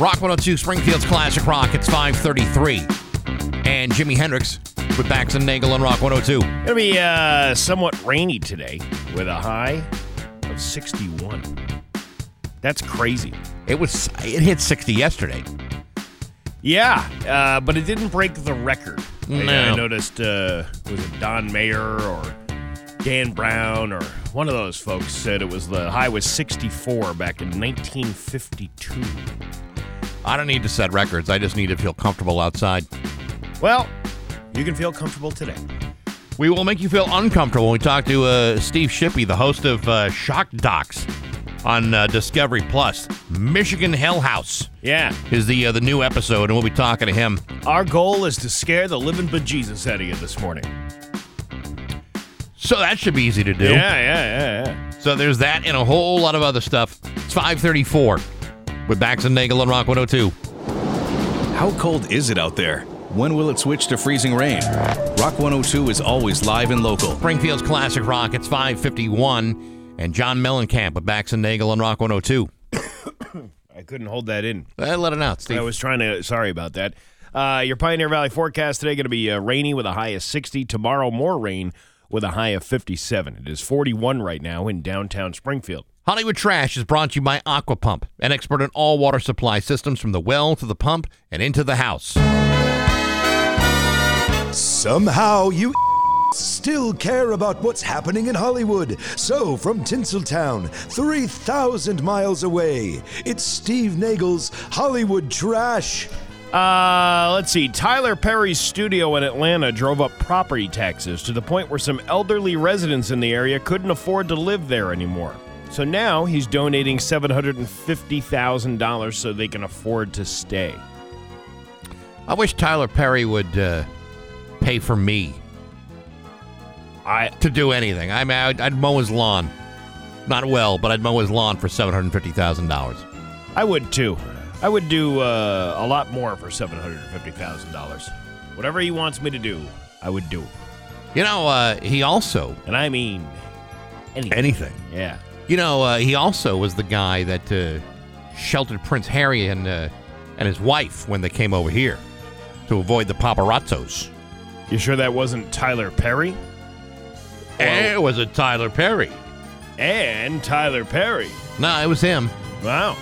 Rock 102 Springfield's Classic Rock. It's 533. And Jimi Hendrix with Bax and Nagel on Rock 102. It'll be uh, somewhat rainy today with a high of 61. That's crazy. It was it hit 60 yesterday. Yeah, uh, but it didn't break the record. I- I, noticed, uh, was it Don Mayer or Dan Brown or one of those folks said it was the high was 64 back in 1952. I don't need to set records. I just need to feel comfortable outside. Well, you can feel comfortable today. We will make you feel uncomfortable when we talk to uh, Steve Shippey, the host of uh, Shock Docs on uh, Discovery Plus. Michigan Hell House Yeah. is the uh, the new episode, and we'll be talking to him. Our goal is to scare the living bejesus out of you this morning. So that should be easy to do. Yeah, yeah, yeah, yeah. So there's that and a whole lot of other stuff. It's 534 with Bax and Nagel on Rock 102. How cold is it out there? When will it switch to freezing rain? Rock 102 is always live and local. Springfield's Classic Rock. It's 551. And John Mellencamp with Bax and Nagel on Rock 102. I couldn't hold that in. Uh, let it out, Steve. I was trying to. Sorry about that. Uh, your Pioneer Valley forecast today going to be uh, rainy with a high of 60. Tomorrow, more rain with a high of 57. It is 41 right now in downtown Springfield. Hollywood Trash is brought to you by Aquapump, an expert in all water supply systems from the well to the pump and into the house. Somehow you still care about what's happening in Hollywood. So, from Tinseltown, 3,000 miles away, it's Steve Nagel's Hollywood Trash. Uh, let's see. Tyler Perry's studio in Atlanta drove up property taxes to the point where some elderly residents in the area couldn't afford to live there anymore. So now he's donating $750,000 so they can afford to stay. I wish Tyler Perry would uh, pay for me I to do anything. I mean, I'd, I'd mow his lawn. Not well, but I'd mow his lawn for $750,000. I would too. I would do uh, a lot more for $750,000. Whatever he wants me to do, I would do. You know, uh, he also, And I mean anything. anything. Yeah. You know, uh, he also was the guy that uh, sheltered Prince Harry and uh, and his wife when they came over here to avoid the paparazzos. You sure that wasn't Tyler Perry? it was a Tyler Perry. And Tyler Perry. No, it was him. Wow.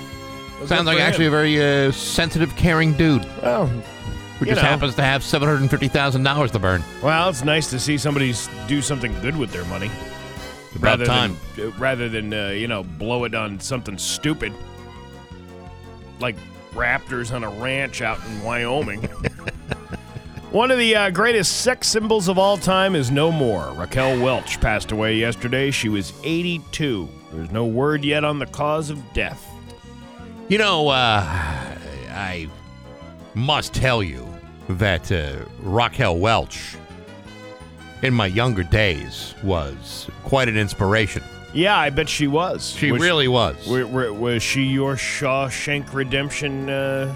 Sounds like actually a very uh, sensitive, caring dude Well, who just know. happens to have seven hundred and fifty thousand dollars to burn. well, it's nice to see somebody do something good with their money. About rather time. Than, rather than, uh, you know, blow it on something stupid. Like raptors on a ranch out in Wyoming. One of the uh, greatest sex symbols of all time is no more. Raquel Welch passed away yesterday. She was 82. There's no word yet on the cause of death. You know, uh, I must tell you that uh, Raquel Welch, in my younger days, was quite an inspiration. Yeah, I bet she was. She was really was. wa- wa- was she your Shawshank Redemption? Uh,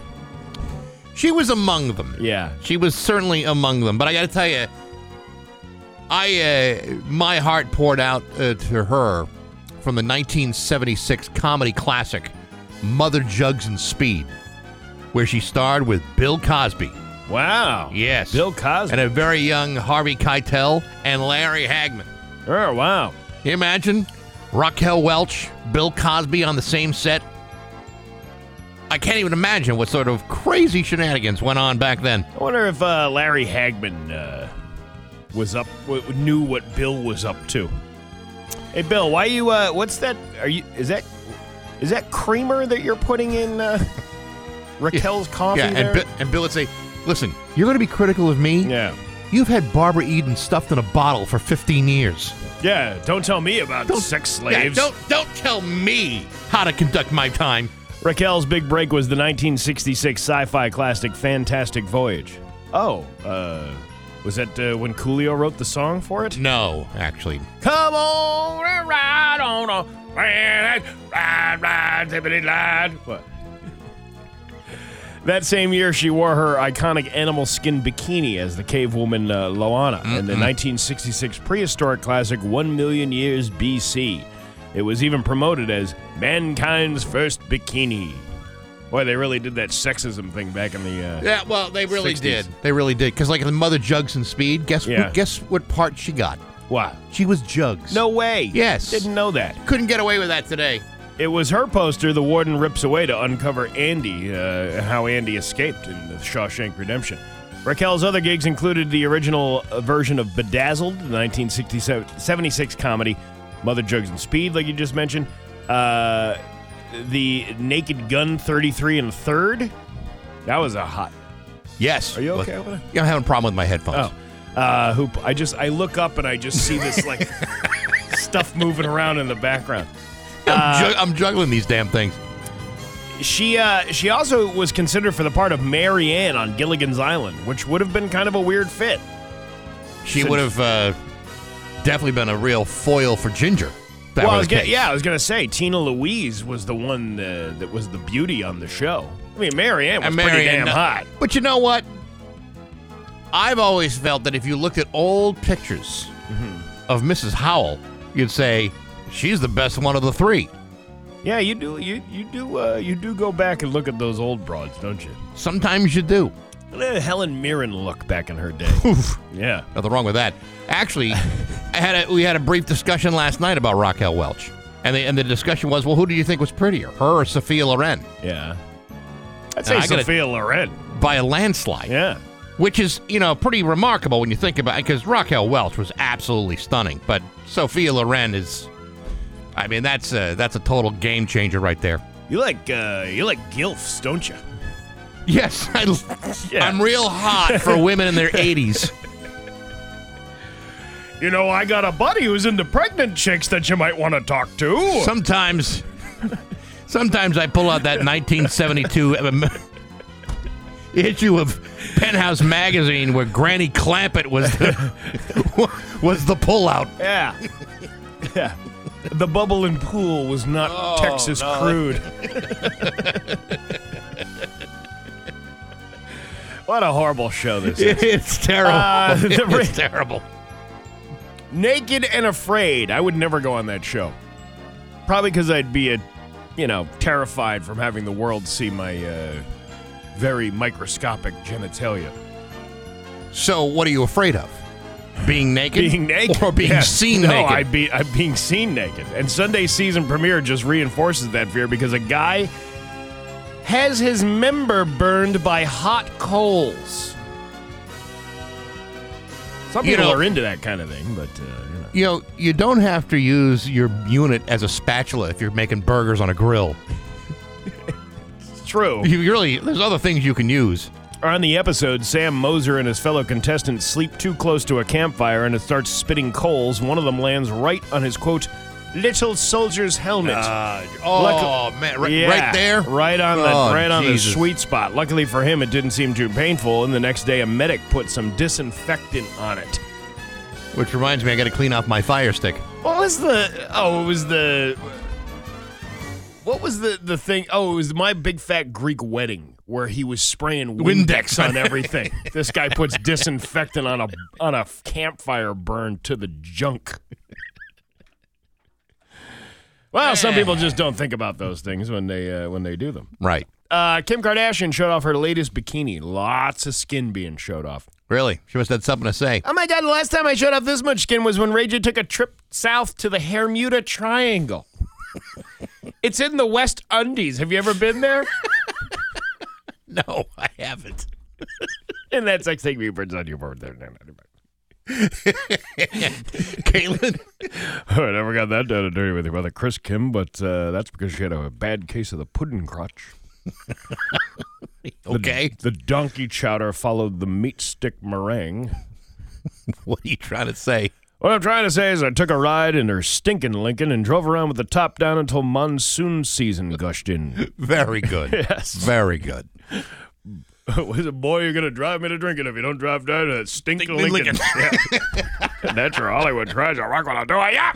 She was among them. yeah. She was certainly among them. But I got to tell you, I uh, my heart poured out uh, to her from the 1976 comedy classic Mother Jugs and Speed, where she starred with Bill Cosby. Wow. Yes, Bill Cosby. and a very young Harvey Keitel and Larry Hagman. oh, wow. Can you imagine Raquel Welch, Bill Cosby on the same set? I can't even imagine what sort of crazy shenanigans went on back then. I wonder if uh, Larry Hagman uh, was up, w- knew what Bill was up to. Hey, Bill, why you? Uh, what's that? Are you? Is that? Is that creamer that you're putting in uh, Raquel's coffee? Yeah, and, Bi- and Bill would say, "Listen, you're going to be critical of me. yeah, You've had Barbara Eden stuffed in a bottle for 15 years. yeah. Don't tell me about sex slaves. Yeah, don't don't tell me how to conduct my time. Raquel's big break was the 1966 sci-fi classic Fantastic Voyage. Oh, uh, was that uh, when Coolio wrote the song for it? No, actually, Come on and ride on a ride, ride, ride, ride. What? That same year, she wore her iconic animal skin bikini as the cave woman uh, Loana in the 1966 prehistoric classic One Million Years BC. It was even promoted as mankind's first bikini. Boy, they really did that sexism thing back in the. Uh, Yeah, well, they really 60s. did. They really did. Because, like, the Mother Jugs and Speed, guess, Yeah. guess what part she got? Wow. She was Jugs. No way. Yes. Didn't know that. Couldn't get away with that today. It was her poster the warden rips away to uncover Andy, uh, how Andy escaped in the Shawshank Redemption. Raquel's other gigs included the original uh, version of Bedazzled, the 1976 comedy, Mother Jugs and Speed, like you just mentioned, uh, the Naked Gun 33 and a third. That was a hot. Yes. Are you okay with it? Yeah, I'm having a problem with my headphones. Oh, uh, hoop! I just I look up and I just see this like stuff moving around in the background. I'm, ju- I'm juggling these damn things. She uh, she also was considered for the part of Mary Ann on Gilligan's Island, which would have been kind of a weird fit. She Since- would have uh, definitely been a real foil for Ginger. if That well, I was the gonna, case. yeah, I was gonna say Tina Louise was the one uh, that was the beauty on the show. I mean, Mary Ann was And pretty Mary damn hot. But you know what? I've always felt that if you looked at old pictures Mm-hmm. of Mrs. Howell, you'd say she's the best one of the three. Yeah, you do you you do uh, you do go back and look at those old broads, don't you? Sometimes you do. Helen Mirren look back in her day. yeah. Nothing wrong with that. Actually, I had a, we had a brief discussion last night about Raquel Welch, and the and the discussion was, well, who do you think was prettier, her or Sophia Loren? Yeah. I'd say Sophia Loren. By a landslide. Yeah. which is you know pretty remarkable when you think about it because Raquel Welch was absolutely stunning, but Sophia Loren is, I mean that's a that's a total game changer right there. You like uh, you like gilfs, don't you? Yes, I, Yeah. I'm real hot for women in their 80s. You know, I got a buddy who's into pregnant chicks that you might want to talk to. Sometimes, sometimes I pull out that 1972 um, issue of Penthouse magazine where Granny Clampett was the, was the pullout. yeah. yeah. The bubble and pool was not Texas crude. what a horrible show this is. It's terrible. Uh, it's terrible. Naked and Afraid. I would never go on that show. Probably because I'd be a, you know, terrified from having the world see my uh, very microscopic genitalia. So, what are you afraid of? Being naked? Being naked, Or being Yeah. seen no, naked? I'd be I'm being seen naked. And Sunday season premiere just reinforces that fear because a guy has his member burned by hot coals. Some You people know- are into that kind of thing, but uh, you know. You know, you don't have to use your unit as a spatula if you're making burgers on a grill. it's true. You really, there's other things you can use. On the episode, Sam Moser and his fellow contestants sleep too close to a campfire and it starts spitting coals. One of them lands right on his quote, little soldier's helmet. Ah, oh, Luck- man, right, Yeah, right there? right on the Oh, right on the sweet spot. Luckily for him, it didn't seem too painful, and the next day, a medic put some disinfectant on it. Which reminds me, I got to clean off my fire stick. What was the? Oh, it was the. What was the the thing? Oh, it was my big fat Greek wedding where he was spraying Windex, Windex. on everything. this guy puts disinfectant on a on a campfire burn to the junk. Well, some people just don't think about those things when they uh, when they do them. Right. Uh, Kim Kardashian showed off her latest bikini. Lots of skin being showed off. Really? She must have had something to say. Oh my god, the last time I showed off this much skin was when Ray J took a trip south to the Hermuda Triangle. it's in the West Undies. Have you ever been there? No, I haven't. and that's like taking me birds on your board there. Caitlin? I never got that down and dirty with your mother, Chris Kim, but uh, that's because she had a bad case of the pudding crotch. Okay. The donkey chowder followed the meat stick meringue. What are you trying to say? What I'm trying to say is I took a ride in her stinking Lincoln and drove around with the top down until monsoon season gushed in. Very good. Yes. Very good. was it, boy, you're going to drive me to drinking if you don't drive down to that stinking Stinking Lincoln. Lincoln. Yeah. That's your Hollywood treasure. Rock what I do. Yeah.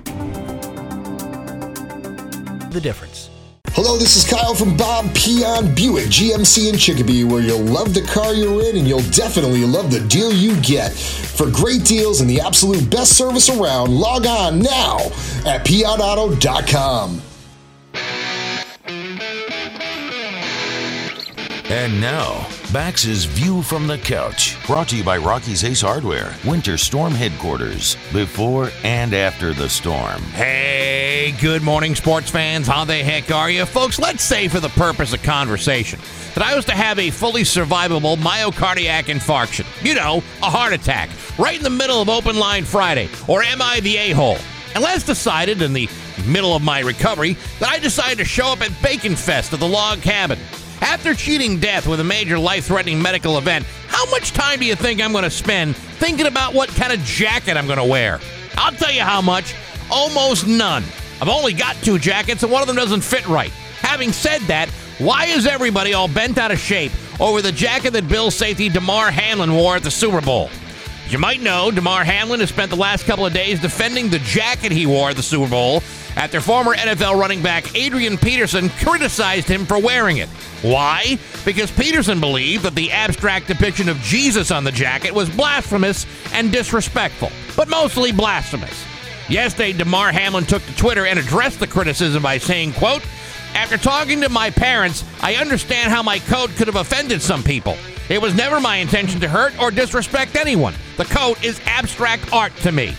The difference. Hello, this is Kyle from Bob Pion Buick GMC in Chicopee, where you'll love the car you're in and you'll definitely love the deal you get. For great deals and the absolute best service around, log on now at pionauto.com. And now, Bax's View from the Couch, brought to you by Rocky's Ace Hardware, Winter Storm Headquarters, before and after the storm. Hey, good morning, sports fans. How the heck are you? Folks, let's say for the purpose of conversation that I was to have a fully survivable myocardiac infarction. You know, a heart attack, right in the middle of Open Line Friday. Or am I the a hole? And let's decided in the middle of my recovery that I decided to show up at Bacon Fest at the log cabin. After cheating death with a major life threatening medical event, how much time do you think I'm going to spend thinking about what kind of jacket I'm going to wear? I'll tell you how much almost none. I've only got two jackets, and one of them doesn't fit right. Having said that, why is everybody all bent out of shape over the jacket that Bill safety Damar Hamlin wore at the Super Bowl? As you might know, Damar Hamlin has spent the last couple of days defending the jacket he wore at the Super Bowl after former NFL running back Adrian Peterson criticized him for wearing it. Why? Because Peterson believed that the abstract depiction of Jesus on the jacket was blasphemous and disrespectful, but mostly blasphemous. Yesterday, Damar Hamlin took to Twitter and addressed the criticism by saying, quote, after talking to my parents, I understand how my coat could have offended some people. It was never my intention to hurt or disrespect anyone. The coat is abstract art to me.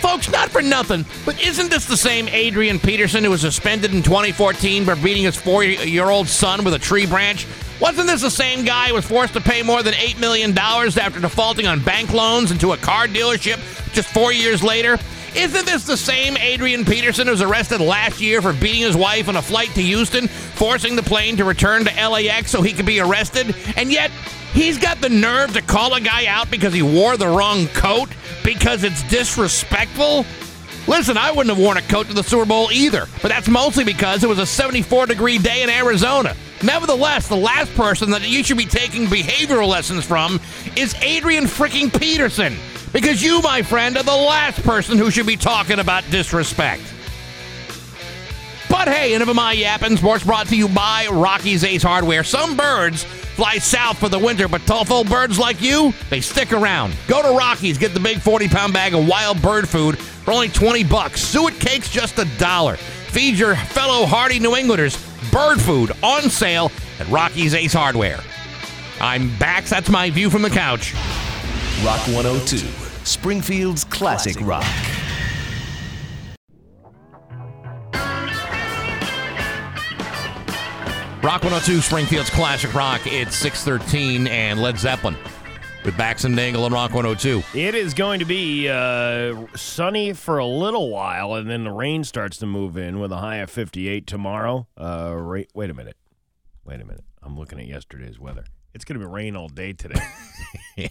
Folks, not for nothing, but isn't this the same Adrian Peterson who was suspended in 2014 for beating his four year old son with a tree branch? Wasn't this the same guy who was forced to pay more than $8 million after defaulting on bank loans into a car dealership just four years later? Isn't this the same Adrian Peterson who was arrested last year for beating his wife on a flight to Houston, forcing the plane to return to LAX so he could be arrested? And yet, he's got the nerve to call a guy out because he wore the wrong coat? Because it's disrespectful? Listen, I wouldn't have worn a coat to the Super Bowl either, but that's mostly because it was a 74 degree day in Arizona. Nevertheless, the last person that you should be taking behavioral lessons from is Adrian freaking Peterson. Because you, my friend, are the last person who should be talking about disrespect. But hey, enough of my yapping. Sports brought to you by Rocky's Ace Hardware. Some birds fly south for the winter, but tough old birds like you, they stick around. Go to Rocky's, get the big 40 pound bag of wild bird food for only 20 bucks. Suet cakes just a dollar. Feed your fellow hardy New Englanders bird food on sale at Rocky's Ace Hardware. I'm back. That's my view from the couch. Rock 102, Springfield's classic rock. Rock 102, Springfield's classic rock. It's 613 and Led Zeppelin with Bax and Dangle and Rock 102. It is going to be uh, sunny for a little while, and then the rain starts to move in with a high of 58 tomorrow. Uh, ra- wait a minute. Wait a minute. I'm looking at yesterday's weather. It's going to be rain all day today.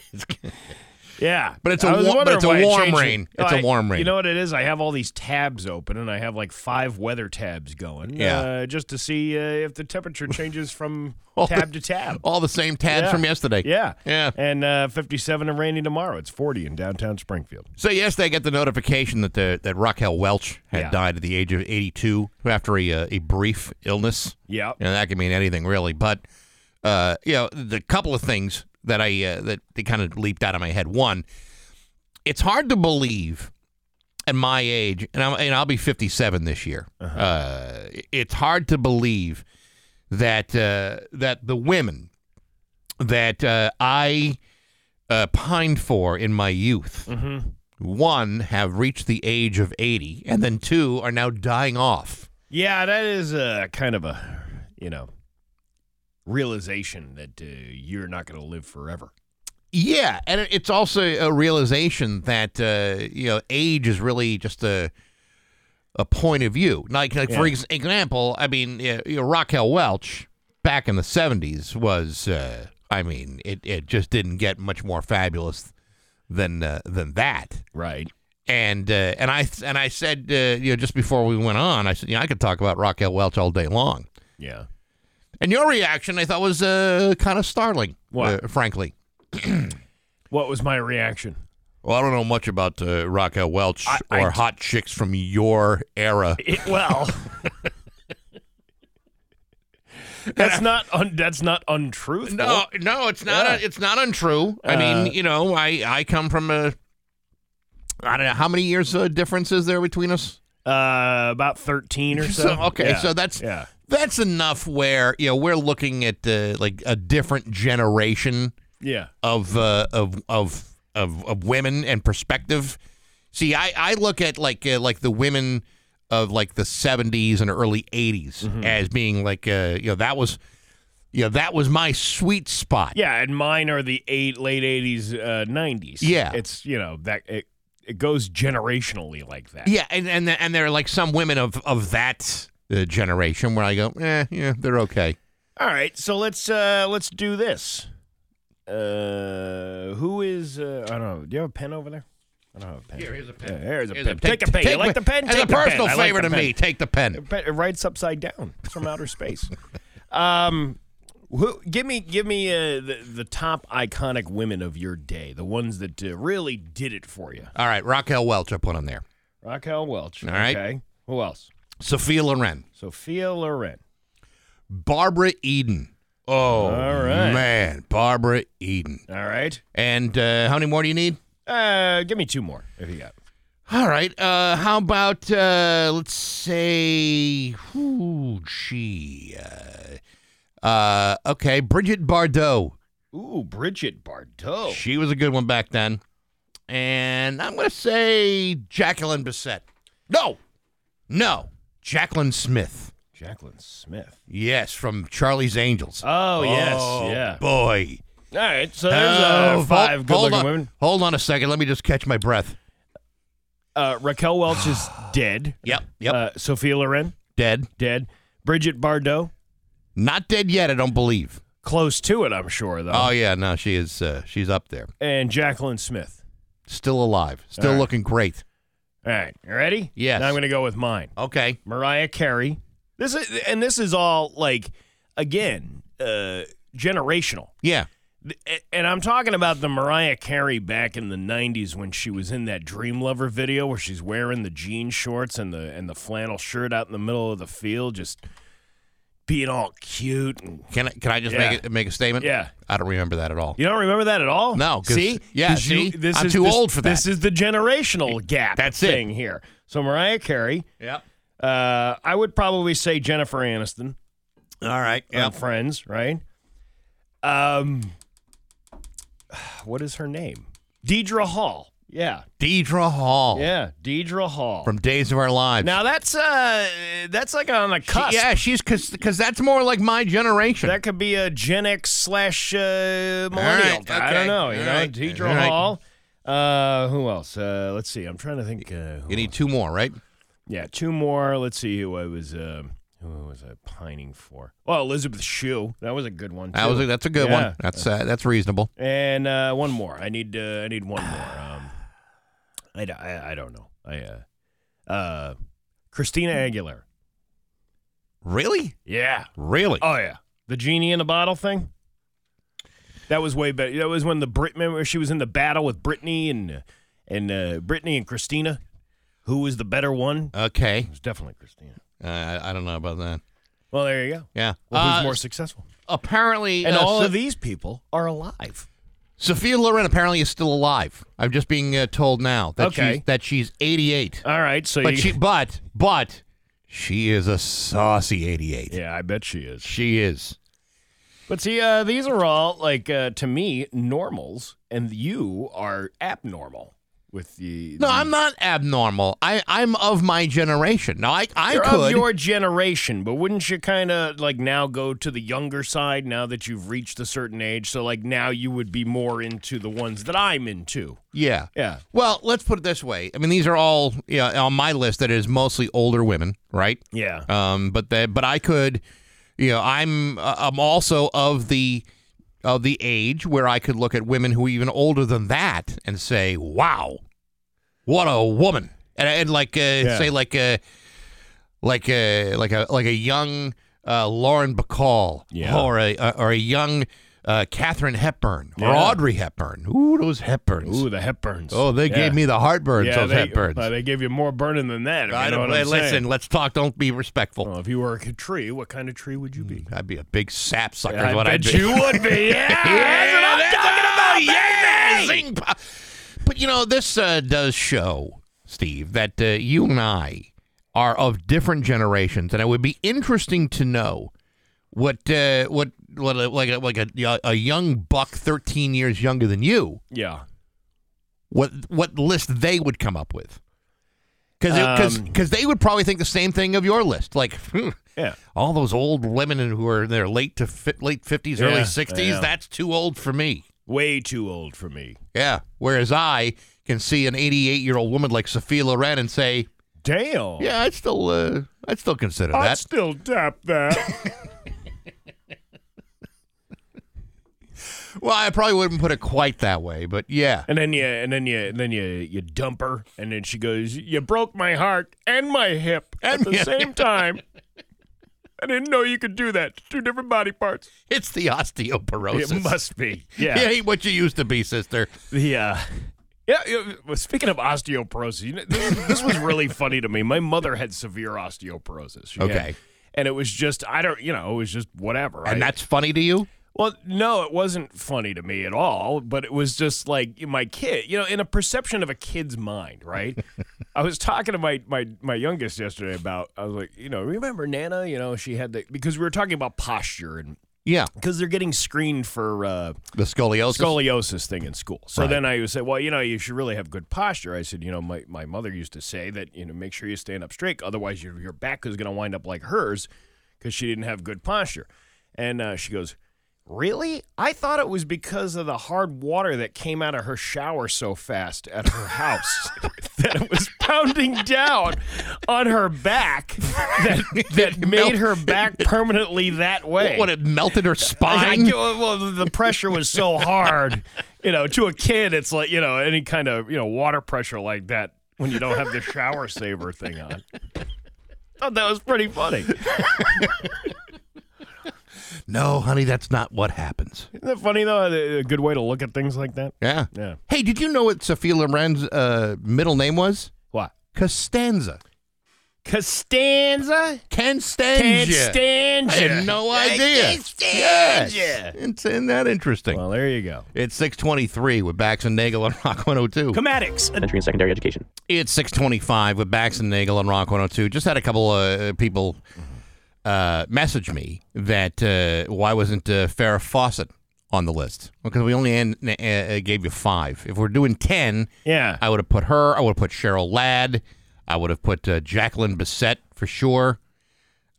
Yeah, But it's a was but it's a warm changed it. rain. It's a warm rain. You know what it is? I have all these tabs open, and I have like five weather tabs going. Yeah. uh, just to see uh, if the temperature changes from tab the- to tab. All the same tabs Yeah. from yesterday. Yeah, Yeah. and uh, 57 and rainy tomorrow. It's 40 in downtown Springfield. So yesterday, I got the notification that the, that Raquel Welch had Yeah. died at the age of 82 after a uh, a brief illness. Yeah, and that could mean anything really, but uh, you know, the couple of things that I uh, that they kind of leaped out of my head. One, it's hard to believe at my age, and, I'm, and I'll be 57 this year. uh it's hard to believe that uh, that the women that uh, I uh, pined for in my youth, one have reached the age of 80, and then two are now dying off. yeah, that is uh, kind of a you know realization that uh, you're not going to live forever. Yeah, and it's also a realization that uh, you know age is really just a a point of view. Like, like for Yeah. ex- example, I mean, you know, Raquel Welch back in the '70s was, uh, I mean, it, it just didn't get much more fabulous than uh, than that. Right. And uh, and I and I said, uh, you know, just before we went on, I said, you know, I could talk about Raquel Welch all day long. Yeah. And your reaction, I thought, was uh, kind of startling, What? uh, frankly. What was my reaction? Well, I don't know much about uh, Raquel Welch I- or hot chicks from your era. It, well, that's not un, that's not untruthful. No, no, it's not. Yeah. it's not untrue. I Uh, mean, you know, I I come from a. I don't know how many years uh, difference is there between us. Uh, about thirteen or so. So, okay, Yeah. so that's yeah. That's enough where you know we're looking at uh, like a different generation Yeah. of uh, of of of of women and perspective. See, I I look at like uh, like the women of like the 70s and early 80s Mm-hmm. as being like uh, you know that was you know that was my sweet spot. Yeah, and mine are the eight late '80s, uh, '90s. Yeah. it's you know that it it goes generationally like that. Yeah, and and and there are like some women of of that uh, generation where I go, eh, yeah, they're okay. All right, so let's uh let's do this. Uh, who is? Uh, I don't know. Do you have a pen over there? I don't have a pen. Here, here's a pen. Yeah, here's a Here's pen. take, a pen. you like the pen? As Take a the pen. personal I like favor the to pen. me, take the pen. It writes upside down. It's from outer space. Um, who, give me, give me uh, the the top iconic women of your day, the ones that uh, really did it for you. All right, Raquel Welch, I put on there. Raquel Welch. All right. Okay. Who else? Sophia Loren, Sophia Loren. Barbara Eden. Oh, All right. man, Barbara Eden. All right. And uh, how many more do you need? Uh, give me two more if you got. All right. Uh, how about uh, let's say who she? Uh, uh, okay, Bridget Bardot. Ooh, Bridget Bardot. She was a good one back then. And I'm gonna say Jacqueline Bisset. No, no, Jaclyn Smith. Jaclyn Smith. Yes, from Charlie's Angels. Oh, yes, Oh, yeah. boy. All right, so there's uh, Oh, five hold- good-looking on, women. Hold on a second. Let me just catch my breath. Uh, Raquel Welch is dead. Yep, yep. Uh, Sophia Loren, dead. dead. Bridget Bardot, Not dead yet. I don't believe. close to it, I'm sure, though. Oh yeah, no, she is. Uh, she's up there. and Jaclyn Smith. Still alive. Still looking great. All right, you ready? Yes. Now I'm going to go with mine. Okay. Mariah Carey. This is, and this is all like, again, uh, generational. Yeah. And I'm talking about the Mariah Carey back in the '90s when she was in that Dream Lover video where she's wearing the jean shorts and the and the flannel shirt out in the middle of the field, just being all cute. And Can I can I just Yeah. make it make a statement? Yeah. I don't remember that at all. you don't remember that at all? No, see, yeah, 'Cause you- see? this I'm is too this- old for that. This is the generational gap. That's it. thing here. So Mariah Carey. Yep. Uh, I would probably say Jennifer Aniston. All right. on Friends, right? Um, what is her name? Deidre Hall. Yeah, Deidre Hall. yeah, Deidre Hall. From Days of Our Lives. now that's uh, that's like on the She- yeah, she's because cause that's more like my generation. that could be a Gen X slash uh, millennial. right, I don't know. You all know, right, Deidre all right. Hall. Uh, who else? Uh, let's see. I'm trying to think. Uh, you need two more, right? Yeah, two more. Let's see who I was. Uh, who was I pining for? Well, Elizabeth Shue. That was a good one. That was a, that's a good Yeah. one. That's uh, that's reasonable. And uh, one more. I need. Uh, I need one more. I, I, I don't know. I. Uh, uh, Christina Aguilera. Really? Yeah. Really? Oh yeah. The genie in the bottle thing. That was way better. That was when the Brit. Remember she was in the battle with Britney and and uh, Britney and Christina. Who was the better one? Okay. It was definitely Christina. Uh, I, I don't know about that. Well, there you go. Yeah. Well, who's Uh, more successful? apparently, And uh, all So- of these people are alive. Sophia Loren apparently is still alive. I'm just being uh, told now that Okay. she's that she's 88. All right, so But you, she but but she is a saucy 88. yeah, I bet she is. She is. But see, uh, these are all like uh, to me normals, and you are abnormal with the. No, the- I'm not abnormal. I I'm of my generation. Now I I You're could of your generation, but wouldn't you kind of like now go to the younger side now that you've reached a certain age? So like now you would be more into the ones that I'm into. yeah. Yeah. Well, let's put it this way. I mean, these are all yeah on my list. That is mostly older women, right? Yeah. Um, but that but I could, you know, I'm uh, I'm also of the of the age where I could look at women who are even older than that and say, "Wow, what a woman!" And, and like uh, say like a like a like a like a young uh, Lauren Bacall Yeah. or a or a young uh, Katharine Hepburn or Yeah. Audrey Hepburn. Ooh, those Hepburns. Ooh, the Hepburns. Oh, they Yeah. gave me the heartburns. yeah, those they, Hepburns. uh, they gave you more burning than that. I don't, listen, saying. let's talk. Don't be respectful. Well, if you were a tree, what kind of tree would you be? I'd be a big sap sucker. I what bet I'd be. you would be. Yeah, that's what I'm talking about. Yeah, baby! zing, pa- But you know, this uh, does show, Steve, that uh, you and I are of different generations, and it would be interesting to know what uh, what like a, like a, a young buck, thirteen years younger than you, Yeah. what what list they would come up with. Because Um, because they would probably think the same thing of your list, like hmm, Yeah. all those old women who are in their late to fi- late fifties, Yeah, early sixties. That's too old for me. Way too old for me. Yeah. Whereas I can see an eighty-eight year old woman like Sophia Loren and say, Damn. "Yeah, I'd still uh, I'd still consider I'd that." still tap that. Well, I probably wouldn't put it quite that way, but yeah. and then you and then you and then you you dump her and then she goes, You broke my heart and my hip at the same time. I didn't know you could do that. Two different body parts. It's the osteoporosis. It must be. You Yeah. ain't what you used to be, sister. Yeah. yeah, Speaking of osteoporosis, you know, this, this was really funny to me. My mother had severe osteoporosis. She had- Okay. and it was just I don't you know it was just whatever. And I- that's funny to you? Well, no, it wasn't funny to me at all. But it was just like my kid, you know, in a perception of a kid's mind, right? I was talking to my my my youngest yesterday about. I was like, you know, remember Nana? You know, she had the because we were talking about posture and Yeah. because they're getting screened for. uh The scoliosis. scoliosis thing in school. So Right. then I would say, well, you know, you should really have good posture. I said, you know, my, my mother used to say that, you know, make sure you stand up straight. Otherwise, your, your back is going to wind up like hers because she didn't have good posture. And uh, she goes, Really? I thought it was because of the hard water that came out of her shower so fast at her house that it was pounding down on her back that, that made her back permanently that way. What, it melted her I, spine? well, the pressure was so hard. You know, to a kid, it's like you know any kind of you know water pressure like that when you don't have the shower saver thing on. Thought that was pretty funny. no, honey, that's not what happens. Isn't that funny though? A a good way to look at things like that. Yeah. Yeah. Hey, did you know what Sophia Loren's uh, middle name was? What? Costanza. Costanza. Constanza. Can't stand I ya. had no idea. can't Yes. It's, isn't that interesting? Well, there you go. it's 623 with Bax and Nagel on Rock 102. Comatics. Elementary and secondary education. It's 625 with Bax and Nagel on Rock 102. Just had a couple uh, people uh, message me that uh, why wasn't uh, Farrah Fawcett on the list? Because we only an, uh, gave you five. If we're doing 10, Yeah. I would have put her. I would have put Cheryl Ladd. I would have put uh, Jacqueline Bisset for sure.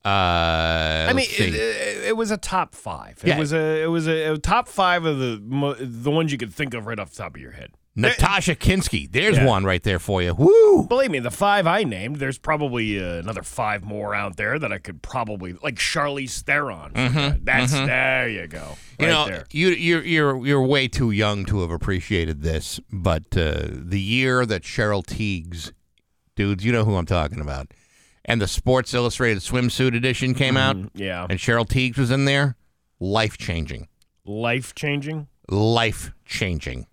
Uh, I mean, it, it, it was a top five. It Yeah. was a it was a, a top five of the mo- the ones you could think of right off the top of your head. Nastassja Kinski. There's Yeah. one right there for you. Woo! Believe me, the five I named, there's probably uh, another five more out there that I could probably like Charlize Theron. That's there you go. Right Mm-hmm. you know, there. you you're you're you're way too young to have appreciated this, but uh, the year that Cheryl Tiegs, dudes, you know who I'm talking about, and the Sports Illustrated swimsuit edition came out, Yeah. and Cheryl Tiegs was in there, life changing, Life changing. life changing.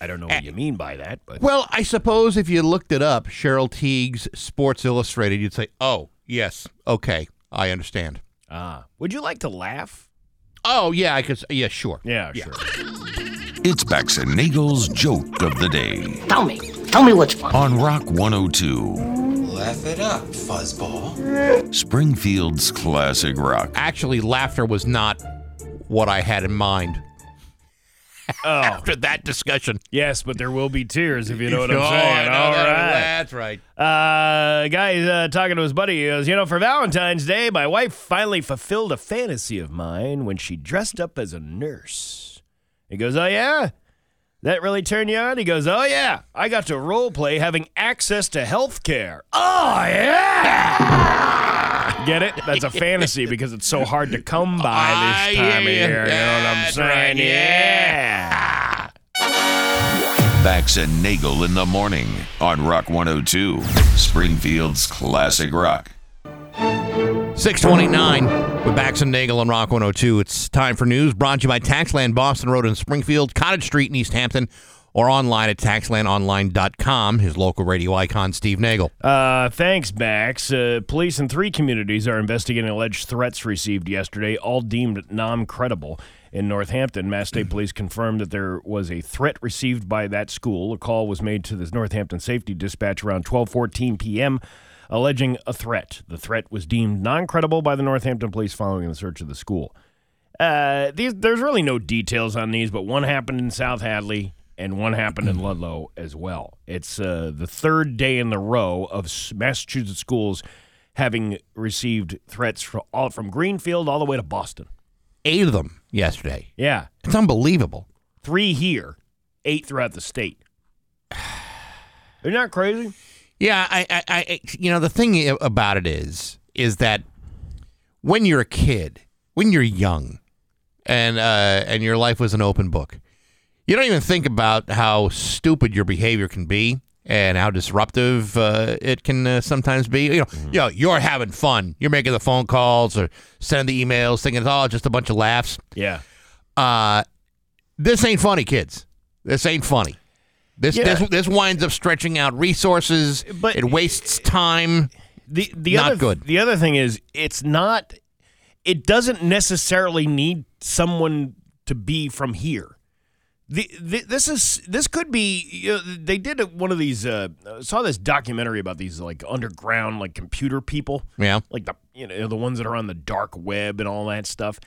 I don't know what you mean by that, but Well, I suppose if you looked it up, Cheryl Tiegs Sports Illustrated, you'd say, "Oh, yes, okay, I understand." ah, would you like to laugh? Oh, yeah, I could. Yeah, sure. Yeah, sure. It's Bax and Nagel's joke of the day Tell me. Tell me which one. on Rock 102, Laugh it up, fuzzball. Springfield's classic rock. Actually, laughter was not what I had in mind Oh, after that discussion. yes, but there will be tears if you know what I'm Oh, saying. All that. right. That's right. Uh, guy uh, talking to his buddy he goes, you know, for Valentine's Day, my wife finally fulfilled a fantasy of mine when she dressed up as a nurse. He goes, oh yeah, that really turned you on? He goes, oh yeah, I got to role play having access to health care. Oh yeah. Get it? That's a fantasy because it's so hard to come by I ah, this time of year. ya. You know what I'm saying? right, Yeah. Bax and Nagel in the morning on Rock 102, Springfield's classic rock. 629 with Bax and Nagel on Rock 102. It's time for news brought to you by Taxland Boston Road in Springfield, Cottage Street in Easthampton, or online at taxlandonline.com. His local radio icon, Steve Nagel. Uh, thanks, Bax. Uh, police in three communities are investigating alleged threats received yesterday, all deemed non-credible. In Northampton, Mass State Police confirmed that there was a threat received by that school. A call was made to the Northampton Safety Dispatch around 12:14 p.m. alleging a threat. The threat was deemed non credible by the Northampton police following the search of the school. Uh, these, there's really no details on these, but one happened in South Hadley and one happened in Ludlow as well. It's uh, the third day in the row of Massachusetts schools having received threats from, all, from Greenfield all the way to Boston. Eight of them yesterday. Yeah. It's unbelievable. Three here, eight throughout the state. Isn't that crazy? Yeah, I, I, I, you know, the thing about it is, is that when you're a kid, when you're young, and uh, and your life was an open book, you don't even think about how stupid your behavior can be and how disruptive uh, it can uh, sometimes be. You know, you know, you're having fun. You're making the phone calls or sending the emails, thinking it's all just a bunch of laughs. Yeah. Uh, this ain't funny, kids. This ain't funny. This Yeah. this this winds up stretching out resources. But- it wastes time. The the Not other good. the other thing is it's not it doesn't necessarily need someone to be from here. The, the, this is this could be you know, they did one of these uh, saw this documentary about these like underground like computer people Yeah. like the you know the ones that are on the dark web and all that stuff.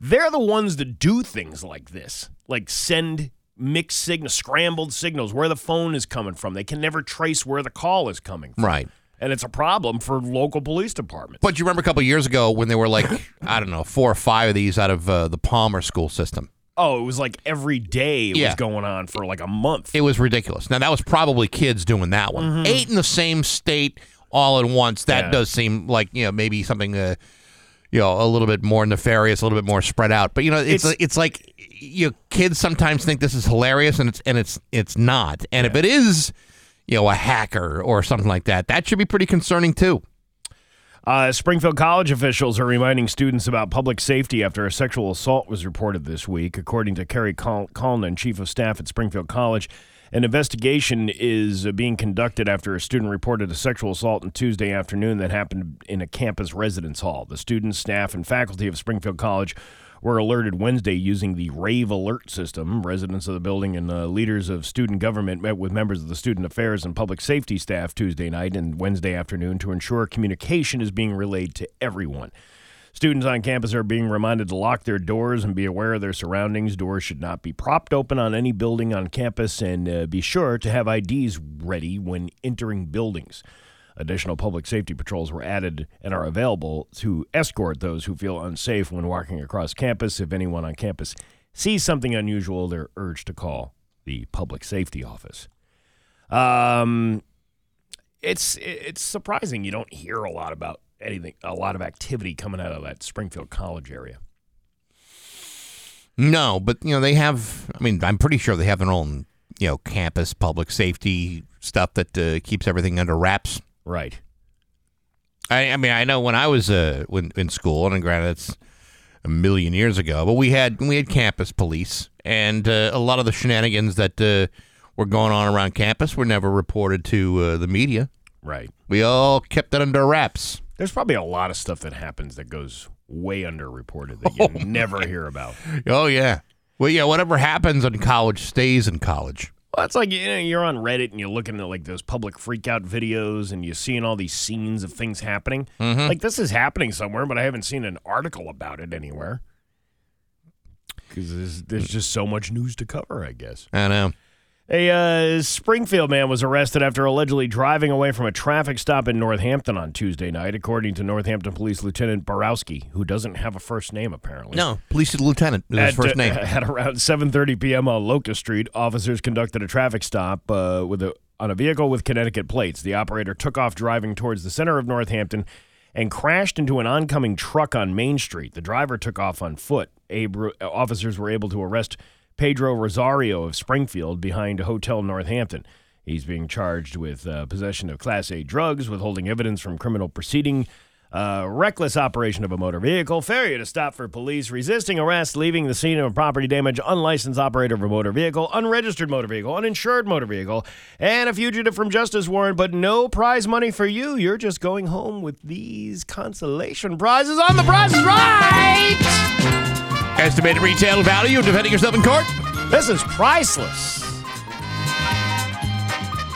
They're the ones that do things like this, like send mixed signals, scrambled signals, where the phone is coming from. They can never trace where the call is coming from, Right. and it's a problem for local police departments. But you remember a couple years ago when there were like I don't know four or five of these out of uh, the Palmer school system. Oh, it was like every day it Yeah. was going on for like a month. It was ridiculous. Now that was probably kids doing that one. Eight in the same state all at once. That Yeah. does seem like you know maybe something uh, you know a little bit more nefarious, a little bit more spread out. But you know it's It's- it's, like you know, kids sometimes think this is hilarious and it's and it's it's not. And if it is you know a hacker or something like that, that should be pretty concerning too. Uh, Springfield College officials are reminding students about public safety after a sexual assault was reported this week. According to Kerry Col- Colnan, chief of staff at Springfield College, an investigation is being conducted after a student reported a sexual assault on Tuesday afternoon that happened in a campus residence hall. The students, staff, and faculty of Springfield College were alerted Wednesday using the Rave Alert system. Residents of the building and uh, leaders of student government met with members of the student affairs and public safety staff Tuesday night and Wednesday afternoon to ensure communication is being relayed to everyone. Students on campus are being reminded to lock their doors and be aware of their surroundings. Doors should not be propped open on any building on campus and uh, be sure to have IDs ready when entering buildings. Additional public safety patrols were added and are available to escort those who feel unsafe when walking across campus. If anyone on campus sees something unusual, they're urged to call the public safety office. Um, it's it's surprising you don't hear a lot about anything, a lot of activity coming out of that Springfield College area. No, but you know they have. I mean, I'm pretty sure they have their own you know campus public safety stuff that uh, keeps everything under wraps. Right. I, I mean, I know when I was uh, when, in school, and granted it's a million years ago, but we had we had campus police, and uh, a lot of the shenanigans that uh, were going on around campus were never reported to uh, the media. Right. We all kept it under wraps. There's probably a lot of stuff that happens that goes way underreported that you never hear about. Oh yeah, well yeah, whatever happens in college stays in college. Well, it's like you know, you're on Reddit and you're looking at like those public freakout videos and you're seeing all these scenes of things happening. Mm-hmm. Like this is happening somewhere, but I haven't seen an article about it anywhere. Because there's, there's mm. just so much news to cover, I guess. I know. A uh, Springfield man was arrested after allegedly driving away from a traffic stop in Northampton on Tuesday night, according to Northampton Police Lieutenant Borowski, who doesn't have a first name apparently. No, police lieutenant is his At, first uh, name. At around 7:30 p.m. on Locust Street, officers conducted a traffic stop uh, with a on a vehicle with Connecticut plates. The operator took off driving towards the center of Northampton and crashed into an oncoming truck on Main Street. The driver took off on foot. Abr- officers were able to arrest Pedro Rosario of Springfield behind a hotel Northampton. He's being charged with uh, possession of Class A drugs, withholding evidence from criminal proceeding, uh, reckless operation of a motor vehicle, failure to stop for police, resisting arrest, leaving the scene of property damage, unlicensed operator of a motor vehicle, unregistered motor vehicle, uninsured motor vehicle, and a fugitive from justice warrant. But no prize money for you. You're just going home with these consolation prizes on the Price is Right. Estimated retail value of defending yourself in court. This is priceless.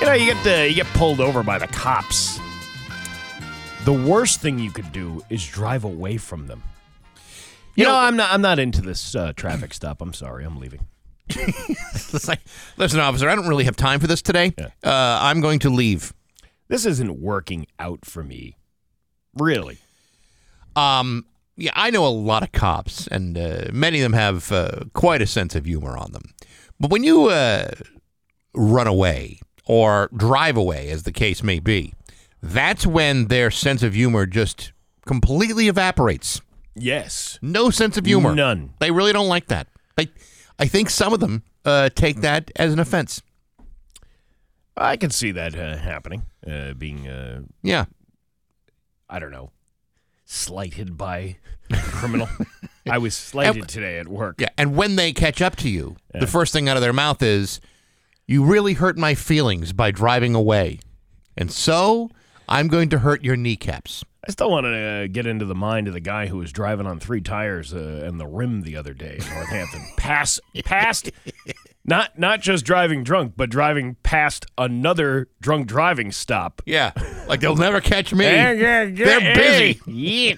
You know, you get the, you get pulled over by the cops, the worst thing you could do is drive away from them. You, know, I'm not. I'm not into this uh, traffic stop. I'm sorry. I'm leaving. It's like, listen, officer, I don't really have time for this today. Uh, I'm going to leave. This isn't working out for me. Really. Um, yeah, I know a lot of cops, and uh, many of them have uh, quite a sense of humor on them. But when you uh, run away or drive away, as the case may be, that's when their sense of humor just completely evaporates. Yes. No sense of humor. None. They really don't like that. I, I think some of them uh, take that as an offense. I can see that uh, happening. Uh, being, uh, Yeah. I don't know, slighted by a criminal. I was slighted today at work. Yeah, and when they catch up to you, the first thing out of their mouth is, "You really hurt my feelings by driving away, and so I'm going to hurt your kneecaps." I still want to uh, get into the mind of the guy who was driving on three tires uh, and the rim the other day in Northampton. Pass, past, not not just driving drunk, but driving past another drunk driving stop. Yeah, like they'll never catch me. They're busy. Yeah.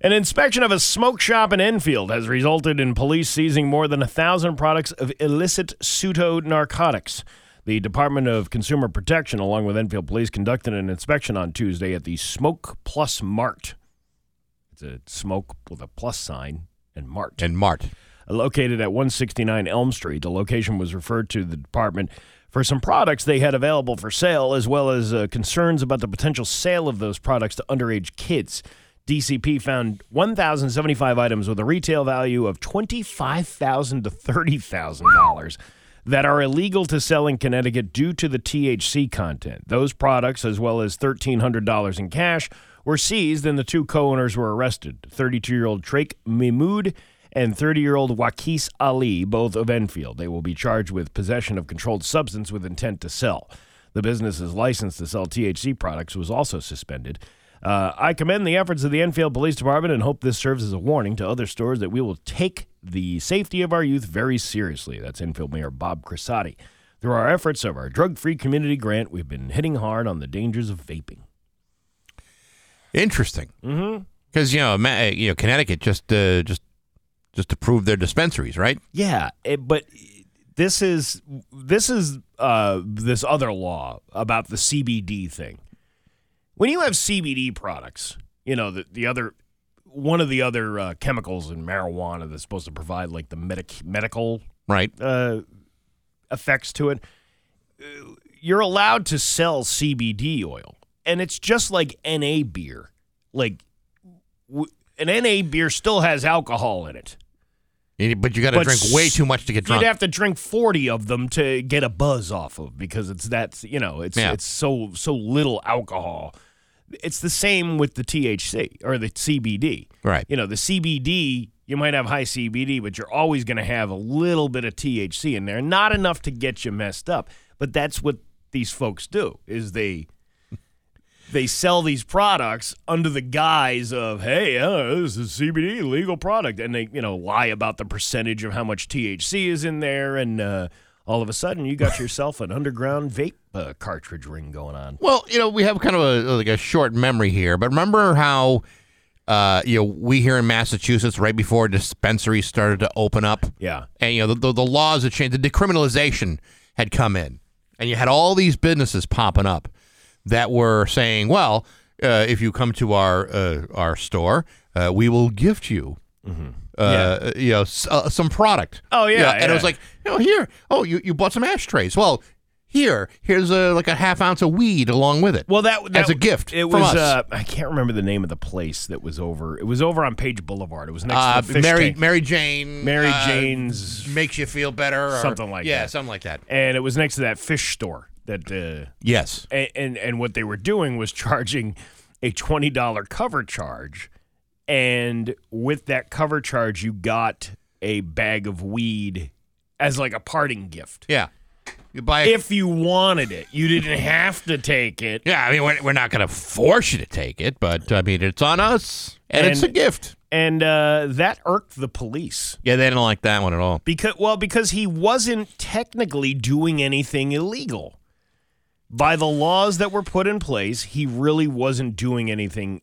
An inspection of a smoke shop in Enfield has resulted in police seizing more than a thousand products of illicit pseudo narcotics. The Department of Consumer Protection, along with Enfield Police, conducted an inspection on Tuesday at the Smoke Plus Mart. It's a smoke with a plus sign and Mart. And Mart. Located at 169 Elm Street, the location was referred to the department for some products they had available for sale, as well as uh, concerns about the potential sale of those products to underage kids. DCP found 1,075 items with a retail value of 25,000 to $30,000 that are illegal to sell in Connecticut due to the THC content. Those products, as well as $1,300 in cash, were seized and the two co owners were arrested 32 year old Trake Mimood and 30 year old Wakis Ali, both of Enfield. They will be charged with possession of controlled substance with intent to sell. The business's license to sell THC products was also suspended. Uh, I commend the efforts of the Enfield Police Department and hope this serves as a warning to other stores that we will take the safety of our youth very seriously. That's Enfield Mayor Bob Crisati. Through our efforts of our drug free community grant, we've been hitting hard on the dangers of vaping. Interesting. Because you know, you know, Connecticut just uh, just just approved their dispensaries, right? Yeah, it, but this is this is uh, this other law about the CBD thing. When you have CBD products, you know the the other one of the other uh, chemicals in marijuana that's supposed to provide like the medic medical Right. uh, effects to it. uh, You're allowed to sell CBD oil, and it's just like NA beer. Like w- an NA beer still has alcohol in it. But you got to drink way too much to get drunk. You'd have to drink forty of them to get a buzz off of because it's that you know it's Yeah. it's so so little alcohol. It's the same with the THC or the CBD. Right. You know the CBD. You might have high CBD, but you're always going to have a little bit of THC in there. Not enough to get you messed up, but that's what these folks do. Is they they sell these products under the guise of, hey, uh, this is CBD legal product, and they you know lie about the percentage of how much THC is in there, and uh, all of a sudden you got yourself an underground vape uh, cartridge ring going on. Well, you know, we have kind of a like a short memory here, but remember how uh, you know we here in Massachusetts right before dispensaries started to open up, Yeah, and you know the, the, the laws had changed, the decriminalization had come in, and you had all these businesses popping up that were saying, well, uh, if you come to our uh, our store, uh, we will gift you. Uh, you know, s- uh, some product. Mm-hmm. Oh, yeah, You know, and it was like, you know, here, oh, you, you bought some ashtrays. Well, here, here's a like a half ounce of weed along with it. Well, that, that as a gift It was. Uh, I can't remember the name of the place that was over. It was over on Page Boulevard. It was next Uh, to the fish Mary tank. Mary Jane Mary uh, Jane's- makes you feel better or, Something like that. yeah that. something like that and it was next to that fish store. That uh, yes and, and and what they were doing was charging a twenty dollar cover charge, and with that cover charge, you got a bag of weed as like a parting gift. yeah you buy If you wanted it, you didn't have to take it. yeah I mean we're, we're not going to force you to take it but I mean it's on us and, it's a gift And uh, that irked the police yeah they didn't like that one at all because well because he wasn't technically doing anything illegal. by the laws that were put in place, he really wasn't doing anything.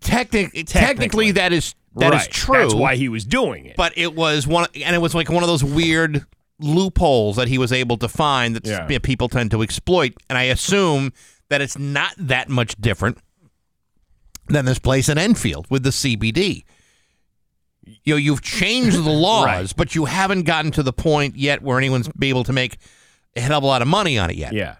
Technic- technically, that is that is Right. true. That's why he was doing it. but it was one, and it was like one of those weird loopholes that he was able to find that Yeah. people tend to exploit. And I assume that it's not that much different than this place in Enfield with the CBD. You know, you've changed the laws, Right. but you haven't gotten to the point yet where anyone's be able to make a hell of a lot of money on it yet. yeah,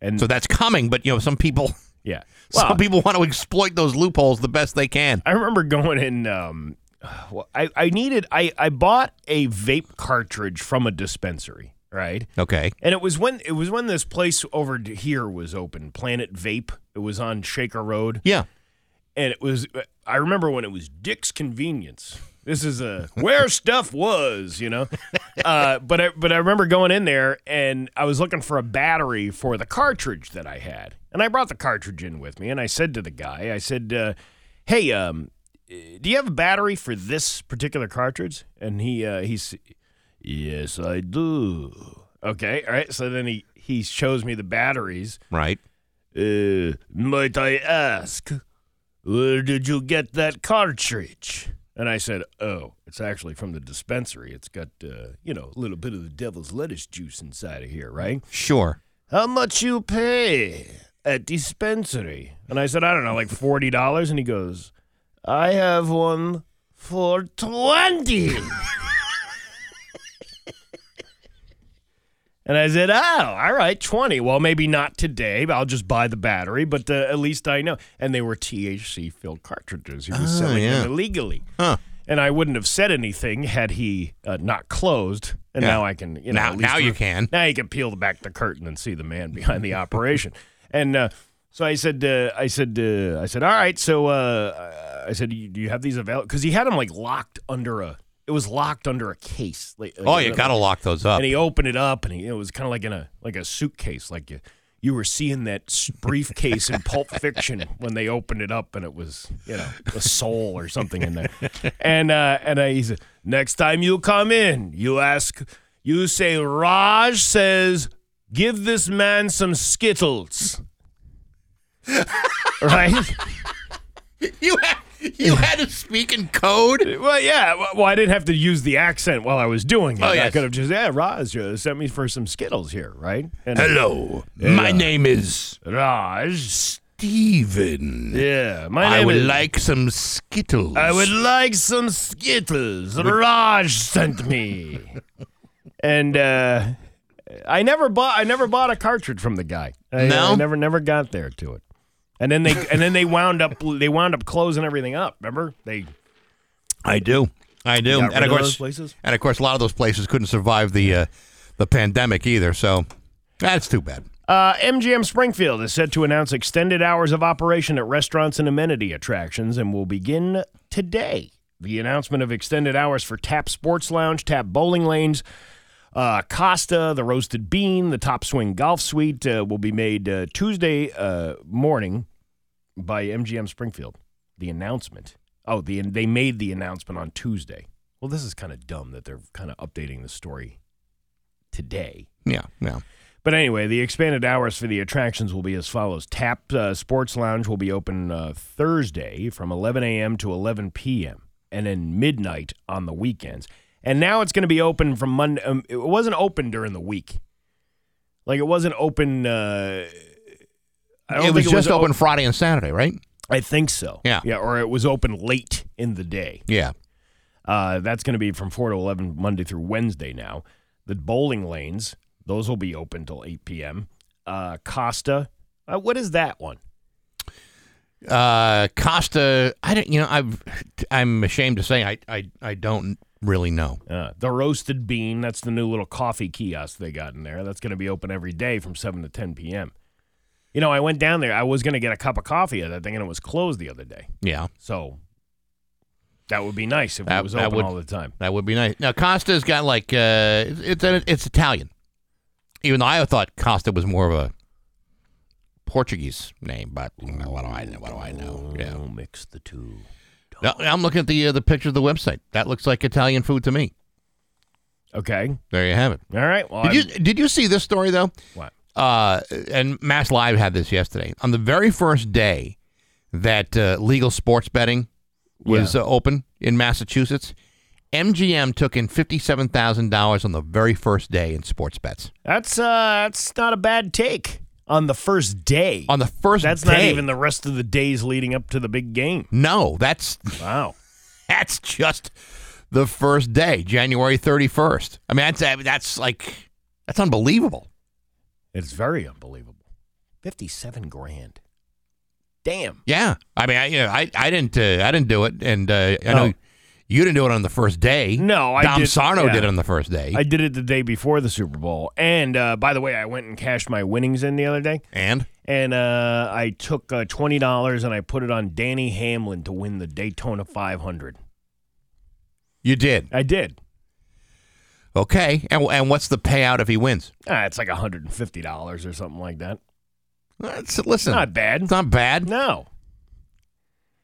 and So that's coming, but you know, some people, yeah. some people want to exploit those loopholes the best they can. I remember going in. Um, well, I I needed. I I bought a vape cartridge from a dispensary. Right. Okay. And it was when it was when this place over here was open, Planet Vape. It was on Shaker Road, Yeah. and it was. I remember when it was Dick's Convenience. This is a where stuff was, you know. Uh, but I but I remember going in there and I was looking for a battery for the cartridge that I had, and I brought the cartridge in with me, and I said to the guy, I said, uh, "Hey, um, do you have a battery for this particular cartridge?" And he uh, he's, "Yes, I do." Okay, all right. So then he he shows me the batteries. Right. Uh, might I ask, where did you get that cartridge? And I said, oh, it's actually from the dispensary. It's got, uh, you know, a little bit of the devil's lettuce juice inside of here, right? Sure. How much you pay at dispensary? And I said, I don't know, like $40. And he goes, I have one for 20 And I said, "Oh, all right, twenty. Well, maybe not today. But I'll just buy the battery. But uh, at least I know." And they were THC filled cartridges. He was Oh, selling yeah. them illegally. Huh. And I wouldn't have said anything had he uh, not closed. And Yeah. now I can, you know, Now- at least now you can. Now you can peel back the curtain and see the man behind the operation. And uh, so I said, uh, I said, uh, I said, all right. So uh, I said, do you- have these available? Because he had them like locked under a. It was locked under a case. Like, Oh, like, you got to lock those up. and he opened it up, and he, it was kind of like in a like a suitcase, like you you were seeing that briefcase in Pulp Fiction when they opened it up, and it was you know a soul or something in there. And uh, and uh, he said, next time you come in, you ask, you say, Raj says, give this man some Skittles, right? You had, you had to speak in code. Well, yeah. Well, I didn't have to use the accent while I was doing it. Oh, I could have just, yeah, Raj uh, sent me for some Skittles here, right? And, Hello, my name is Raj. Steven. Yeah, my name I would is. like some Skittles. I would like some Skittles. Raj sent me. and uh, I never bought. I never bought a cartridge from the guy. I, No? I never, never got there to it. And then they, and then they wound up, they wound up closing everything up. Remember they I do. I do. And of of course, places. and of course, a lot of those places couldn't survive the uh, the pandemic either. So that's too bad. Uh, MGM Springfield is set to announce extended hours of operation at restaurants and amenity attractions and will begin today. The announcement of extended hours for Tap Sports Lounge, Tap Bowling Lanes, uh, Costa, the Roasted Bean, the Top Swing Golf Suite uh, will be made uh, Tuesday uh, morning by MGM Springfield. The announcement. Oh, the they made the announcement on Tuesday. Well, this is kind of dumb that they're kind of updating the story today. Yeah, yeah. But anyway, the expanded hours for the attractions will be as follows. Tap uh, Sports Lounge will be open uh, Thursday from 11 a.m. to 11 p.m. and then midnight on the weekends. And now it's going to be open from Monday. Um, it wasn't open during the week. Like it wasn't open. Uh, It was think just open o- Friday and Saturday, right? I think so. Yeah. Yeah, or it was open late in the day. Yeah. Uh, that's going to be from 4 to 11 Monday through Wednesday now. The bowling lanes, those will be open till 8 p.m. Uh, Costa, uh, what is that one? Uh, Costa, I don't. You know, I've. I'm ashamed to say I. I. I don't really know. Uh, the Roasted Bean, that's the new little coffee kiosk they got in there. That's going to be open every day from 7 to 10 p.m. You know, I went down there. I was going to get a cup of coffee at that thing, and it was closed the other day. Yeah, So that would be nice if That- it was open would- all the time. that would be nice. Now Costa's got like uh, it's it's, it's Italian. Even though I thought Costa was more of a Portuguese name, but what do I know? What do I know? Yeah. Don't mix the two. Now, I'm looking at the uh, the picture of the website. That looks like Italian food to me. Okay. There you have it. All right. Well, Did you did you see this story though? what? Uh, and Mass Live had this yesterday. On the very first day that uh, legal sports betting was uh, open in Massachusetts, MGM took in fifty-seven thousand dollars on the very first day in sports bets. That's uh, that's not a bad take on the first day. On the first that's day. not even the rest of the days leading up to the big game. No, that's Wow. that's just the first day, January thirty-first. I mean, that's that's like that's unbelievable. It's very unbelievable. Fifty-seven grand. Damn. Yeah, I mean, I you know, I, I didn't uh, I didn't do it, and uh, I know you didn't do it on the first day. No, I Dom did- Sarno yeah. did it on the first day, I did it the day before the Super Bowl. And uh, by the way, I went and cashed my winnings in the other day. and And uh, I took uh, twenty dollars and I put it on Denny Hamlin to win the Daytona 500. you did I did. Okay. And and what's the payout if he wins? Ah, it's like hundred and fifty dollars or something like that. That's, listen, Not bad. It's not bad. No.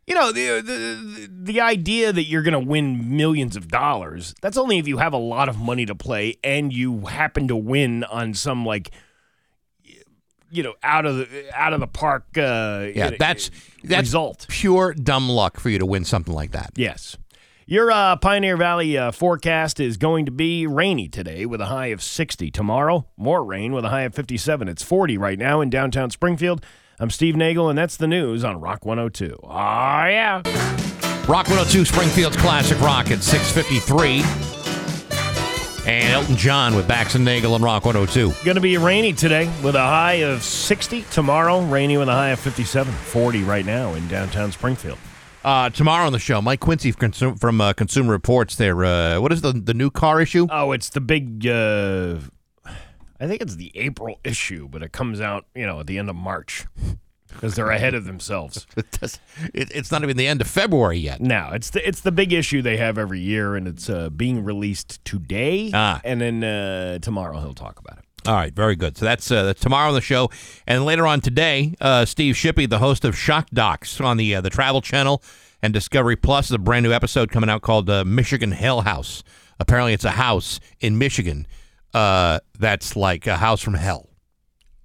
You know the, the the idea that you're going to win millions of dollars. That's only if you have a lot of money to play and you happen to win on some like you know out of the out of the park. Uh, Yeah, that's that's result. pure dumb luck for you to win something like that. Yes. Your uh, Pioneer Valley uh, forecast is going to be rainy today with a high of 60. Tomorrow, more rain with a high of 57. It's 40 right now in downtown Springfield. I'm Steve Nagel, and that's the news on Rock 102. Oh, yeah. Rock 102 Springfield's Classic Rock at 653. And Elton John with Bax and Nagel and Rock 102. Going to be rainy today with a high of 60. Tomorrow, rainy with a high of 57. 40 right now in downtown Springfield. Uh, tomorrow on the show, Mike Quincy from, Consum- from uh, Consumer Reports there. Uh, what is the, the new car issue? Oh, it's the big. Uh, I think it's the April issue, but it comes out, you know, at the end of March because they're ahead of themselves. It- it's not even the end of February yet. No, it's the it's the big issue they have every year, and it's uh, being released today. Ah. and then uh, tomorrow he'll talk about it. All right, very good. So that's, uh, that's tomorrow on the show, and later on today, uh, Steve Shippey, the host of Shock Docs on the uh, the Travel Channel and Discovery Plus, is a brand new episode coming out called uh, Michigan Hell House. Apparently, it's a house in Michigan uh, that's like a house from hell.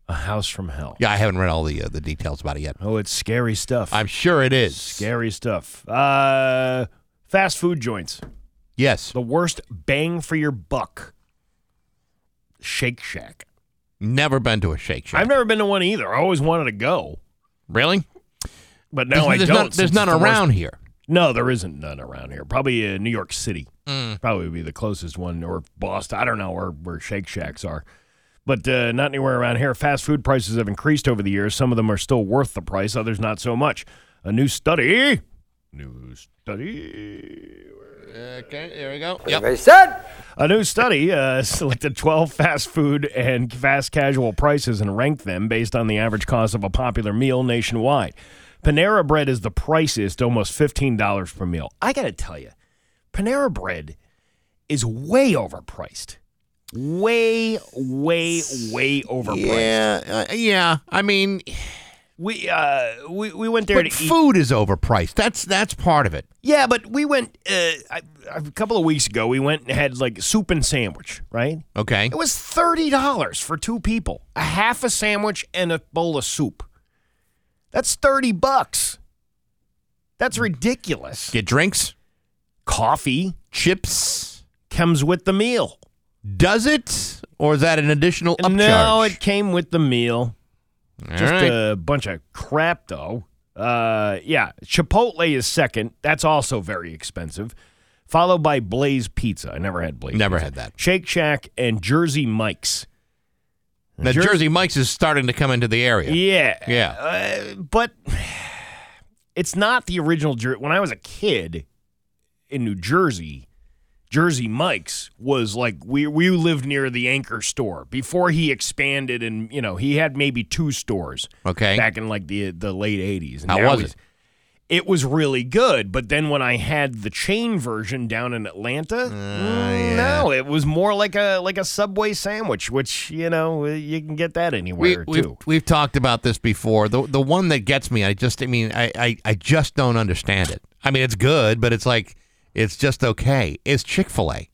A house from hell. Yeah, I haven't read all the uh, the details about it yet. Oh, it's scary stuff. I'm sure it is. scary stuff. Uh, fast food joints. Yes, The worst bang for your buck. Shake Shack. never been to a Shake Shack. I've never been to one either. I always wanted to go, really? but now I there's don't. None, there's none the worst- around here. No, there isn't none around here. Probably uh, New York City. Mm. Probably would be the closest one, or Boston. I don't know where, where Shake Shacks are. But uh, not anywhere around here. Fast food prices have increased over the years. Some of them are still worth the price, others not so much. A new study. New study. Okay, here we go. Yep. A new study uh, selected 12 fast food and fast casual prices and ranked them based on the average cost of a popular meal nationwide. Panera Bread is the priciest, almost $15 per meal. I got to tell you, Panera Bread is way overpriced. Way, way, way overpriced. Yeah, uh, yeah. I mean, We uh we, we went there but to eat. food is overpriced. That's that's part of it. Yeah, but we went uh, I, a couple of weeks ago. We went and had like soup and sandwich, right? Okay. It was thirty dollars for two people. A half a sandwich and a bowl of soup. That's thirty bucks. That's ridiculous. Get drinks, Coffee chips. comes with the meal. Does it, or is that an additional upcharge? No, it came with the meal. All Just right. a bunch of crap, though. Uh, yeah, Chipotle is second. That's also very expensive. Followed by Blaze Pizza. I never had Blaze. Never Pizza. had that. Shake Shack and Jersey Mike's. Now, Jer- Jersey Mike's is starting to come into the area. Yeah, Yeah. Uh, but it's not the original. Jer- when I was a kid in New Jersey, Jersey Mike's was like we we lived near the anchor store before he expanded, and you know he had maybe two stores. Okay. back in like the the late '80s. And How was it? It was really good, but then when I had the chain version down in Atlanta, Uh, mm, no, it was more like a like a Subway sandwich, which you know you can get that We, anywhere we've, too. we've talked about this before. The the one that gets me, I just, I mean, I, I, I just don't understand it. I mean, it's good, but it's like, it's just okay. It's Chick fil A.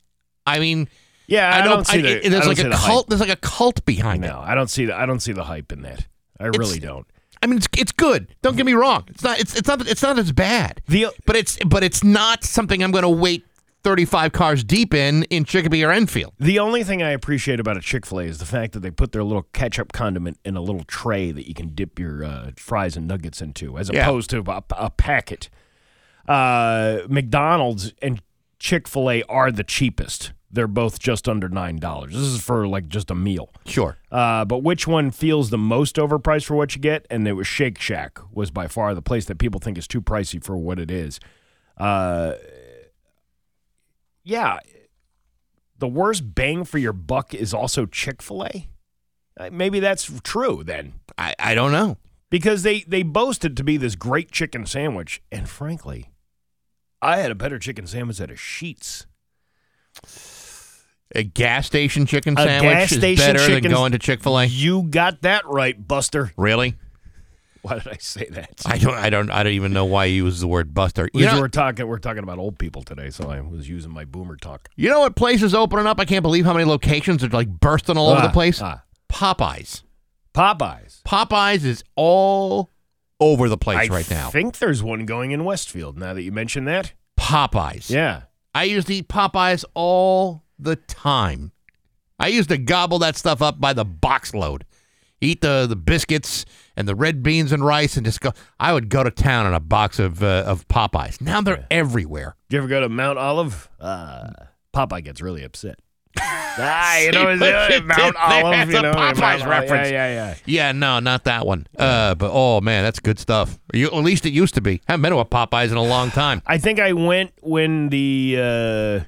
I mean, Yeah, I, know don't see I- the. it- there's I like a the hype. cult. There's like a cult behind it. No, I don't see the. I don't see the hype in that. I really don't. I mean, it's it's good. Don't get me wrong. It's not. It's it's not. It's not as bad. The But it's but it's not something I'm going to wait 35 cars deep in in Chicopee or Enfield. The only thing I appreciate about a Chick Fil A is the fact that they put their little ketchup condiment in a little tray that you can dip your uh, fries and nuggets into, as Yeah. opposed to a, a packet. Uh, McDonald's and Chick Fil A are the cheapest. They're both just under nine dollars. This is for like just a meal. Sure. Uh, but which one feels the most overpriced for what you get? And it was Shake Shack was by far the place that people think is too pricey for what it is. Uh, yeah, the worst bang for your buck is also Chick Fil A. Maybe that's true then, I I don't know. because they they boasted to be this great chicken sandwich, and frankly, I had a better chicken sandwich at a Sheetz. A gas station chicken A sandwich gas is better than going to Chick Fil A. You got that right, Buster. Really? Why did I say that? I don't. I don't. I don't even know why you use the word Buster. You know, we're talking we're talking about old people today, so I was using my boomer talk. you know what place is opening up? I can't believe how many locations are like bursting all over Ah, the place. ah. Popeyes. Popeyes. Popeyes is all over the place I right now. I think there's one going in Westfield. Now that you mention that, Popeyes. yeah. I used to eat Popeyes all the time. I used to gobble that stuff up by the box load. Eat the, the biscuits and the red beans and rice and just go. I would go to town on a box of uh, of Popeyes. Now they're everywhere. Did you ever go to Mount Olive? Uh, Popeye gets really upset. ah, you know, what you Mount? Olive. That's You a know, Popeyes Mount reference. Yeah, yeah, yeah. Yeah, no, not that one. Uh, but oh man, that's good stuff. You, at least it used to be. I haven't been to a Popeyes in a long time. I think I went when the. Uh,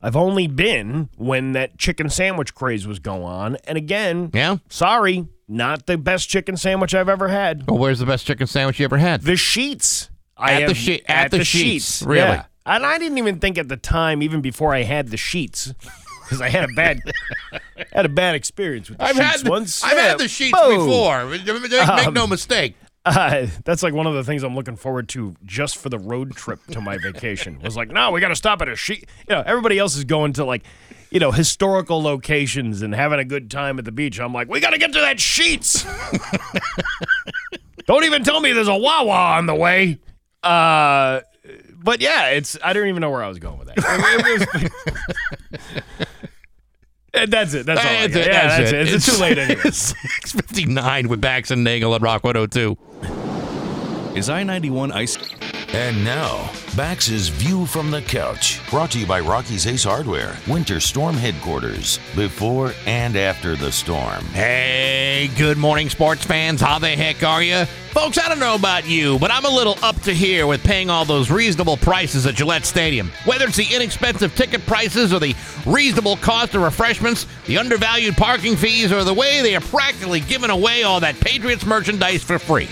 I've only been when that chicken sandwich craze was going on, and again, Yeah. sorry, not the best chicken sandwich I've ever had. Well, where's the best chicken sandwich you ever had? The Sheetz. I At the she- at the Sheetz, really? Yeah. And I didn't even think at the time, even before I had the Sheetz, because I had a bad had a bad experience with the I've Sheetz had the, once. I've Yeah, had the Sheetz boom. before. Make, make no Um, mistake. Uh, that's like one of the things I'm looking forward to just for the road trip to my vacation. Was like, no, we got to stop at a sheet. You know, everybody else is going to like, you know, historical locations and having a good time at the beach. I'm like, we got to get to that Sheetz. don't even tell me there's a Wawa on the way. Uh, but yeah, it's I don't even know where I was going with that. And that's it. That's all. Got. it, Yeah, that's that's it. it. It's, too late anyway. It's 659 with Bax and Nagel at Rock 102. Is I 91 ice? And now, Bax's View from the Couch, brought to you by Rocky's Ace Hardware, Winter Storm Headquarters, before and after the storm. Hey, good morning, sports fans. How the heck are you? Folks, I don't know about you, but I'm a little up to here with paying all those reasonable prices at Gillette Stadium. Whether it's the inexpensive ticket prices or the reasonable cost of refreshments, the undervalued parking fees, or the way they are practically giving away all that Patriots merchandise for free.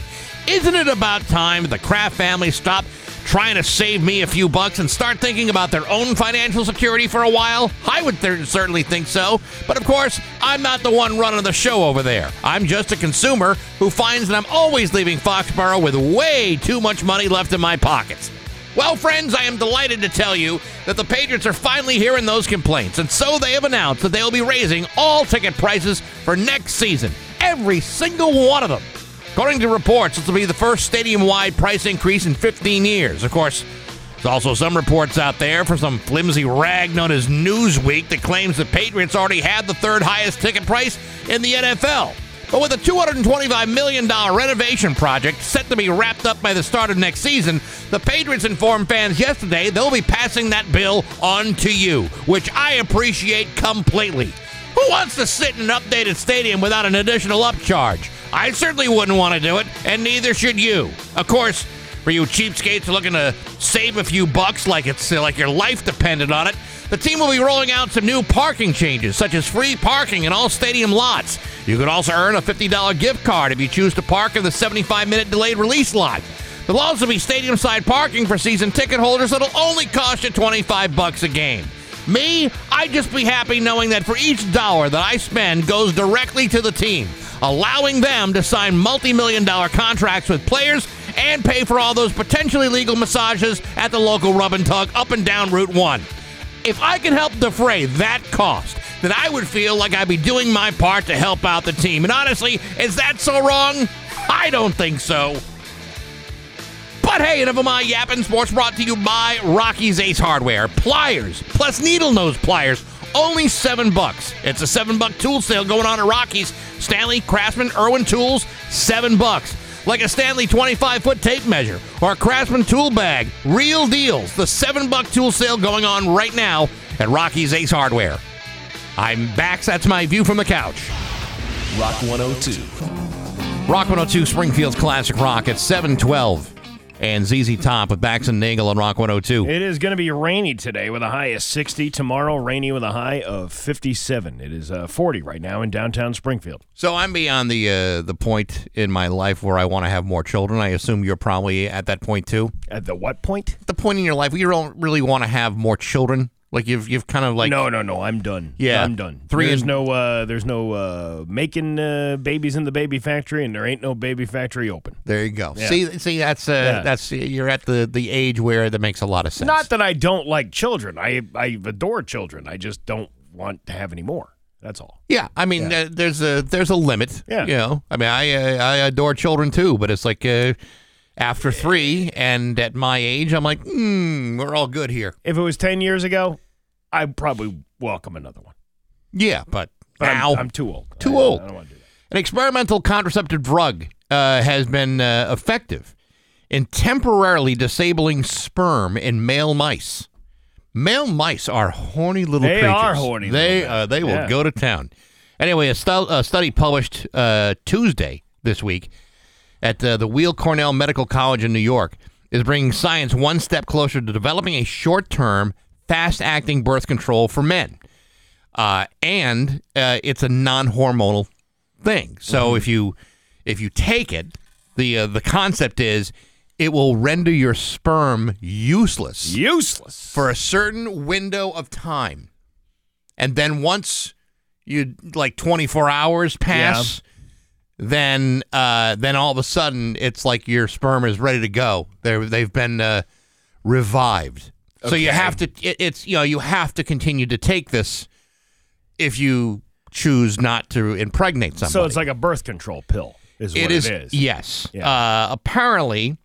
Isn't it about time the Kraft family stop trying to save me a few bucks and start thinking about their own financial security for a while? I would th- certainly think so. But of course, I'm not the one running the show over there. I'm just a consumer who finds that I'm always leaving Foxborough with way too much money left in my pockets. Well, friends, I am delighted to tell you that the Patriots are finally hearing those complaints, and so they have announced that they will be raising all ticket prices for next season. Every single one of them. According to reports, this will be the first stadium wide price increase in 15 years. Of course, there's also some reports out there from some flimsy rag known as Newsweek that claims the Patriots already had the third highest ticket price in the NFL. But with a $225 million renovation project set to be wrapped up by the start of next season, the Patriots informed fans yesterday they'll be passing that bill on to you, which I appreciate completely. Who wants to sit in an updated stadium without an additional upcharge? I certainly wouldn't want to do it, and neither should you. Of course, for you cheapskates looking to save a few bucks like it's uh, like your life depended on it, the team will be rolling out some new parking changes, such as free parking in all stadium lots. You could also earn a $50 gift card if you choose to park in the 75 minute delayed release lot. There'll also be stadium side parking for season ticket holders that'll only cost you 25 bucks a game. Me, I'd just be happy knowing that for each dollar that I spend goes directly to the team, allowing them to sign multi million dollar contracts with players and pay for all those potentially legal massages at the local rub and tug up and down Route 1. if I can help defray that cost, then I would feel like I'd be doing my part to help out the team. And honestly, is that so wrong? I don't think so. But hey, enough of my yapping. Sports brought to you by Rocky's Ace Hardware. Pliers, plus needle nose pliers, only seven bucks. It's a seven buck tool sale going on at Rockies. Stanley, Craftsman, Irwin Tools, seven bucks. Like a Stanley 25 foot tape measure or a Craftsman tool bag. Real deals. The seven buck tool sale going on right now at Rockies Ace Hardware. I'm back. That's my view from the couch. Rock 102. Rock 102 Springfield's Classic Rock at 712. And ZZ Top with Bax and Nagel on Rock 102. It is going to be rainy today with a high of 60. Tomorrow, rainy with a high of 57. It is uh, 40 right now in downtown Springfield. So I'm beyond the uh, the point in my life where I want to have more children. I assume you're probably at that point too. At the what point? The point in your life where you don't really want to have more children. Like you've you've kind of like no, no, no. I'm done. Yeah. I'm done. Three There's and- no, uh, there's no uh, making uh, babies in the baby factory, and there ain't no baby factory open. There you go. Yeah. See, see, that's uh, Yeah. that's you're at the the age where that makes a lot of sense. Not that I don't like children. I I adore children. I just don't want to have any more. That's all. Yeah, I mean, uh, there's a there's a limit. Yeah. you know, I mean, I uh, I adore children too, but it's like uh, after three, and at my age, I'm like, hmm, we're all good here. If it was 10 years ago, I'd probably welcome another one. Yeah, but, But I'm- now I'm, too old. Too I- old. I don't want to do that. An experimental contraceptive drug uh, has been uh, effective in temporarily disabling sperm in male mice. Male mice are horny little They creatures. are horny They uh, they will Yeah. go to town. Anyway, a, stu- a study published uh, Tuesday this week at uh, the Weill Cornell Medical College in New York is bringing science one step closer to developing a short-term, fast-acting birth control for men. Uh, and uh, it's a non-hormonal thing. So Mm-hmm. if you if you take it, the uh, the concept is it will render your sperm useless Useless. for a certain window of time. And then once you like 24 hours pass, then uh, then all of a sudden it's like your sperm is ready to go. They they've been uh, revived. So you have to it, it's you know you have to continue to take this if you choose not to impregnate somebody. So it's like a birth control pill, is what It is, it is. yes. Yeah. Uh, apparently,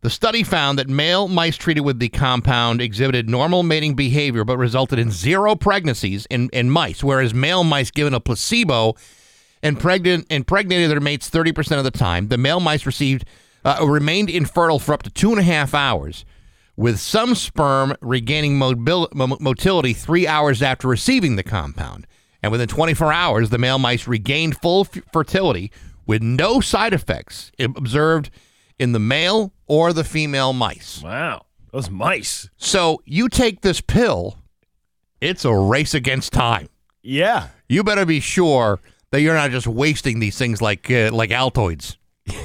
the study found that male mice treated with the compound exhibited normal mating behavior, but resulted in zero pregnancies in, in mice, whereas male mice given a placebo impregnate, impregnated their mates 30% of the time. The male mice received uh, remained infertile for up to two and a half hours, with some sperm regaining motility three hours after receiving the compound. And within 24 hours, the male mice regained full f- fertility with no side effects observed in the male or the female mice. Wow. Those mice. So you take this pill, it's a race against time. Yeah. You better be sure that you're not just wasting these things like uh, like Altoids.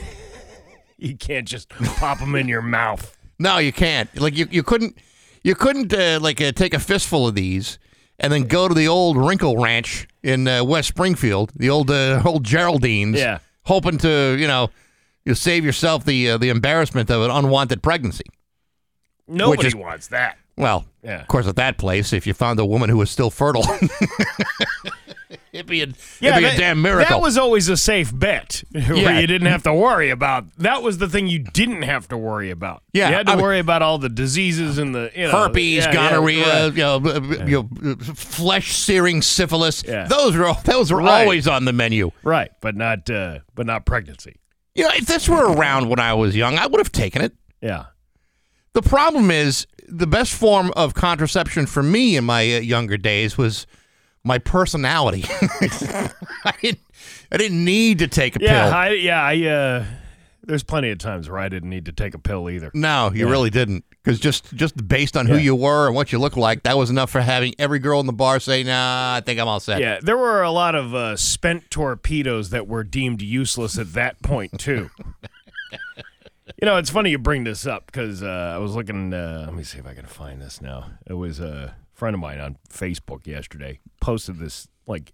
You can't just pop them in your mouth. No, you can't. Like you, you couldn't you couldn't uh, like uh, take a fistful of these and then go to the old Wrinkle Ranch in uh, West Springfield, the old uh, old Geraldines, Yeah. hoping to you know you save yourself the uh, the embarrassment of an unwanted pregnancy. Nobody is- wants that. Well, Yeah. of course, at that place, if you found a woman who was still fertile, it'd be a, Yeah, it'd be that, a damn miracle. That was always a safe bet where Yeah. you didn't have to worry about. That was the thing you didn't have to worry about. Yeah, you had to I mean- worry about all the diseases and the you know, herpes, yeah, gonorrhea, right. you know, you know, flesh searing syphilis. Those were those are Right. always on the menu. Right, but not uh, but not pregnancy. You know, if this were around when I was young, I would have taken it. Yeah. The problem is the best form of contraception for me in my uh, younger days was my personality. I didn't I didn't need to take a Yeah, pill. I, yeah, I uh there's plenty of times where I didn't need to take a pill either. no, you really didn't. Because just just based on who Yeah. you were and what you looked like, that was enough for having every girl in the bar say, "Nah, I think I'm all set." Yeah, there were a lot of uh, spent torpedoes that were deemed useless at that point too. you know, it's funny you bring this up because uh, I was looking. Uh, let me see if I can find this now. It was a friend of mine on Facebook yesterday posted this like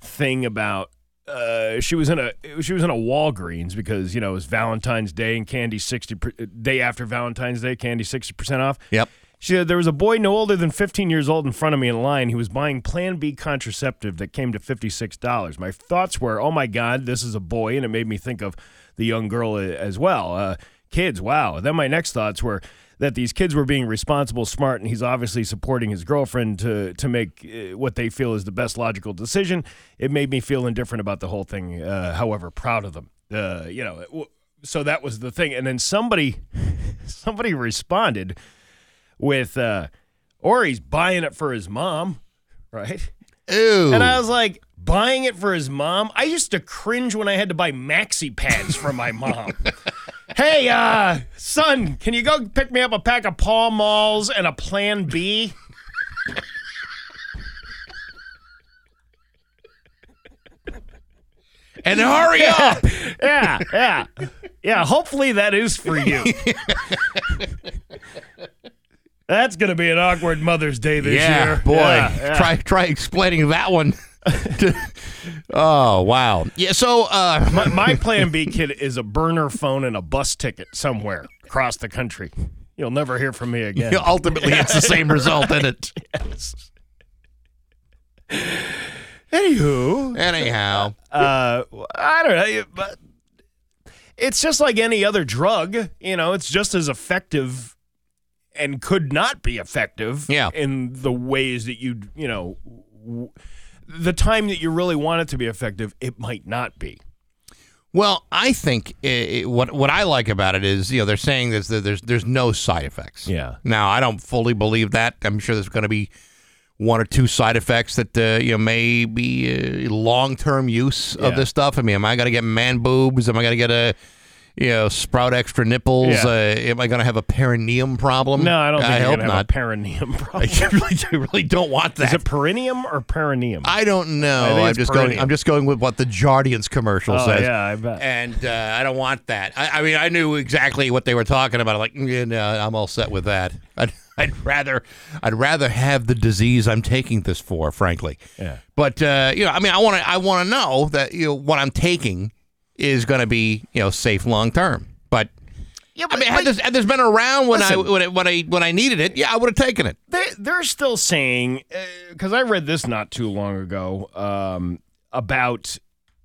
thing about. Uh, she was in a she was in a Walgreens because you know it was Valentine's Day and candy sixty per, day after Valentine's Day candy sixty percent off. Yep. She said, There was a boy no older than 15 years old in front of me in line. He was buying Plan B contraceptive that came to $56. My thoughts were, Oh my God, this is a boy. And it made me think of the young girl uh, as well. Uh, kids, wow. Then my next thoughts were, that these kids were being responsible, smart, and he's obviously supporting his girlfriend to to make uh, what they feel is the best logical decision. It made me feel indifferent about the whole thing. Uh, however, proud of them. Uh, you know, w- so that was the thing. And then somebody somebody responded with, uh, "Or he's buying it for his mom, right?" Ew. And I was like, buying it for his mom? I used to cringe when I had to buy maxi pads for my mom. hey, uh, son, can you go pick me up a pack of Pall Malls and a Plan B? and hurry up. yeah, yeah. Yeah, hopefully that is for you. That's going to be an awkward Mother's Day this yeah, year. boy. Yeah, yeah. Try try explaining that one. oh wow. Yeah. So uh, my, my Plan B kit is a burner phone and a bus ticket somewhere across the country. You'll never hear from me again. ultimately, it's the same result, isn't it? Yes. Anywho, Anyhow, uh, I don't know, but it's just like any other drug. You know, it's just as effective and could not be effective. Yeah. in the ways that you you know, w- the time that you really want it to be effective, it might not be. well, I think i i what what I like about it is you know they're saying this that there's there's no side effects. Yeah. Now I don't fully believe that. I'm sure there's going to be one or two side effects that uh, you know may be uh, long term use of Yeah. this stuff. I mean, am I going to get man boobs? Am I going to get a you know sprout extra nipples? Yeah. Uh, am I going to have a perineum problem? No, I don't think I you're hope not. have a perineum I problem. really, I really don't want that. Is it perineum or perineum? I don't know. I I'm it's just going. I'm just going with what the Jardiance commercial oh says. yeah, I bet. And uh, I don't want that. I, I mean, I knew exactly what they were talking about. I'm like, yeah, no, I'm all set with that. I'd, I'd rather, I'd rather have the disease I'm taking this for, frankly. Yeah. But uh, you know, I mean, I want to, I want to know that you know what I'm taking is going to be you know safe long term. But Yeah, I mean, had this, had this been around when I when, it, when I when I needed it, yeah, I would have taken it. they, they're still saying because I read this not too long ago um, about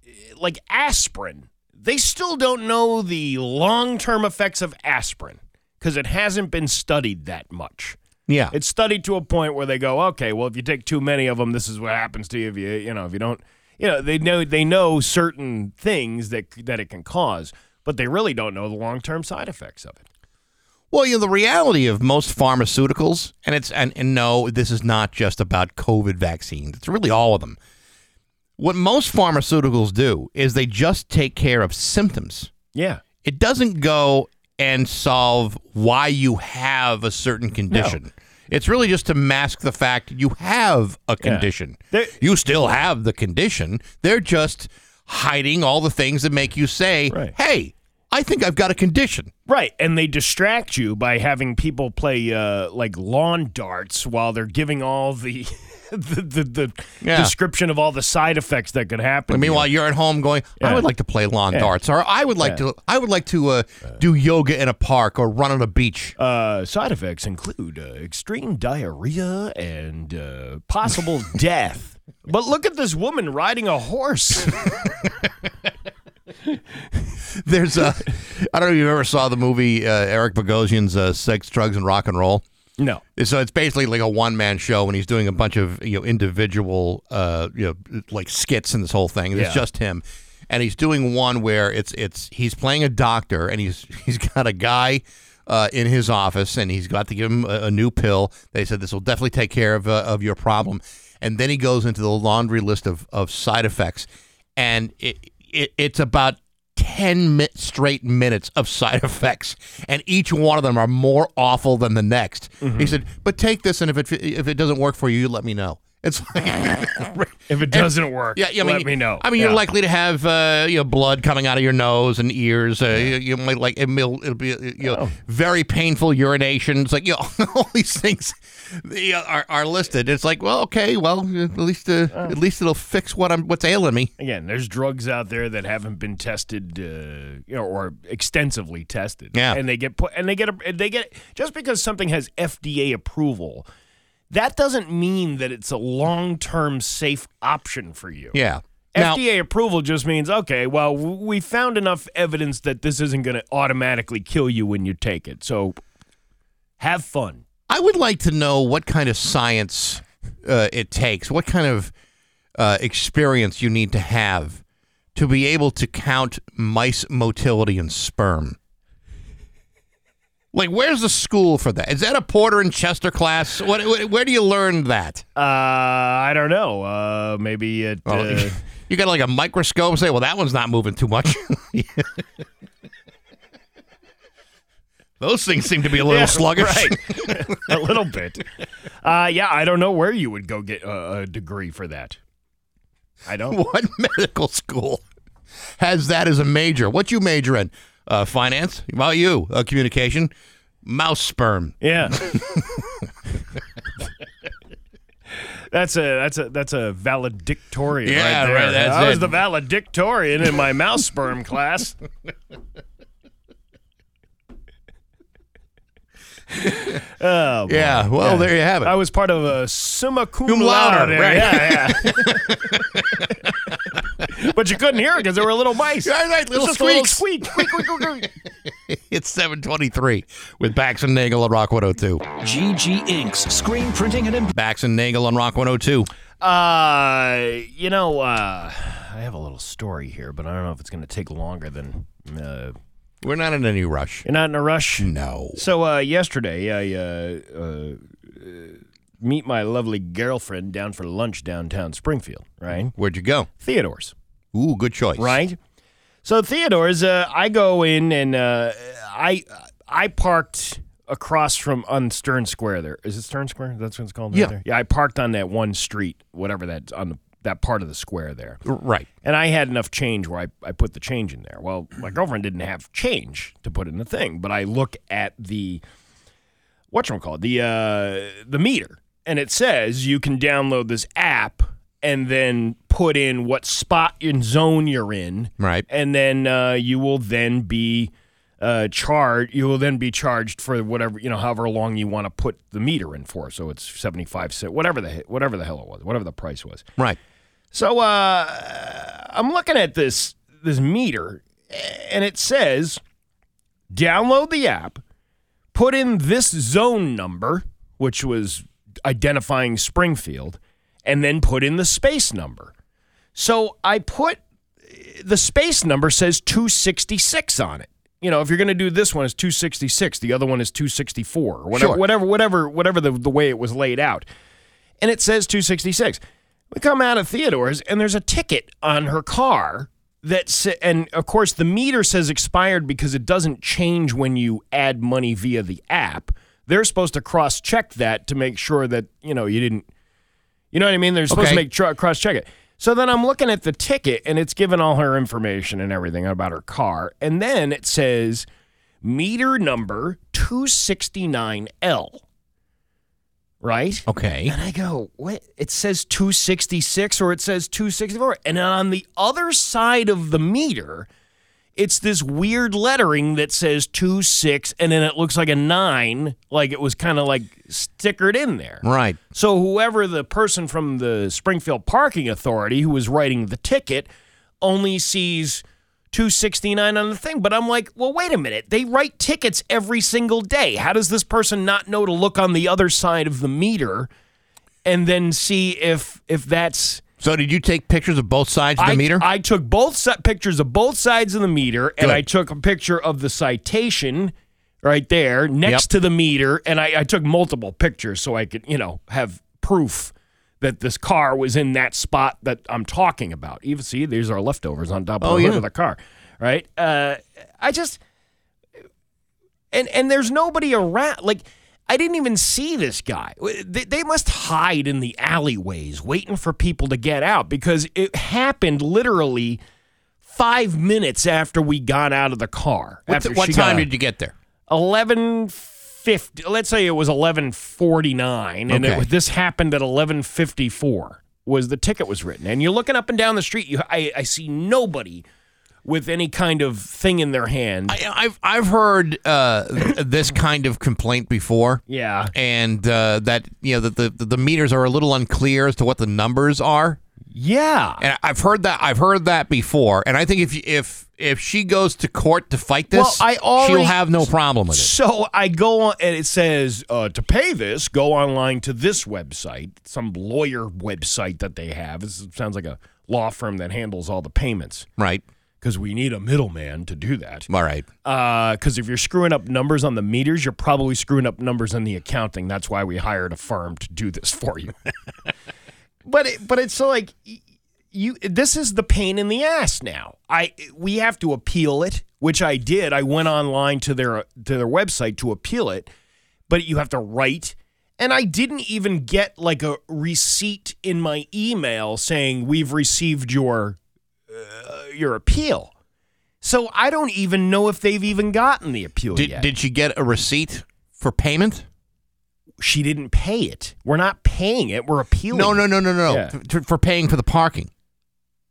uh, like aspirin. They still don't know the long term effects of aspirin because it hasn't been studied that much. Yeah. It's studied to a point where they go, okay, well, if you take too many of them, this is what happens to you. If you, you know, if you don't, you know, they know they know certain things that that it can cause, but they really don't know the long term side effects of it. Well, you know, the reality of most pharmaceuticals, and it's and, and no, this is not just about COVID vaccines. It's really all of them. What most pharmaceuticals do is they just take care of symptoms. Yeah. It doesn't go and solve why you have a certain condition. It's really just to mask the fact you have a condition. They- you still have the condition. They're just hiding all the things that make you say, Right. "Hey, I think I've got a condition." Right, and they distract you by having people play uh, like lawn darts while they're giving all the the, the, the Yeah. description of all the side effects that could happen. And meanwhile, you're at home going, "I Yeah. would like to play lawn Yeah. darts, or I would like to, I would like to uh, do yoga in a park or run on a beach." uh, side effects include uh, extreme diarrhea and uh, possible death. But look at this woman riding a horse. There's a, I don't know if you ever saw the movie uh, Eric Bogosian's uh, "Sex, Drugs, and Rock and Roll." no, So it's basically like a one man show, and he's doing a bunch of you know individual uh, you know like skits in this whole thing. It's Yeah. just him, and he's doing one where it's it's he's playing a doctor, and he's he's got a guy. Uh, in his office, and he's got to give him a, a new pill. They said this will definitely take care of uh, of your problem, and then he goes into the laundry list of, of side effects, and it, it it's about 10 mi- straight minutes of side effects and each one of them are more awful than the next. He mm-hmm. said but take this and if it if it doesn't work for you you let me know It's like, If it doesn't work, yeah, yeah, I mean, let me know. I mean, Yeah. you're likely to have uh, you know blood coming out of your nose and ears. Uh, you, you might like it'll, it'll be uh, you know Oh. very painful urinations. Like you know, all these things uh, are, are listed. It's like, well, okay, well, at least uh, Oh. at least it'll fix what I'm what's ailing me. Again, there's drugs out there that haven't been tested, uh, you know, or extensively tested. Yeah. and they get put, and they get, a, they get just because something has FDA approval, that doesn't mean that it's a long-term safe option for you. Yeah. Now, FDA approval just means okay. Well, we found enough evidence that this isn't going to automatically kill you when you take it. So, have fun. I would like to know what kind of science uh, it takes, what kind of uh, experience you need to have to be able to count mice motility in sperm. Like, where's the school for that? Is that a Porter and Chester class? What, where, where do you learn that? Uh, I don't know. Uh, maybe it. Oh, Uh, you got like a microscope. Say, well, that one's not moving too much. Those things seem to be a little Yeah, sluggish. right. a little bit. Uh, yeah, I don't know where you would go get a, a degree for that. I don't. what medical school has that as a major? What you major in? Uh, finance? About you? Uh, communication? Mouse sperm. Yeah. That's a that's a that's a valedictorian Yeah, right there. right, I was it. the valedictorian in my mouse sperm class. oh, boy. Yeah, well, there you have it. I was part of a summa cum, Cum laude. laude, there. right. Yeah, yeah. but you couldn't hear it because there were little mice. Right, right, It's little just a little squeaks. squeak, squeak, squeak, squeak, squeak. It's 723 with Bax and Nagel on Rock 102. GG Inks. Screen printing and em- Bax and Nagel on Rock 102. Uh, you know, uh, I have a little story here, but I don't know if it's going to take longer than. Uh, We're not in any rush. you're not in a rush. No. So uh, yesterday, I uh, uh, meet my lovely girlfriend down for lunch downtown Springfield. Right, Where'd you go? Theodore's. Ooh, good choice. Right. So Theodore's, uh, I go in and uh, I I parked across from on Stearns Square. There is it Stearns Square? That's what it's called. right Yeah. there? Yeah. I parked on that one street, whatever that's on the, that part of the square there. Right. And I had enough change where I, I put the change in there. Well, my girlfriend didn't have change to put in the thing, but I look at the whatchamacallit, the uh the meter, and it says you can download this app and then put in what spot and zone you're in. Right. And then uh, you will then be uh, charged. You will then be charged for whatever you know, however long you want to put the meter in for. So it's seventy five cent, whatever the whatever the hell it was, whatever the price was. Right. So uh, I'm looking at this this meter, and it says download the app, put in this zone number, which was identifying Springfield, and then put in the space number. So I put the space number says 266 on it. You know, if you're going to do this one is 266, the other one is 264, or whatever, Sure. whatever, whatever, whatever the, the way it was laid out. And it says 266. We come out of Theodore's and there's a ticket on her car that and of course the meter says expired because it doesn't change when you add money via the app. They're supposed to cross check that to make sure that, you know, you didn't you know what I mean? They're supposed Okay. to make tr- cross check it. So then I'm looking at the ticket and it's given all her information and everything about her car. And then it says meter number 269L. Right? Okay. And I go, what? It says 266 or it says 264. And then on the other side of the meter, it's this weird lettering that says 26 and then it looks like a 9, like it was kind of like stickered in there. Right. So whoever the person from the Springfield Parking Authority who was writing the ticket only sees 269 on the thing. But I'm like, well, wait a minute. They write tickets every single day. How does this person not know to look on the other side of the meter and then see if if that's So did you take pictures of both sides of the I, meter? I took both si- pictures of both sides of the meter, and I took a picture of the citation right there next Yep. to the meter, and I, I took multiple pictures so I could, you know, have proof that this car was in that spot that I'm talking about. Even see, these are leftovers on top of Oh, the hood yeah. of the car, right? Uh, I just and and there's nobody around. Like I didn't even see this guy. They, they must hide in the alleyways waiting for people to get out because it happened literally five minutes after we got out of the car. What, after what time did you get there? 1150 let's say it was 1149 and it Okay. was, this happened at 1154 was the ticket was written and you're looking up and down the street you I, I see nobody with any kind of thing in their hand I, I've I've heard uh, this kind of complaint before. yeah and uh, that you know that the the meters are a little unclear as to what the numbers are. Yeah And I've heard that I've heard that before, and I think if if if she goes to court to fight this, Well, I already- she'll have no problem with it. So I go on, and it says uh, to pay this, go online to this website, some lawyer website that they have. This sounds like a law firm that handles all the payments Right. because we need a middleman to do that. All right. Because if you're screwing up numbers on the meters, you're probably screwing up numbers on the accounting. That's why we hired a firm to do this for you. but it, but it's like you. This is the pain in the ass now. I we have to appeal it, which I did. I went online to their to their website to appeal it, but you have to write. And I didn't even get like a receipt in my email saying we've received your uh, your appeal. So I don't even know if they've even gotten the appeal Did yet. did she get a receipt for payment? She didn't pay it. We're not paying it. We're appealing. No, no, no, no, no. Yeah. F- for paying for the parking.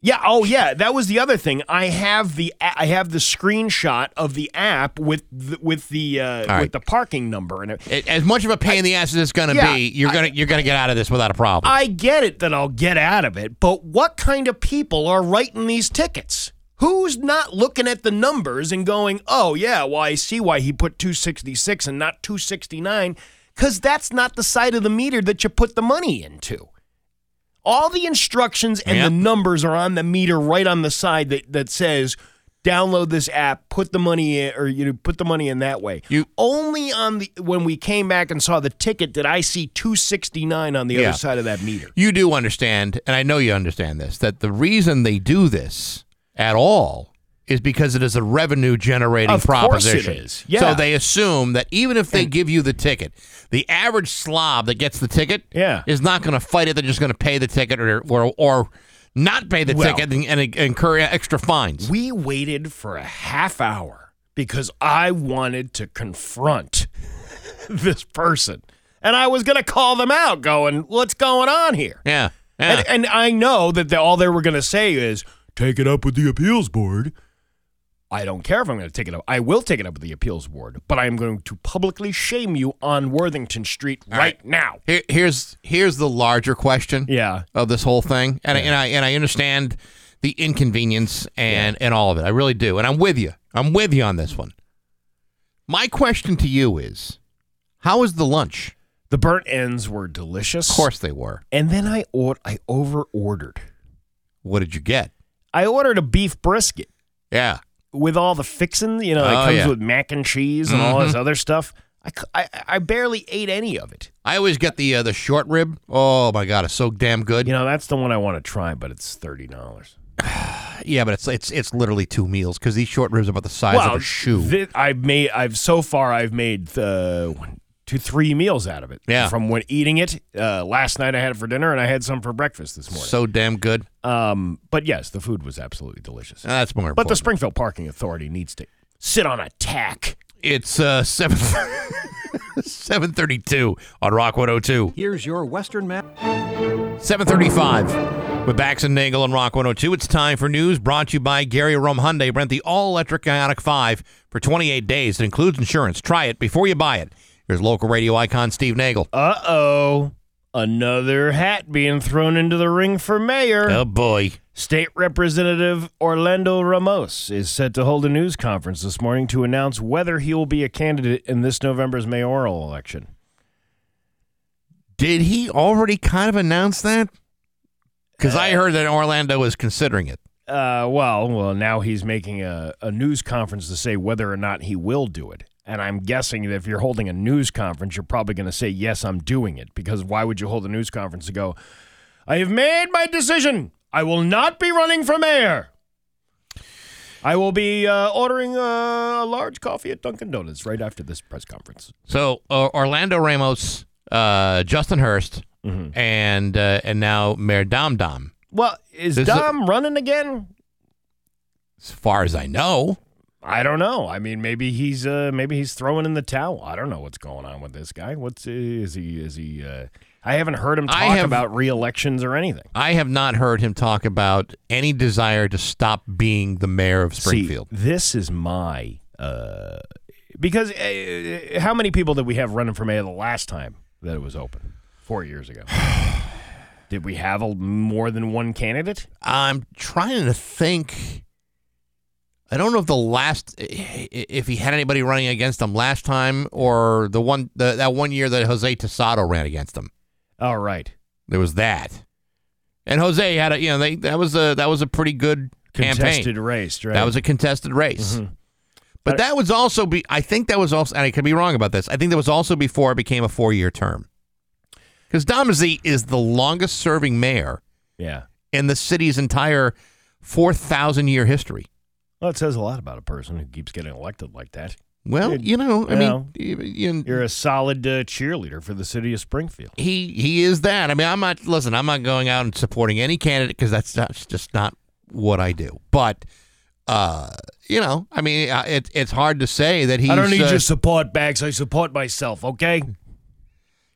Yeah. Oh, yeah. That was the other thing. I have the I have the screenshot of the app with the, with the uh, with the parking number and it. It- As much of a pain in the ass as it's going to Yeah, be, you're gonna you're gonna get out of this without a problem. I get it that I'll get out of it, but what kind of people are writing these tickets? Who's not looking at the numbers and going, "Oh yeah, well I see why he put 266 and not 269 cuz that's not the side of the meter that you put the money into." All the instructions and Yep. the numbers are on the meter right on the side that that says download this app, put the money in or you know, put the money in that way. You- only on the when we came back and saw the ticket did I see 269 on the Yeah. other side of that meter. you do understand, and I know you understand this, that the reason they do this at all is because it is a revenue generating Of course it proposition. Yeah. So they assume that even if they give you the ticket, the average slob that gets the ticket Yeah. is not going to fight it. They're just going to pay the ticket or or, or not pay the Well- ticket and, and incur extra fines. We waited for a half hour because I wanted to confront this person. And I was going to call them out, going, What's going on here? yeah. Yeah. And, and I know that they, all they were going to say is, Take it up with the appeals board. I don't care if I'm going to take it up. I will take it up with the appeals board, but I am going to publicly shame you on Worthington Street right, right. now. Here, here's here's the larger question. Yeah. of this whole thing, and I, and I and I understand the inconvenience and and all of it. I really do, and I'm with you. I'm with you on this one. My question to you is, how was the lunch? The burnt ends were delicious. Of course they were. And then I or- I over ordered. What did you get? I ordered a beef brisket. Yeah, with all the fixing, you know, it Oh, comes yeah. with mac and cheese and all this Mhm. other stuff. I I barely ate any of it. I always get the uh, the short rib. Oh my god, it's so damn good. You know, that's the one I want to try, but it's thirty dollars. yeah, but it's it's it's literally two meals because these short ribs are about the size of a shoe. thi- I've made. I've so far. I've made uh, one, two, three meals out of it. Yeah. From when eating it uh, last night, I had it for dinner, and I had some for breakfast this morning. so damn good. um, but yes, the food was absolutely delicious. That's more but the. Springfield Parking Authority needs to sit on a tack. it's uh seven seven thirty two on Rock one hundred two. Here's your Western map. 735 with Bax and Nagel on Rock 102. It's time for news brought to you by Gary Rome Hyundai. Rent the all-electric Ioniq 5 for 28 days. It includes insurance. Try it before you buy it. Here's local radio icon Steve Nagel. Uh oh. Another hat being thrown into the ring for mayor. Oh, boy. State Representative Orlando Ramos is set to hold a news conference this morning to announce whether he will be a candidate in this November's mayoral election. Did he already kind of announce that? Because I heard that Orlando was considering it. Uh, well, well, now he's making a, a news conference to say whether or not he will do it. And I'm guessing that if you're holding a news conference, you're probably going to say, yes, I'm doing it. Because why would you hold a news conference to go, I have made my decision. I will not be running for mayor. I will be uh, ordering uh, a large coffee at Dunkin' Donuts right after this press conference. So uh, Orlando Ramos, uh, Justin Hurst, Mm-hmm. and uh, and now Mayor Dom Dom. Well, is This is a- Dom running again? As far as I know, I don't know. I mean, maybe he's uh, maybe he's throwing in the towel. I don't know what's going on with this guy. What's is he? Is he? Uh, I haven't heard him talk have- about re-elections or anything. I have not heard him talk about any desire to stop being the mayor of Springfield. See, this is my uh, because uh, how many people did we have running for mayor the last time that it was open? Four years ago. did we have a, more than one candidate? I'm trying to think. I don't know if the last if he had anybody running against him last time or the one the, that one year that Jose Tosado ran against him. All right, There was that, and Jose had a you know they that was a that was a pretty good contested campaign. race. Right. That was a contested race. Mhm. But that was also be I think that was also and I could be wrong about this. I think that was also before it became a four year term. Because Dom is the longest serving mayor yeah. in the city's entire four thousand year history. Well, it says a lot about a person who keeps getting elected like that. Well, you know, I Well, mean, you- You're a solid uh, cheerleader for the city of Springfield. he he is that. I mean, I'm not listen. I'm not going out and supporting any candidate because that's, that's just not what I do. But uh, you know, I mean, uh, it, it's hard to say that he. I don't need uh, your support, Bax. I support myself. Okay.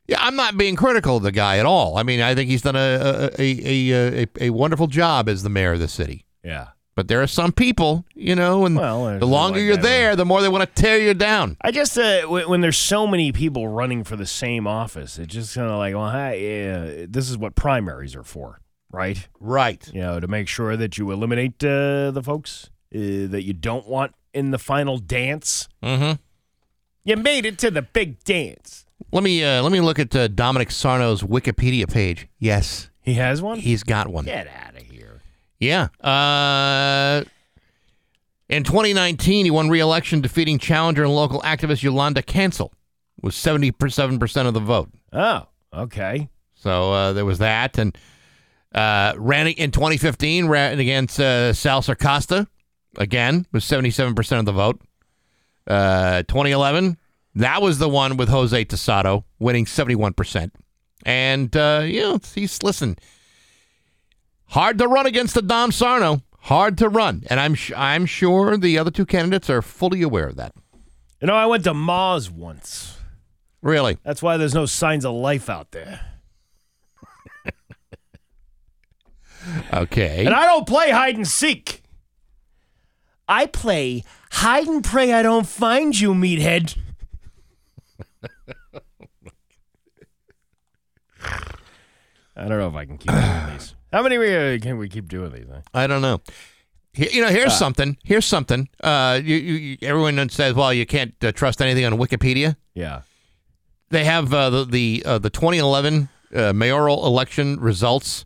Yeah, I'm not being critical of the guy at all. I mean, I think he's done a a, a, a, a, a wonderful job as the mayor of the city. Yeah. But there are some people, you know, and Well, the longer like you're that, there, the more they want to tear you down. I just uh, when, when there's so many people running for the same office, it's just kind of like, well, hey, uh, this is what primaries are for, right? Right. You know, to make sure that you eliminate uh, the folks uh, that you don't want in the final dance. Mm-hmm. You made it to the big dance. Let me uh, let me look at uh, Dominic Sarno's Wikipedia page. Yes, He has one. he's got one. Get out of here. Yeah. Uh, in 2019, he won re-election, defeating challenger and local activist Yolanda Cancel, with 77 percent of the vote. Oh, okay. So uh, there was that, and uh, ran in 2015 ran against uh, Sal Circosta again with 77 percent of the vote. Uh, 2011, that was the one with Jose Tosado winning 71 percent, and uh, you know he's listen. Hard to run against the Dom Sarno. Hard to run, and I'm sh- I'm sure the other two candidates are fully aware of that. You know, I went to Mars once. Really, That's why there's no signs of life out there. okay. And I don't play hide and seek. I play hide and pray I don't find you, meathead. I don't know if I can keep doing these. How many uh, can we keep doing these? Huh? I don't know. You know, here's Uh. something. Here's something. Uh, you, you, everyone says, well, you can't uh, trust anything on Wikipedia. Yeah. They have uh, the the uh, the 2011 uh, mayoral election results.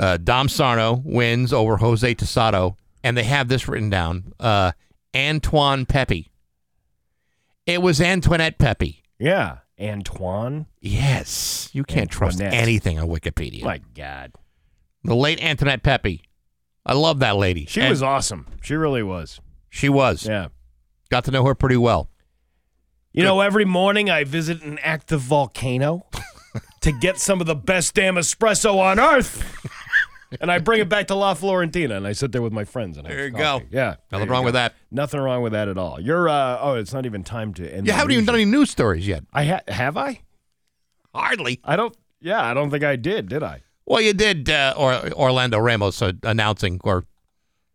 Uh, Dom Sarno wins over Jose Tosado, and they have this written down: uh, Antoine Pepe. It was Antoinette Pepe. Yeah. Antoine. Yes, you can't trust anything on Wikipedia. My God. The late Antoinette Pepe. I love that lady. She And was awesome. She really was. She was. Yeah. Got to know her pretty well. You know, every morning I visit an active volcano to get some of the best damn espresso on earth. And I bring it back to La Fiorentina and I sit there with my friends and I There you go. Yeah. Nothing wrong go. with that. Nothing wrong with that at all. You're uh oh, it's not even time to end. You haven't even done any news stories yet. I ha- have I? Hardly. I don't yeah, I don't think I did, did I? Well, you did uh, or Orlando Ramos uh, announcing or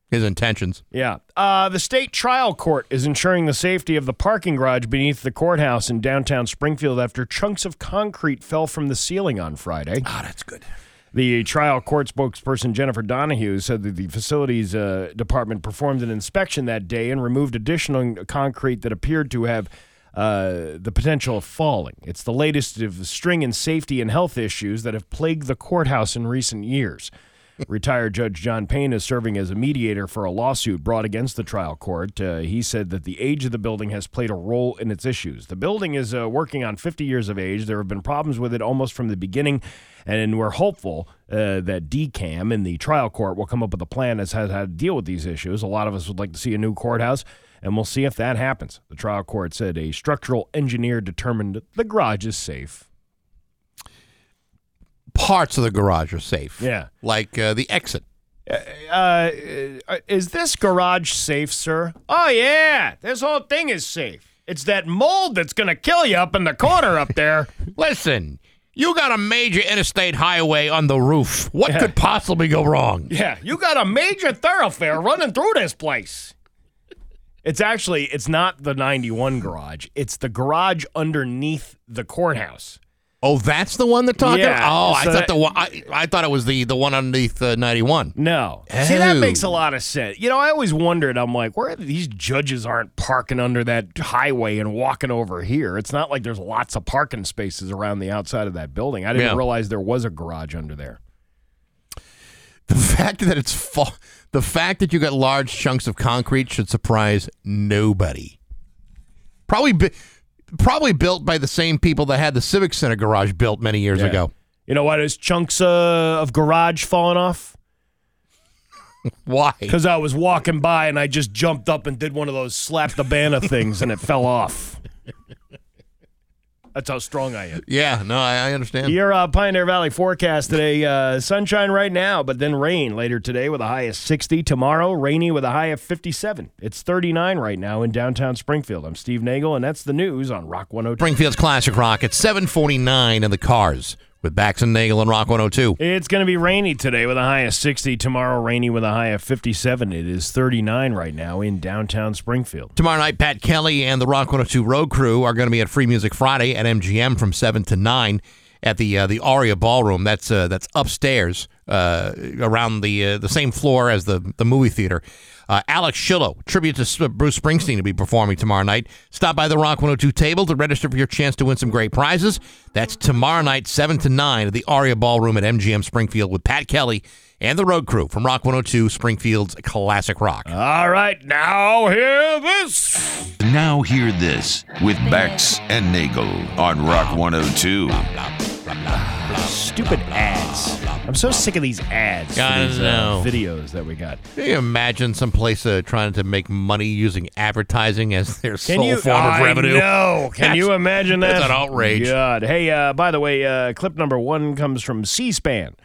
his intentions. Yeah. Uh, the state trial court is ensuring the safety of the parking garage beneath the courthouse in downtown Springfield after chunks of concrete fell from the ceiling on Friday. Ah, that's good. The trial court spokesperson Jennifer Donahue said that the facilities uh, department performed an inspection that day and removed additional concrete that appeared to have uh, the potential of falling. It's the latest of the string in safety and health issues that have plagued the courthouse in recent years. Retired Judge John Payne is serving as a mediator for a lawsuit brought against the trial court. Uh, he said that the age of the building has played a role in its issues. The building is uh, working on 50 years of age. There have been problems with it almost from the beginning, and we're hopeful uh, that DCAMM in the trial court will come up with a plan as has how to deal with these issues. A lot of us would like to see a new courthouse, and we'll see if that happens. The trial court said a structural engineer determined the garage is safe. Parts of the garage are safe. Yeah. Like uh, the exit. Uh, uh, is this garage safe, sir? Oh, yeah. This whole thing is safe. It's that mold that's going to kill you up in the corner up there. Listen, you got a major interstate highway on the roof. What Yeah. could possibly go wrong? Yeah, you got a major thoroughfare running through this place. It's actually it's not the 91 garage. It's the garage underneath the courthouse. Oh, that's the one they're talking Yeah, about? Oh, I thought that- the one I, I thought it was the the one underneath uh, 91. No. See, that Oh. makes a lot of sense. You know, I always wondered, I'm like, where are these judges aren't parking under that highway and walking over here? It's not like there's lots of parking spaces around the outside of that building. I didn't Yeah. realize there was a garage under there. The fact that it's fa- the fact that you got large chunks of concrete should surprise nobody. Probably probably built by the same people that had the Civic Center garage built many years Yeah. ago. You know what? Is chunks uh, of garage falling off? Why? Because I was walking by and I just jumped up and did one of those slap the banner things and it fell off. That's how strong I am. Yeah, no, I, I understand. Your uh, Pioneer Valley forecast today uh, sunshine right now, but then rain later today with a high of 60. Tomorrow, rainy with a high of 57. It's 39 right now in downtown Springfield. I'm Steve Nagel, and that's the news on Rock 102. Springfield's Classic Rock at 749 in the cars with Bax and Nagel and Rock 102. It's going to be rainy today with a high of 60. Tomorrow, rainy with a high of 57. It is 39 right now in downtown Springfield. Tomorrow night, Pat Kelly and the Rock 102 Road Crew are going to be at Free Music Friday at MGM from 7 to 9 at the uh, the Aria Ballroom. That's uh, that's upstairs uh, around the uh, the same floor as the, the movie theater. Uh, Alex Shillow, tribute to Bruce Springsteen, to be performing tomorrow night. Stop by the Rock 102 table to register for your chance to win some great prizes. That's tomorrow night, 7 to 9 at the Aria Ballroom at MGM Springfield with Pat Kelly and the Road Crew from Rock 102 Springfield's Classic Rock. All right, now hear this. Now hear this with Bax and Nagel on Rock 102. Stupid ads. I'm so sick of these ads. for I these, uh, know. videos that we got. Can you imagine someplace uh, trying to make money using advertising as their Can sole you? form of I revenue? know. Can That's- you imagine that? that's an outrage. God. Hey, uh, by the way, uh, clip number one comes from C-SPAN.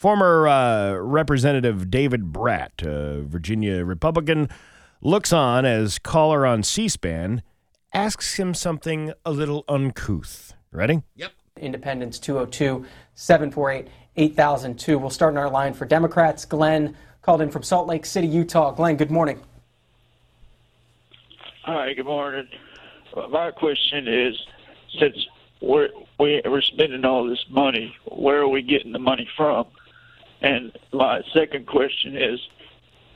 Former uh, Representative David Brat, uh, Virginia Republican, looks on as caller on C-SPAN asks him something a little uncouth. Ready? Yep. Independence 202 748 8002. We'll start in our line for Democrats. Glenn called in from Salt Lake City, Utah. Glenn, good morning. Hi, good morning. My question is, since we're we, we're spending all this money, where are we getting the money from? And my second question is,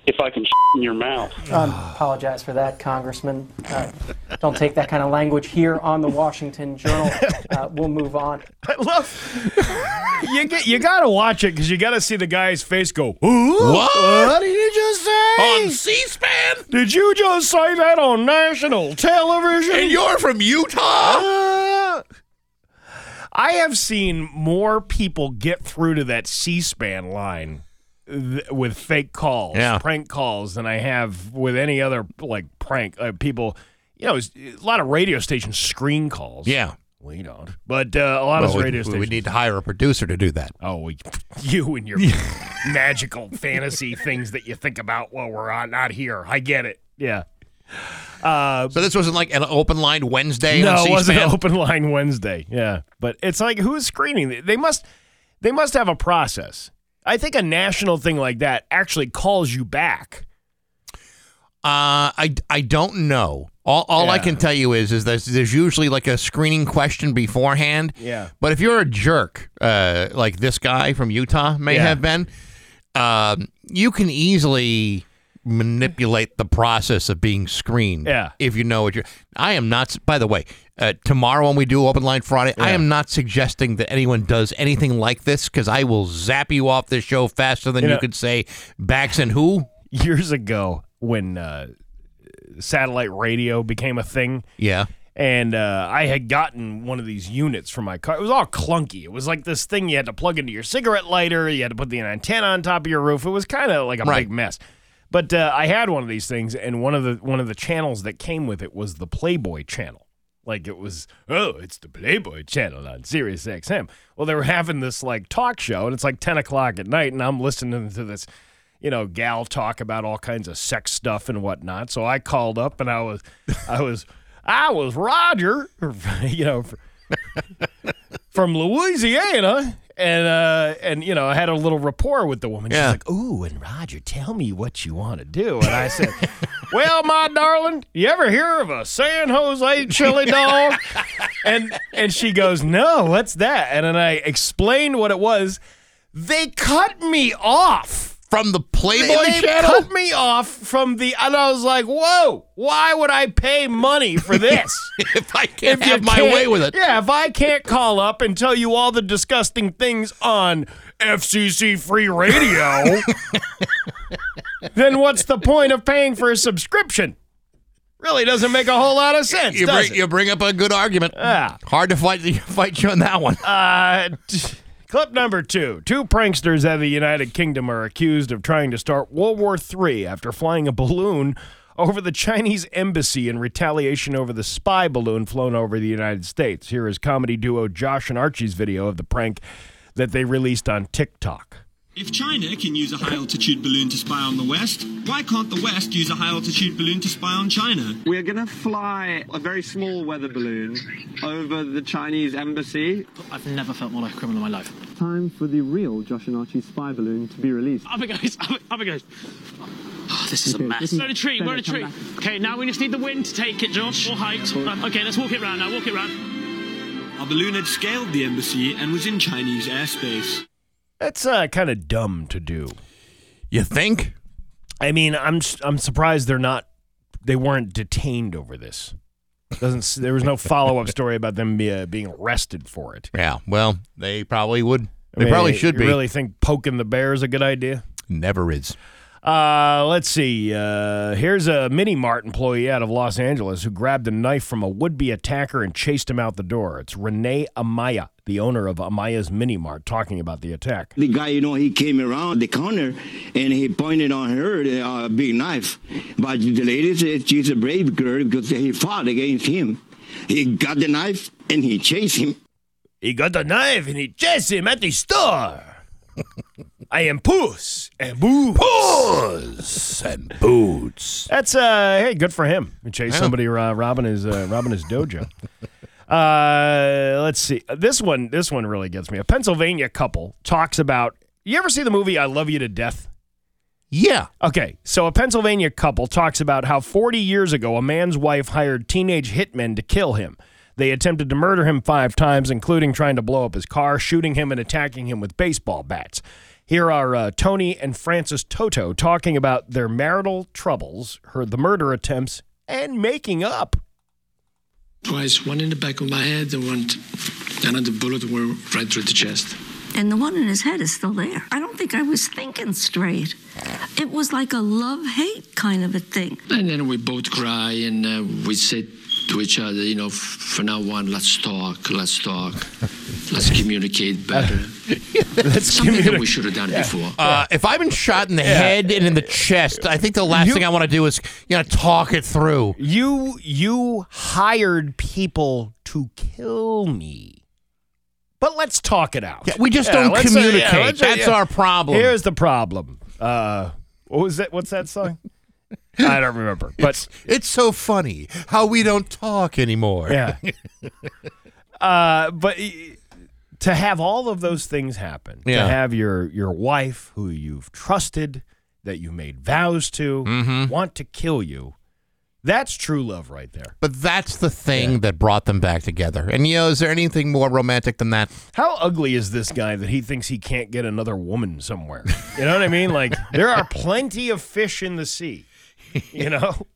if I can in your mouth. Um, apologize for that, Congressman. Uh, don't take that kind of language here on the Washington Journal. Uh, we'll move on. I love you. Get you got to watch it because you got to see the guy's face go. Ooh, What? What did you just say? On C-SPAN? Did you just say that on national television? And you're from Utah? Uh, I have seen more people get through to that C-SPAN line th- with fake calls, Yeah. prank calls, than I have with any other like prank uh, people. You know, a lot of radio stations screen calls. Yeah. we don't, but uh, a lot Well, of we, radio stations. we need to hire a producer to do that. Oh, we, you and your magical fantasy things that you think about while we're on, not here. I get it. Yeah. Uh, So this wasn't like an open line Wednesday no, it wasn't an open line Wednesday. Yeah, but it's like who's screening? They must, they must have a process. I think a national thing like that actually calls you back. Uh, I, I don't know. All, all I can tell you is is there's, there's usually like a screening question beforehand. Yeah. But if you're a jerk, uh, like this guy from Utah may Yeah. have been, um, you can easily manipulate the process of being screened. Yeah. If you know what you're. I am not. By the way, uh, tomorrow when we do Open Line Friday, I am not suggesting that anyone does anything like this because I will zap you off this show faster than You you, know- could say Bax and who. Years ago, when uh, satellite radio became a thing, Yeah. and uh, I had gotten one of these units for my car. It was all clunky. It was like this thing you had to plug into your cigarette lighter. You had to put the antenna on top of your roof. It was kind of like a Right. big mess. But uh, I had one of these things, and one of the one of the channels that came with it was the Playboy channel. Like it was, oh, it's the Playboy channel on Sirius XM. Well, they were having this like talk show, and it's like ten o'clock at night, and I'm listening to this, you know, gal talk about all kinds of sex stuff and whatnot. So I called up, and I was, I was, I was Roger, you know, from Louisiana. And uh, and you know, I had a little rapport with the woman. She's Yeah. like, "Ooh, and Roger, tell me what you want to do." And I said, "Well, my darling, you ever hear of a San Jose chili dog?" and and she goes, "No, what's that?" And then I explained what it was. They cut me off From the Playboy they, they channel. cut me off from the, and I was like, "Whoa! Why would I pay money for this?" if I can't If have my can't- way with it. Yeah, if I can't call up and tell you all the disgusting things on FCC free radio, then what's the point of paying for a subscription? Really doesn't make a whole lot of sense, You bring, you bring up a good argument. Yeah. Hard to fight fight you on that one. Uh, t- clip number two. Two pranksters of the United Kingdom are accused of trying to start World War III after flying a balloon over the Chinese embassy in retaliation over the spy balloon flown over the United States. Here is comedy duo Josh and Archie's video of the prank that they released on TikTok. If China can use a high altitude balloon to spy on the West, why can't the West use a high altitude balloon to spy on China? We're going to fly a very small weather balloon over the Chinese embassy. I've never felt more like a criminal in my life. Time for the real Josh and Archie spy balloon to be released. Up it goes, up it, up it goes. Oh, this is Okay, a mess. listen- We're in a tree, we're in a tree. Okay, now we just need the wind to take it, Josh. Or height. Right, okay, let's walk it round now, walk it round. Our balloon had scaled the embassy and was in Chinese airspace. That's uh, kind of dumb to do. You think? I mean, I'm I'm surprised they're not they weren't detained over this. Doesn't there was no follow up story about them be, uh, being arrested for it. Yeah. Well, they probably would. I They mean, probably should you be. Really think poking the bear is a good idea? Never is. Uh, let's see. Uh, here's a Mini Mart employee out of Los Angeles who grabbed a knife from a would be attacker and chased him out the door. It's Renee Amaya, the owner of Amaya's Mini Mart, talking about the attack. The guy, you know, he came around the counter and he pointed on her a uh, big knife. But the lady said she's a brave girl because he fought against him. He got the knife and he chased him. He got the knife and he chased him at the store. I am Puss and Boots. Puss and Boots. That's uh, hey, good for him. He chased Yeah. somebody uh, robbing his uh, robbing his dojo. Uh, let's see. This one, this one really gets me. A Pennsylvania couple talks about. You ever see the movie I Love You to Death? Yeah. Okay, so a Pennsylvania couple talks about how 40 years ago a man's wife hired teenage hitmen to kill him. They attempted to murder him five times, including trying to blow up his car, shooting him, and attacking him with baseball bats. Here are uh, Tony and Frances Toto talking about their marital troubles, her the murder attempts, and making up. Twice, one in the back of my head and one, and the bullet went right through the chest. And the one in his head is still there. I don't think I was thinking straight. It was like a love hate kind of a thing. And then we both cry and uh, we say to each other, you know, "F- for now on, let's talk, let's talk, let's communicate better. That's something that we should have done before. Uh, if I've been shot in the head and in the chest, I think the last thing I want to do is you know talk it through. You you hired people to kill me. But let's talk it out. Yeah, we just don't let's, communicate. let's, That's our problem. Here's the problem. Uh, what was that? What's that song? I don't remember. But it's, it's so funny how we don't talk anymore. Yeah. uh, but to have all of those things happen, Yeah. to have your your wife who you've trusted, that you made vows to, Mm-hmm. want to kill you, That's true love right there. But that's the thing that brought them back together. And you know, is there anything more romantic than that? How ugly is this guy that he thinks he can't get another woman somewhere? You know what I mean? Like there are plenty of fish in the sea. You know?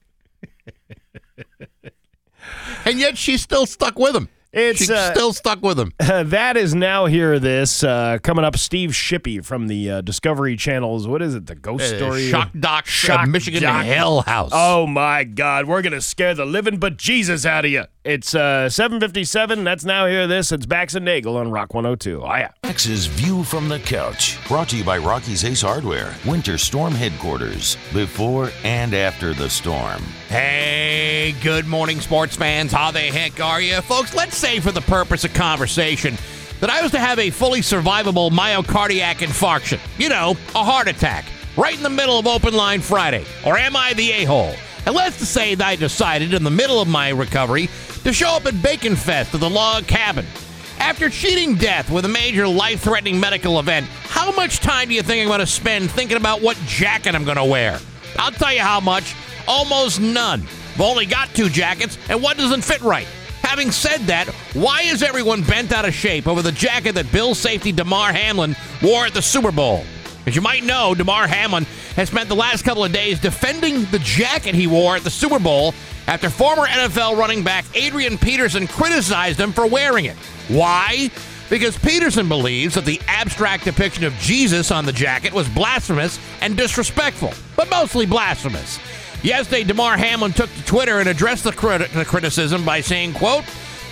and yet she's still stuck with him. It's she's uh, still stuck with him. that is now here. this uh, coming up. Steve Shippy from the uh, Discovery Channel's what is it? The Ghost Uh, Story Shock Doc, Shock Michigan Doc. Hell House. Oh my God, we're gonna scare the living but Jesus out of you. It's uh, seven fifty seven. That's now hear this. It's Bax and Nagel on Rock one hundred two. Oh yeah. Bax's View from the Couch, brought to you by Rocky's Ace Hardware, Winter Storm Headquarters, before and after the storm. Hey, good morning, sports fans. How the heck are you? Folks, let's say for the purpose of conversation that I was to have a fully survivable myocardiac infarction. You know, a heart attack, right in the middle of open line Friday. Or am I the a hole? And let's just say that I decided in the middle of my recovery to show up at Bacon Fest at the log cabin. After cheating death with a major life threatening medical event, how much time do you think I'm going to spend thinking about what jacket I'm going to wear? I'll tell you how much almost none. I've only got two jackets, and one doesn't fit right. Having said that, why is everyone bent out of shape over the jacket that Bill safety Damar Hamlin wore at the Super Bowl? As you might know, Damar Hamlin has spent the last couple of days defending the jacket he wore at the Super Bowl after former NFL running back Adrian Peterson criticized him for wearing it. Why? Because Peterson believes that the abstract depiction of Jesus on the jacket was blasphemous and disrespectful, but mostly blasphemous. Yesterday, Damar Hamlin took to Twitter and addressed the, crit- the criticism by saying, quote,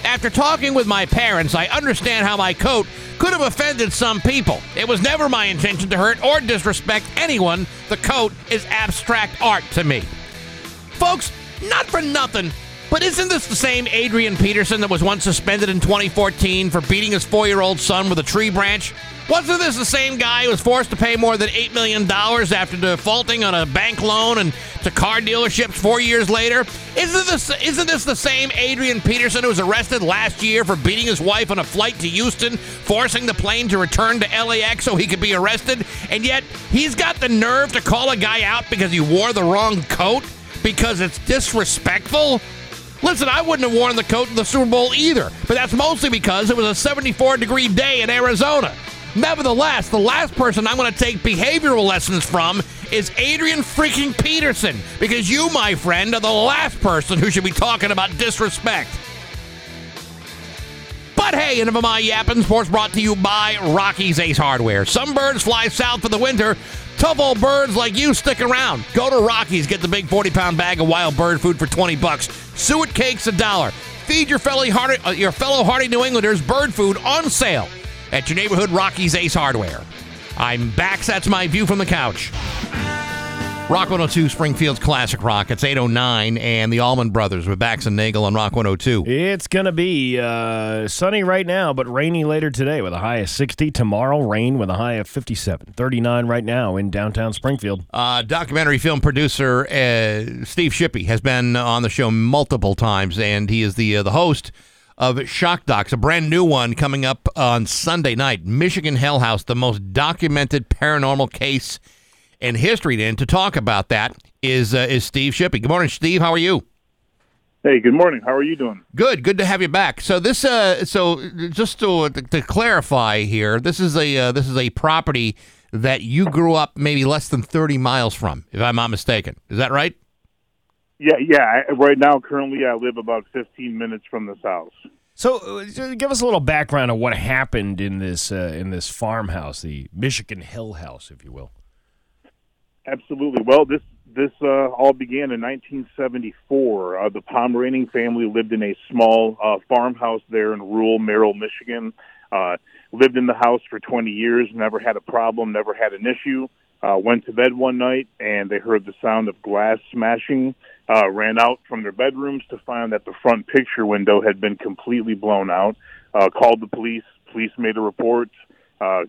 after talking with my parents, I understand how my coat could have offended some people. It was never my intention to hurt or disrespect anyone. The coat is abstract art to me. Folks, not for nothing, but isn't this the same Adrian Peterson that was once suspended in 2014 for beating his four year old son with a tree branch? Wasn't this the same guy who was forced to pay more than $8 million after defaulting on a bank loan and to car dealerships four years later? Isn't this, isn't this the same Adrian Peterson who was arrested last year for beating his wife on a flight to Houston, forcing the plane to return to LAX so he could be arrested? And yet, he's got the nerve to call a guy out because he wore the wrong coat? Because it's disrespectful? Listen, I wouldn't have worn the coat in the Super Bowl either, but that's mostly because it was a 74 degree day in Arizona. Nevertheless, the last person I'm going to take behavioral lessons from is Adrian freaking Peterson, because you, my friend, are the last person who should be talking about disrespect. But hey, enough of my yapping. Sports brought to you by Rocky's Ace Hardware. Some birds fly south for the winter. Tough old birds like you stick around. Go to Rocky's, get the big 40 pound bag of wild bird food for 20 bucks. Suet cakes a dollar. Feed your fellow, hardy, uh, your fellow New Englanders bird food on sale at your neighborhood Rocky's Ace Hardware. I'm back. That's my view from the couch. Rock 102, Springfield's Classic Rock. It's 809 and the Allman Brothers with Bax and Nagel on Rock 102. It's going to be uh, sunny right now, but rainy later today with a high of 60. Tomorrow, rain with a high of 57. 39 right now in downtown Springfield. Uh, documentary film producer uh, Steve Shippy has been on the show multiple times, and he is the uh, the host of Shock Docs, a brand new one coming up on Sunday night. Michigan Hell House, the most documented paranormal case in history. And to talk about that is uh, is Steve Shippy. Good morning, Steve. How are you? Hey, good morning. How are you doing? Good. Good to have you back. So this, uh, so just to, to clarify here, this is a uh, this is a property that you grew up maybe less than thirty miles from, if I'm not mistaken. Is that right? Yeah, yeah. I, right now, currently, I live about 15 minutes from this house. So, uh, give us a little background of what happened in this uh, in this farmhouse, the Michigan Hell House, if you will. Absolutely. Well, this this uh, all began in 1974. Uh, the Pomeranian family lived in a small uh, farmhouse there in rural Merrill, Michigan. Uh, lived in the house for 20 years, never had a problem, never had an issue. Uh, went to bed one night and they heard the sound of glass smashing. Uh, ran out from their bedrooms to find that the front picture window had been completely blown out. Uh, called the police. Police made a report. Uh,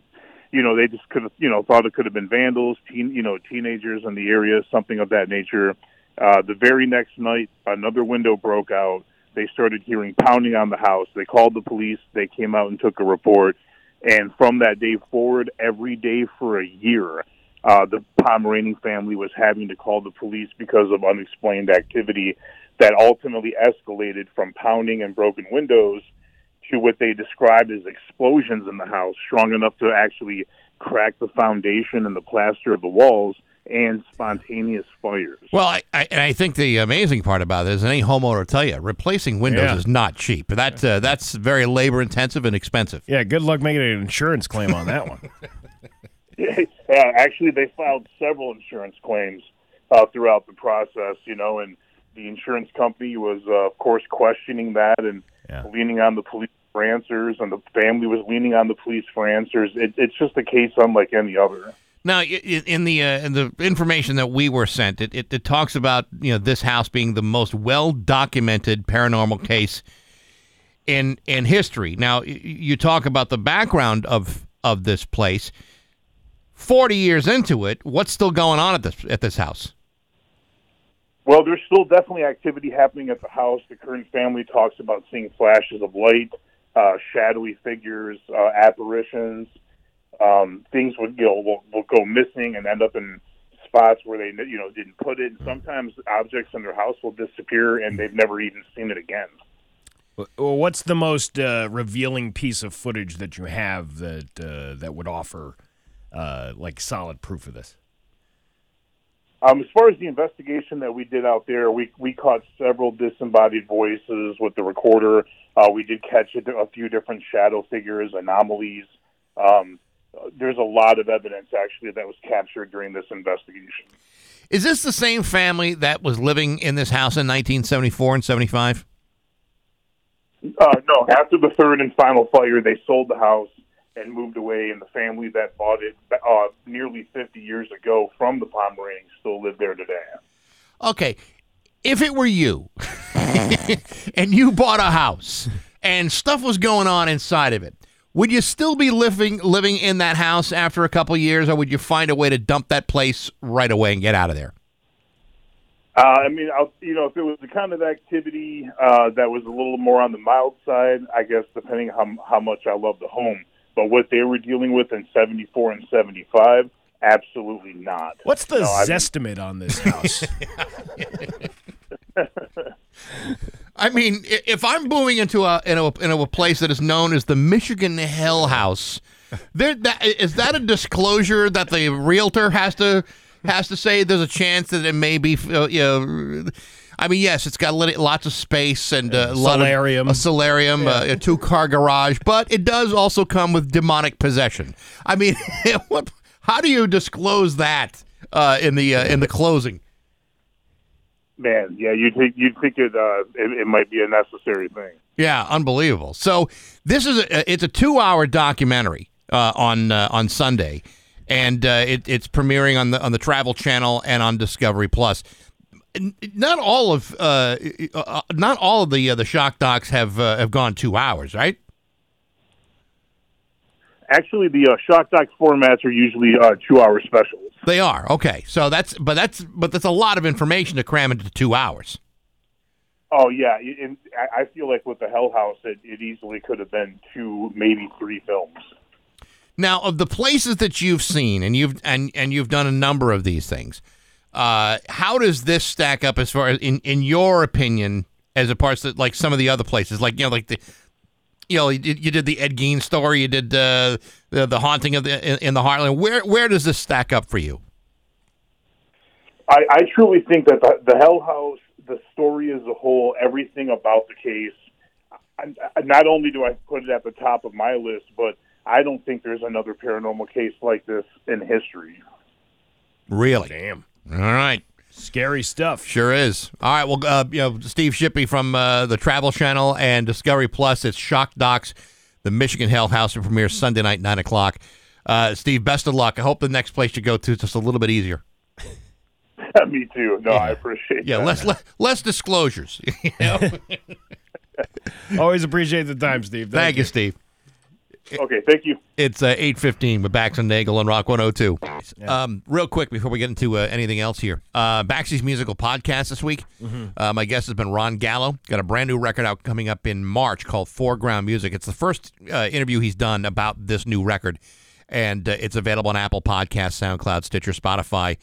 you know, they just could have, you know, thought it could have been vandals, teen, you know, teenagers in the area, something of that nature. Uh, the very next night, another window broke out. They started hearing pounding on the house. They called the police. They came out and took a report. And from that day forward, every day for a year, uh, the Pomeranian family was having to call the police because of unexplained activity that ultimately escalated from pounding and broken windows to what they described as explosions in the house, strong enough to actually crack the foundation and the plaster of the walls and spontaneous fires. Well, I, I, and I think the amazing part about it is any homeowner will tell you replacing windows Yeah. is not cheap. That uh, that's very labor intensive and expensive. Yeah, good luck making an insurance claim on that one. yeah, actually, they filed several insurance claims uh, throughout the process, you know, and the insurance company was, uh, of course, questioning that and leaning on the police for answers, and the family was leaning on the police for answers. It, it's just a case unlike any other. Now, in the uh, in the information that we were sent, it, it, it talks about you know this house being the most well documented paranormal case in in history. Now, you talk about the background of of this place. Forty years into it, what's still going on at this at this house? Well, there's still definitely activity happening at the house. The current family talks about seeing flashes of light, uh, shadowy figures, uh, apparitions. Um, things would you know will, will go missing and end up in spots where they you know didn't put it. And Sometimes objects in their house will disappear and they've never even seen it again. Well, what's the most uh, revealing piece of footage that you have that uh, that would offer uh, like solid proof of this? Um, as far as the investigation that we did out there, we we caught several disembodied voices with the recorder. Uh, we did catch a, a few different shadow figures, anomalies. Um, there's a lot of evidence actually that was captured during this investigation. Is this the same family that was living in this house in 1974 and 75? Uh, no, after the third and final fire, they sold the house and moved away, and the family that bought it uh, nearly 50 years ago from the Pomeranians still live there today. Okay, if it were you and you bought a house and stuff was going on inside of it, would you still be living living in that house after a couple years, or would you find a way to dump that place right away and get out of there? Uh, I mean, I'll, you know, if it was the kind of activity uh, that was a little more on the mild side, I guess depending how how much I love the home. But what they were dealing with in '74 and '75, absolutely not. What's the No, I mean- zestimate on this house? I mean, if I'm moving into a into a, into a place that is known as the Michigan Hell House, there that is that a disclosure that the realtor has to has to say there's a chance that it may be uh, you know. I mean, yes, it's got lit- lots of space and uh, a lot Solarium. of a solarium, uh, a two car garage, but it does also come with demonic possession. I mean, what? How do you disclose that uh, in the uh, in the closing? Man, yeah, you think you'd think it, uh, it it might be a necessary thing. Yeah, unbelievable. So this is a, it's a two hour documentary uh, on uh, on Sunday, and uh, it, it's premiering on the on the Travel Channel and on Discovery Plus. Not all of uh, uh, not all of the uh, the shock docs have uh, have gone two hours, right? Actually, the uh, shock doc formats are usually uh, two-hour specials. They are okay. So that's but that's but that's a lot of information to cram into two hours. Oh yeah, and I I feel like with the Hell House, it, it easily could have been two, maybe three films. Now, of the places that you've seen, and you've and and you've done a number of these things, uh, how does this stack up as far as in in your opinion, as opposed to like some of the other places, like you know, like the. You know, you did, you did the Ed Gein story. You did uh, the the haunting of the in, in the Heartland. Where where does this stack up for you? I, I truly think that the, the Hell House, the story as a whole, everything about the case, I, I, not only do I put it at the top of my list, but I don't think there's another paranormal case like this in history. Really? Damn. All right. Scary stuff. Sure is. All right. Well, uh, you know, Steve Shippy from uh, the Travel Channel and Discovery Plus. It's Shock Docs, the Michigan Hell House, and premieres Sunday night, nine o'clock. Uh, Steve, best of luck. I hope the next place you go to is just a little bit easier. Me too. No, I appreciate Yeah, that. less less, less disclosures. you know? Always appreciate the time, Steve. Thank you, Steve. Okay, thank you. It's uh, eight fifteen with Bax and Nagel on Rock one hundred two. Um, real quick before we get into uh, anything else here, uh, Baxy's musical podcast this week. Mhm. Uh, my guest has been Ron Gallo. Got a brand new record out coming up in March called Foreground Music. It's the first uh, interview he's done about this new record, and uh, it's available on Apple Podcasts, SoundCloud, Stitcher, Spotify,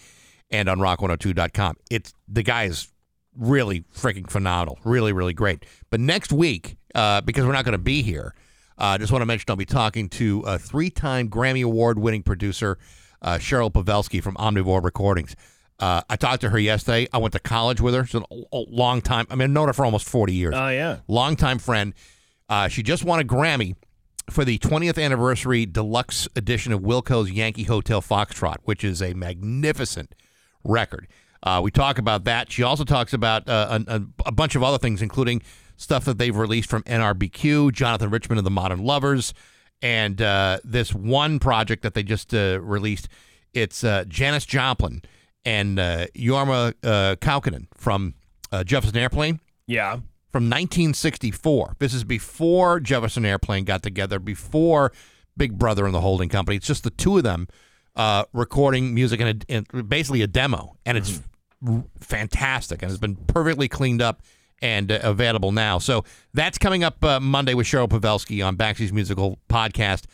and on Rock102.com. It's the guy is really freaking phenomenal, really, really great. But next week, uh, because we're not going to be here, I uh, just want to mention I'll be talking to a three-time Grammy Award-winning producer, uh, Cheryl Pawelski from Omnivore Recordings. Uh, I talked to her yesterday. I went to college with her. She's a, a long time. I mean, I've known her for almost 40 years. Oh, yeah. Long time friend. Uh, she just won a Grammy for the 20th anniversary deluxe edition of Wilco's Yankee Hotel Foxtrot, which is a magnificent record. Uh, we talk about that. She also talks about uh, a, a, bunch of other things, including stuff that they've released from NRBQ, Jonathan Richman of the Modern Lovers, and uh, this one project that they just uh, released. It's uh, Janis Joplin and uh, Jorma uh, Kaukonen from Jefferson Airplane. Yeah. From 1964. This is before Jefferson Airplane got together, before Big Brother and the holding company. It's just the two of them recording music and basically a demo. And it's mm-hmm fantastic and it's been perfectly cleaned up and uh, available now. So that's coming up uh, Monday with Cheryl Pawelski on Baxi's Musical Podcast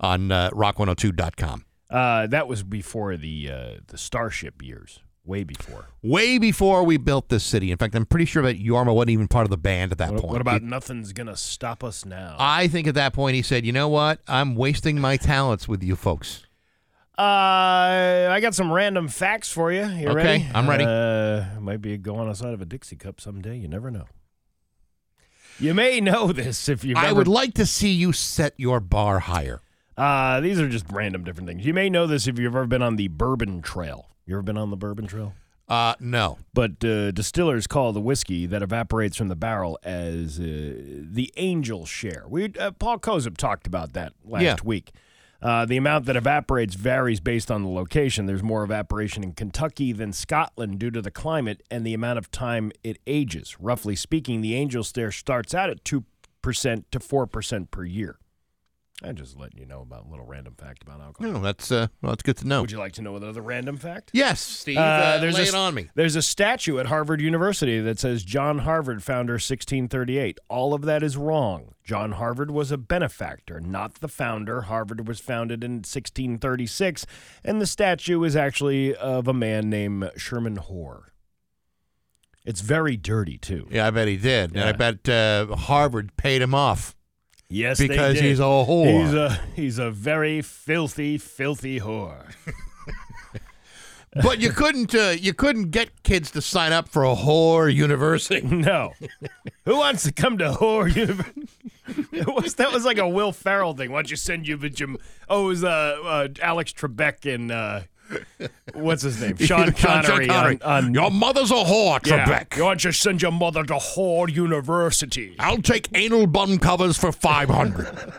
on uh, rock102.com. Uh, that was before the uh, the Starship years, way before. Way before we built this city. In fact, I'm pretty sure that Jorma wasn't even part of the band at that what, point. What about Nothing's Gonna Stop Us Now? I think at that point he said, you know what? I'm wasting my talents with you folks. Uh, I got some random facts for you. You okay, ready? I'm ready. Uh, might be a go on the side of a Dixie cup someday. You never know. You may know this if you. I would like to see you set your bar higher. Uh, these are just random different things. You may know this if you've ever been on the Bourbon Trail. You ever been on the Bourbon Trail? Uh, no. But uh, distillers call the whiskey that evaporates from the barrel as uh, the angel share. We uh, Paul Kozub talked about that last Yeah. week. Uh, the amount that evaporates varies based on the location. There's more evaporation in Kentucky than Scotland due to the climate and the amount of time it ages. Roughly speaking, the angel share starts out at 2% to 4% per year. I'm just letting you know about a little random fact about alcohol. No, that's uh, well, that's good to know. Would you like to know another random fact? Yes, Steve. Uh, there's lay a, it on me. There's a statue at Harvard University that says John Harvard, founder 1638. All of that is wrong. John Harvard was a benefactor, not the founder. Harvard was founded in 1636, and the statue is actually of a man named Sherman Hoar. It's very dirty, too. Yeah, I bet he did, and I bet uh, Harvard paid him off. Yes, they because did. he's a whore. He's a he's a very filthy, filthy whore. but you couldn't uh, you couldn't get kids to sign up for a whore university. No. Who wants to come to whore university? was, that was like a Will Ferrell thing. Why don't you send you the Jim? Oh, it was uh, uh, Alex Trebek and uh, what's his name? Sean Sean Connery. Connery. On, on, Your mother's a whore. Trebek. Don't you send your mother to whore university? I'll take anal bun covers for five hundred.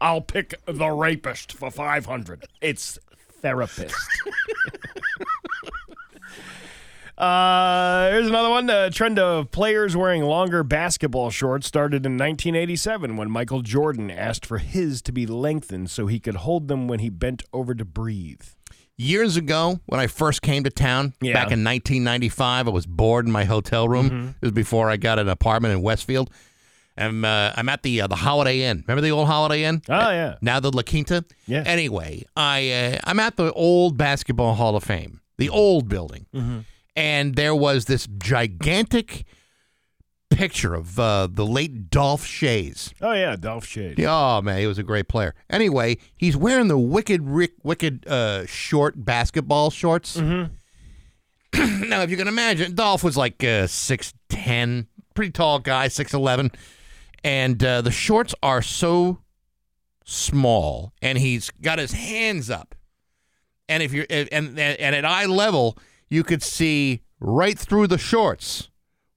I'll pick the rapist for five hundred. It's therapist. Uh, here's another one. The trend of players wearing longer basketball shorts started in 1987 when Michael Jordan asked for his to be lengthened so he could hold them when he bent over to breathe. Years ago, when I first came to town Yeah. back in 1995, I was bored in my hotel room. Mhm. It was before I got an apartment in Westfield. And uh, I'm at the uh, the Holiday Inn. Remember the old Holiday Inn? Oh yeah. Now the La Quinta. Yeah. Anyway, I uh, I'm at the old Basketball Hall of Fame, the old building, Mm-hmm. And there was this gigantic picture of uh, the late Dolph Schayes. Oh yeah, Dolph Schayes. Oh man, he was a great player. Anyway, he's wearing the wicked, Rick, wicked uh, short basketball shorts. Mm-hmm. now, if you can imagine, Dolph was like uh, six ten, pretty tall guy, six eleven, and uh, the shorts are so small, and he's got his hands up, and if you're and, and at eye level, you could see right through the shorts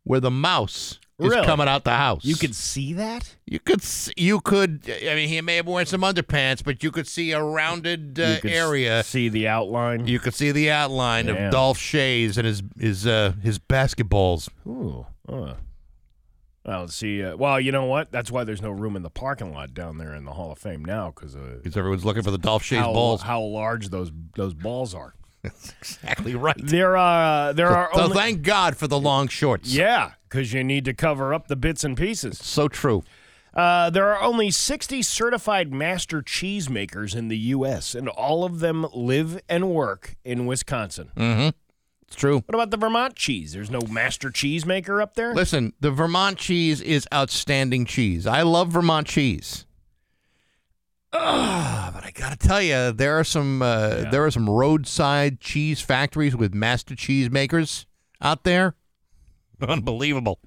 where the mouse is Really? coming out the house. You could see that? You could, s- you could. I mean, he may have worn some underpants, but you could see a rounded uh, You could s- area. See the outline. You could see the outline Yeah. of Dolph Schayes and his his uh, his basketballs. Ooh. Uh. Well, see. Uh, well, you know what? That's why there's no room in the parking lot down there in the Hall of Fame now, because uh, Because everyone's looking for the Dolph Schayes how, balls. how large those those balls are. That's exactly right. There are there So, are so only thank God for the long shorts. yeah, because you need to cover up the bits and pieces. So true. Uh, there are only 60 certified master cheesemakers in the U.S., and all of them live and work in Wisconsin. Mm-hmm. It's true. What about the Vermont cheese? There's no master cheesemaker up there? Listen, the Vermont cheese is outstanding cheese. I love Vermont cheese. Ugh, but I gotta tell you, there are some uh, there are some roadside cheese factories with master cheesemakers out there. Unbelievable.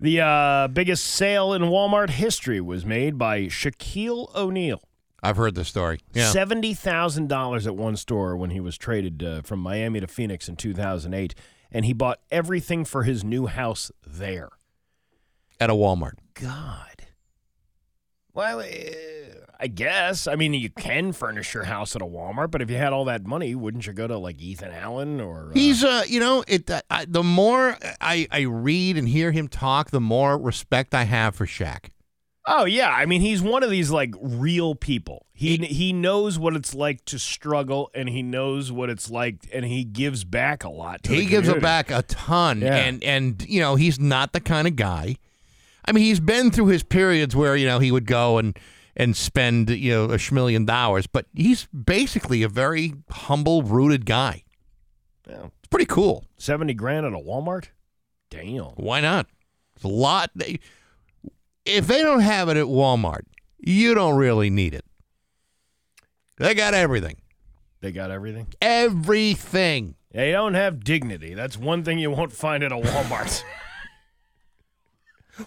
The uh, biggest sale in Walmart history was made by Shaquille O'Neal. I've heard the story. Yeah. Seventy thousand dollars at one store when he was traded uh, from Miami to Phoenix in 2008, and he bought everything for his new house there. At a Walmart. God. Well, uh, I guess. I mean, you can furnish your house at a Walmart, but if you had all that money, wouldn't you go to like Ethan Allen or? Uh, He's uh, you know, it. Uh, I, the more I I read and hear him talk, the more respect I have for Shaq. Oh yeah, I mean he's one of these like real people. He he knows what it's like to struggle, and he knows what it's like, and he gives back a lot. To he the gives it back a ton, Yeah. and and you know he's not the kind of guy. I mean, he's been through his periods where you know he would go and and spend you know a schmillion dollars, but he's basically a very humble, rooted guy. Yeah. It's pretty cool. Seventy grand at a Walmart. Damn. Why not? It's a lot. They, if they don't have it at Walmart, you don't really need it. They got everything. They got everything. Everything. They don't have dignity. That's one thing you won't find at a Walmart.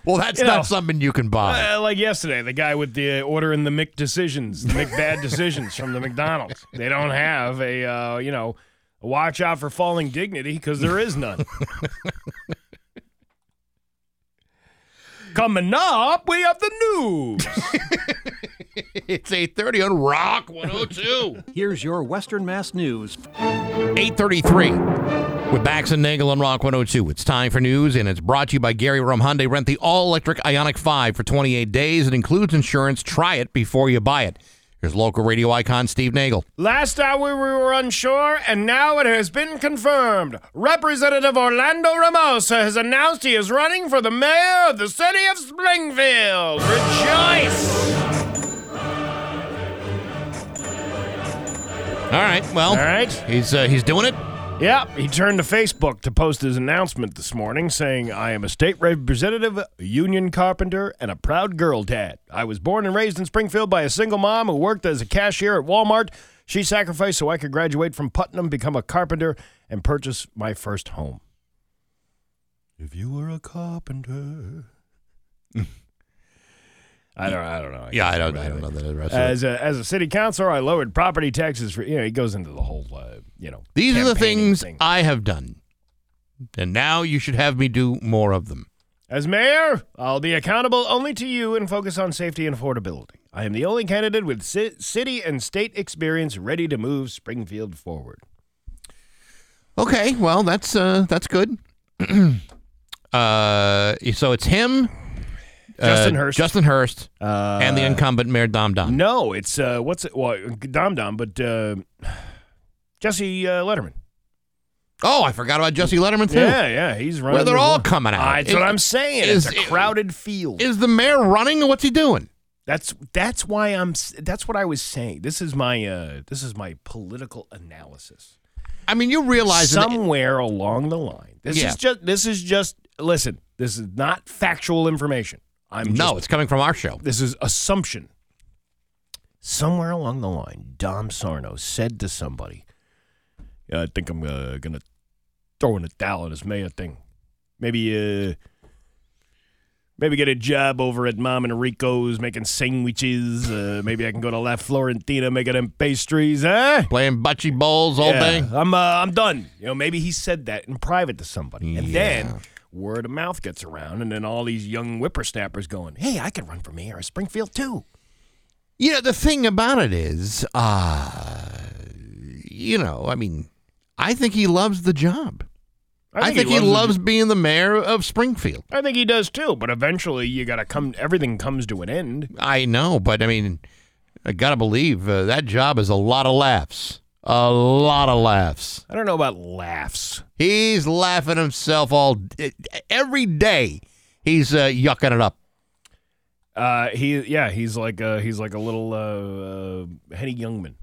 Well, that's You not know, something you can buy. Uh, like yesterday, the guy with the uh, ordering the Mick decisions, the bad decisions from the McDonald's. They don't have a, uh, you know, watch out for falling dignity because there is none. Coming up, we have the news. it's 8.30 on Rock 102. Here's your Western Mass News. 833 with Bax and Nagel on Rock 102. It's time for news, and it's brought to you by Gary Rome Hyundai. Rent the all-electric Ioniq 5 for 28 days. It includes insurance. Try it before you buy it. Here's local radio icon Steve Nagel. Last hour we were unsure, and now it has been confirmed. Representative Orlando Ramosa has announced he is running for the mayor of the city of Springfield. Rejoice! All right, well, All right. he's uh, he's doing it. Yeah, he turned to Facebook to post his announcement this morning saying, I am a state representative, a union carpenter, and a proud girl dad. I was born and raised in Springfield by a single mom who worked as a cashier at Walmart. She sacrificed so I could graduate from Putnam, become a carpenter, and purchase my first home. If you were a carpenter. I don't. I don't know. Yeah, I don't. I don't know the rest. As a as a city councilor, I lowered property taxes for you know. He goes into the whole uh, you know. These are the things thing. I have done, and now you should have me do more of them. As mayor, I'll be accountable only to you and focus on safety and affordability. I am the only candidate with ci- city and state experience ready to move Springfield forward. Okay, well that's uh, that's good. uh, so it's him, Justin uh, Hurst. Justin Hurst, Uh, and the incumbent Mayor Dom Dom. No, it's uh, what's it? Well, Dom Dom, but uh, Jesse uh, Lederman. Oh, I forgot about Jesse Lederman too. Yeah, yeah, he's running. Well, they're the- all coming out. Ah, That's what I'm saying. is- it's a crowded field. Is the mayor running, or what's he doing? That's that's why I'm. That's what I was saying. This is my uh, this is my political analysis. I mean, you realize that- somewhere along the line. This Yeah. is just. This is just. Listen, this is not factual information. I'm no, just- it's coming from our show. This is assumption. Somewhere along the line, Dom Sarno said to somebody, "Yeah, "I think I'm uh, gonna throw in a towel in this mayor thing. Maybe, uh, maybe get a job over at Mom and Rico's making sandwiches. Uh, maybe I can go to La Fiorentina making them pastries, huh? Playing bocce balls all Yeah, day. I'm uh, I'm done. You know, maybe he said that in private to somebody, and then word of mouth gets around, and then all these young whippersnappers going, "Hey, I could run for mayor of Springfield too." You know, the thing about it is, uh, you know, I mean, I think he loves the job. I think, he, the loves j- being the mayor of Springfield. I think he does too. But eventually, you got to come. Everything comes to an end. I know, but I mean, I gotta believe uh, that job is a lot of laughs. A lot of laughs. I don't know about laughs. He's laughing himself all every day. He's uh, yucking it up. Uh, he yeah, he's like uh he's like a little uh, uh Henny Youngman.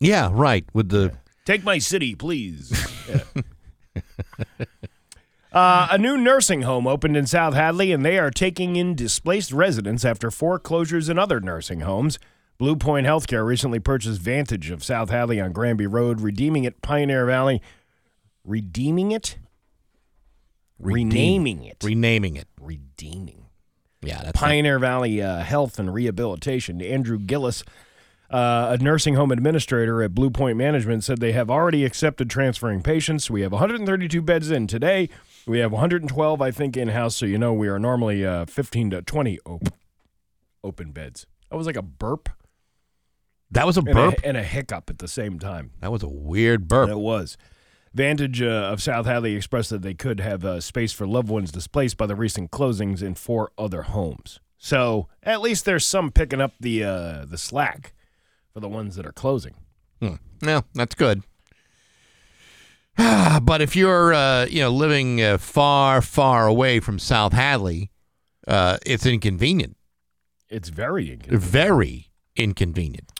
Yeah, right. With the Take my city, please. Yeah. Uh, a new nursing home opened in South Hadley, and they are taking in displaced residents after foreclosures in other nursing homes. Blue Point Healthcare recently purchased Vantage of South Hadley on Granby Road, redeeming it Pioneer Valley. Redeeming it? Renaming it. renaming it. Redeeming. Yeah, that's Pioneer Valley uh, Health and Rehabilitation. Andrew Gillis, uh, a nursing home administrator at Blue Point Management, said they have already accepted transferring patients. We have 132 beds in today. We have 112, I think, in house. So you know we are normally uh, 15 to 20 open open beds. That was like a burp. That was a and burp. and a hiccup at the same time. That was a weird burp. It was. Vantage uh, of South Hadley expressed that they could have uh, space for loved ones displaced by the recent closings in four other homes. So at least there's some picking up the uh, the slack for the ones that are closing. Hmm. Yeah, that's good. but if you're, uh, you know, living uh, far, far away from South Hadley, uh, it's inconvenient. It's very inconvenient. Very inconvenient.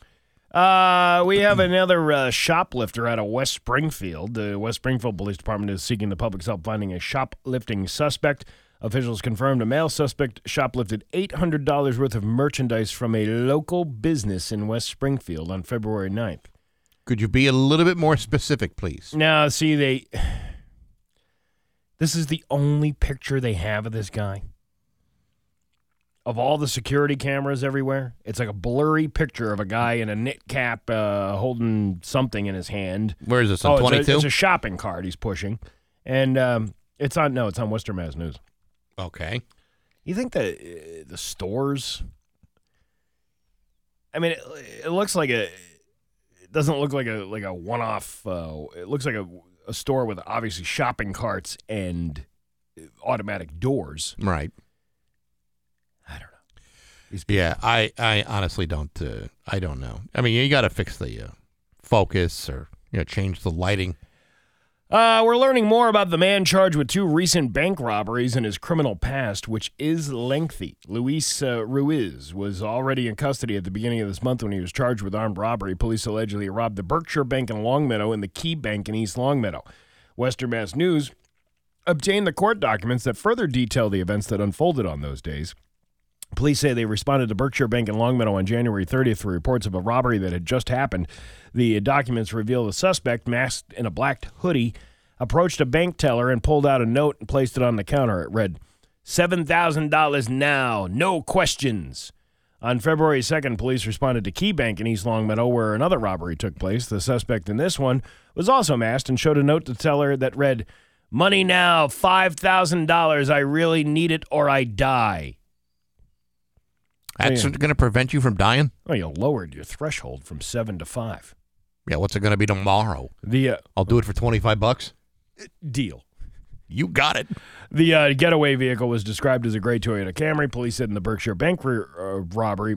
Uh, we have another uh, shoplifter out of West Springfield. The West Springfield Police Department is seeking the public's help finding a shoplifting suspect. Officials confirmed a male suspect shoplifted $800 worth of merchandise from a local business in West Springfield on February 9th. Could you be a little bit more specific, please? Now, see, they. This is the only picture they have of this guy. Of all the security cameras everywhere, it's like a blurry picture of a guy in a knit cap uh, holding something in his hand. Where is this, Oh, on it's a- It's a shopping cart he's pushing. And um, it's on, no, it's on Western Mass News. Okay. You think that uh, the stores. I mean, it, it looks like a. It doesn't look like a like a one off. Uh, it looks like a, a store with obviously shopping carts and uh, automatic doors. Right. Yeah, I, I honestly don't. Uh, I don't know. I mean, you got to fix the uh, focus or you know change the lighting. Uh, we're learning more about the man charged with two recent bank robberies and his criminal past, which is lengthy. Luis uh, Ruiz was already in custody at the beginning of this month when he was charged with armed robbery. Police allegedly robbed the Berkshire Bank in Longmeadow and the Key Bank in East Longmeadow. Western Mass News obtained the court documents that further detail the events that unfolded on those days. Police say they responded to Berkshire Bank in Longmeadow on January 30th for reports of a robbery that had just happened. The documents reveal the suspect, masked in a black hoodie, approached a bank teller and pulled out a note and placed it on the counter. It read, $7,000 now, no questions. On February 2nd, police responded to Key Bank in East Longmeadow, where another robbery took place. The suspect in this one was also masked and showed a note to teller that read, Money now, $5,000. I really need it or I die. That's Yeah. going to prevent you from dying. Oh, you lowered your threshold from seven to five. Yeah, what's it going to be tomorrow? The uh, I'll do it for twenty five bucks. Deal. You got it. The uh, getaway vehicle was described as a gray Toyota Camry. Police said in the Berkshire Bank r- uh, robbery,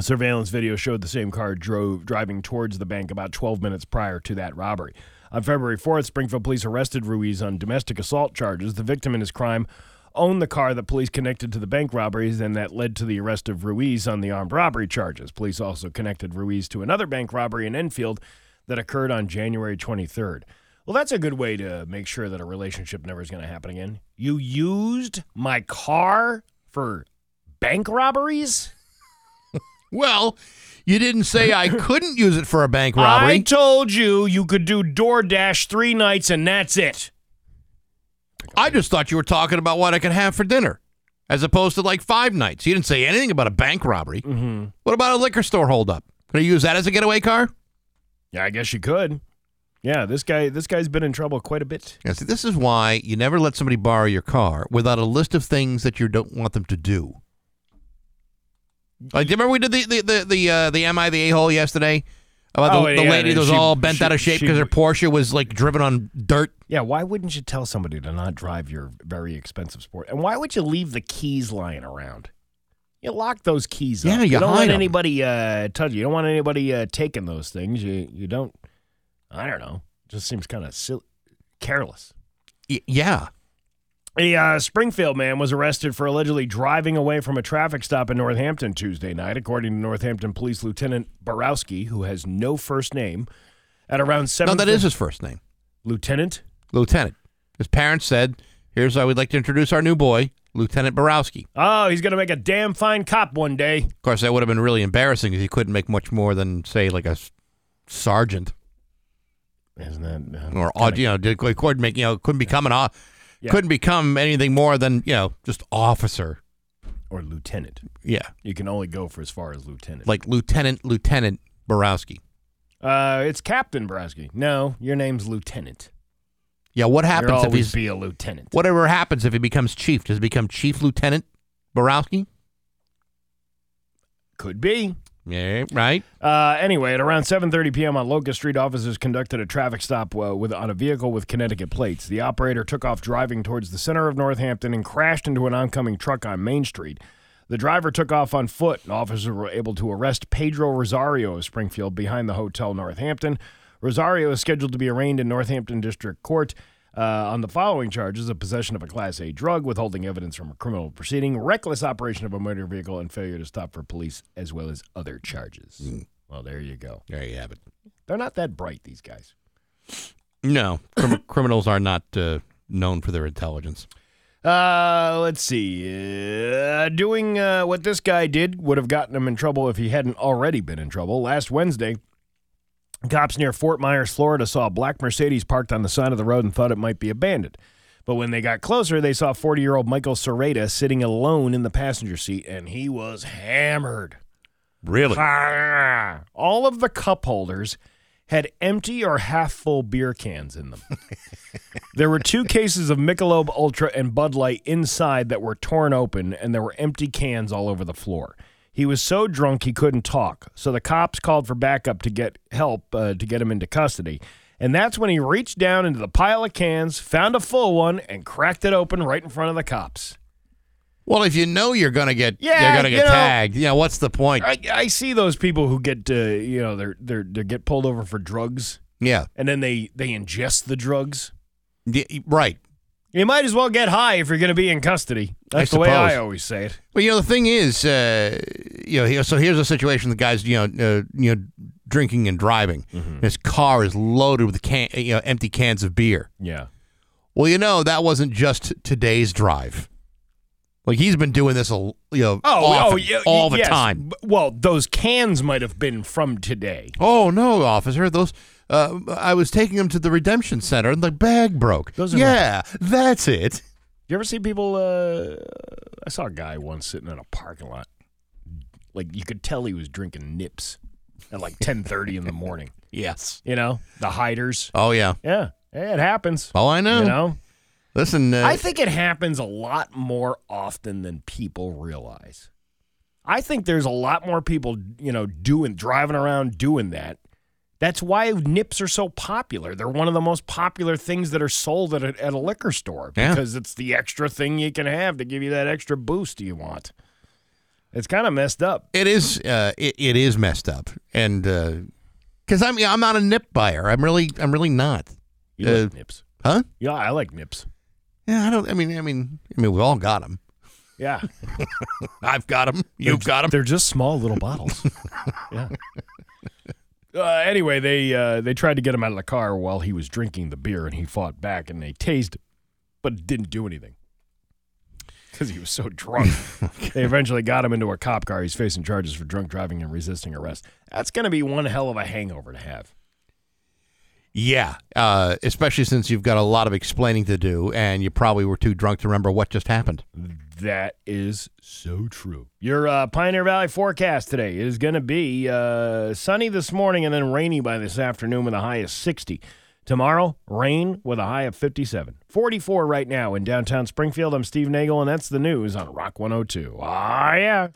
surveillance video showed the same car drove driving towards the bank about 12 minutes prior to that robbery. On February 4th, Springfield police arrested Ruiz on domestic assault charges. The victim in his crime owned the car that police connected to the bank robberies and that led to the arrest of Ruiz on the armed robbery charges. Police also connected Ruiz to another bank robbery in Enfield that occurred on January 23rd. Well, that's a good way to make sure that a relationship never is going to happen again. You used my car for bank robberies? Well, you didn't say I couldn't use it for a bank robbery. I told you you could do DoorDash three nights and that's it. I just thought you were talking about what I could have for dinner, as opposed to like five nights. You didn't say anything about a bank robbery. Mm-hmm. What about a liquor store holdup? Can I use that as a getaway car? Yeah, I guess you could. Yeah, this guy this guy's been in trouble quite a bit. Yeah, see, this is why you never let somebody borrow your car without a list of things that you don't want them to do. Like, do you remember we did the the the the, uh, the am I the a hole yesterday about the, Oh, the yeah, lady that was she- all bent she- out of shape she- because her Porsche was like driven on dirt. Yeah, why wouldn't you tell somebody to not drive your very expensive sport? And why would you leave the keys lying around? You lock those keys Yeah, up. you don't hide want 'em. anybody uh, touch. You don't want anybody uh, taking those things. You you don't. I don't know. Just seems kind of silly, careless. Y- yeah. A uh, Springfield man was arrested for allegedly driving away from a traffic stop in Northampton Tuesday night, according to Northampton Police Lieutenant Borowski, who has no first name. At around seven, No, that is his first name. Lieutenant. Lieutenant. His parents said, "Here's how we'd like to introduce our new boy, Lieutenant Borowski." Oh, he's gonna make a damn fine cop one day. Of course, that would have been really embarrassing because he couldn't make much more than say like a s- sergeant Isn't that? Uh, or uh, odd, you know, did, couldn't make you know couldn't become an o- Yeah. couldn't become anything more than you know just officer. or lieutenant. Yeah, You can only go for as far as lieutenant. like Lieutenant Lieutenant Borowski. uh, it's Captain Borowski. No, your name's Lieutenant. Yeah, what happens You'll if always he's be a lieutenant. whatever happens if he becomes chief? Does he become Chief Lieutenant Borowski? Could be. Yeah, right. Uh, anyway, at around 7:30 p.m. on Locust Street, officers conducted a traffic stop uh, with on a vehicle with Connecticut plates. The operator took off driving towards the center of Northampton and crashed into an oncoming truck on Main Street. The driver took off on foot, and officers were able to arrest Pedro Rosario of Springfield behind the Hotel Northampton. Rosario is scheduled to be arraigned in Northampton District Court uh, on the following charges of possession of a Class A drug, withholding evidence from a criminal proceeding, reckless operation of a motor vehicle, and failure to stop for police, as well as other charges. Well, there you go. There you have it. They're not that bright, these guys. No, crim- criminals are not uh, known for their intelligence. Uh, let's see. Uh, doing uh, what this guy did would have gotten him in trouble if he hadn't already been in trouble. Last Wednesday, cops near Fort Myers, Florida, saw a black Mercedes parked on the side of the road and thought it might be abandoned. But when they got closer, they saw 40 year old Michael Serrata sitting alone in the passenger seat, and he was hammered. Really? All of the cup holders had empty or half full beer cans in them. there were two cases of Michelob Ultra and Bud Light inside that were torn open, and there were empty cans all over the floor. He was so drunk he couldn't talk, so the cops called for backup to get help uh, to get him into custody. And that's when he reached down into the pile of cans, found a full one, and cracked it open right in front of the cops. Well, if you know you're gonna get Yeah, you're gonna you get know- tagged, you know what's the point? I, I see those people who get uh, you know they're they're they get pulled over for drugs yeah, and then they they ingest the drugs. Yeah, right. You might as well get high if you're going to be in custody. That's the way. I always say it. Well, you know the thing is, uh, you know, here, so here's a situation: the guy's you know uh, you know drinking and driving. Mm-hmm. His car is loaded with can you know empty cans of beer. Yeah. Well, you know that wasn't just today's drive. Like he's been doing this a you know Oh, often, oh, yeah, all the yes. time. Well, those cans might have been from today. Oh no, officer! Those uh, I was taking him to the redemption center and the bag broke. Those are yeah, that's it. You ever see people? Uh, I saw a guy once sitting in a parking lot. Like you could tell he was drinking nips at like ten thirty in the morning. Yes. You know the hiders. Oh yeah. Yeah, it happens. Oh, I know. You know. Listen, uh, I think it happens a lot more often than people realize. I think there's a lot more people, you know, doing driving around doing that. That's why nips are so popular. They're one of the most popular things that are sold at a, at a liquor store Yeah. because it's the extra thing you can have to give you that extra boost you want. It's kind of messed up. It is. Uh, it, it is messed up, and because I'm I'm not a nip buyer. I'm really I'm really not. You Uh, like nips, huh? Yeah, I like nips. Yeah, I don't. I mean, I mean, I mean, we all got them. Yeah, I've got them. You've got them. They're just small little bottles. yeah. Uh, anyway, they uh, they tried to get him out of the car while he was drinking the beer, and he fought back, and they tased him, but didn't do anything because he was so drunk. They eventually got him into a cop car. He's facing charges for drunk driving and resisting arrest. That's going to be one hell of a hangover to have. Yeah, uh, especially since you've got a lot of explaining to do, and you probably were too drunk to remember what just happened. That is so true. Your uh, Pioneer Valley forecast today is going to be uh, sunny this morning and then rainy by this afternoon with a high of 60. Tomorrow, rain with a high of 57. 44 right now in downtown Springfield. I'm Steve Nagel, and that's the news on Rock 102. Ah, yeah.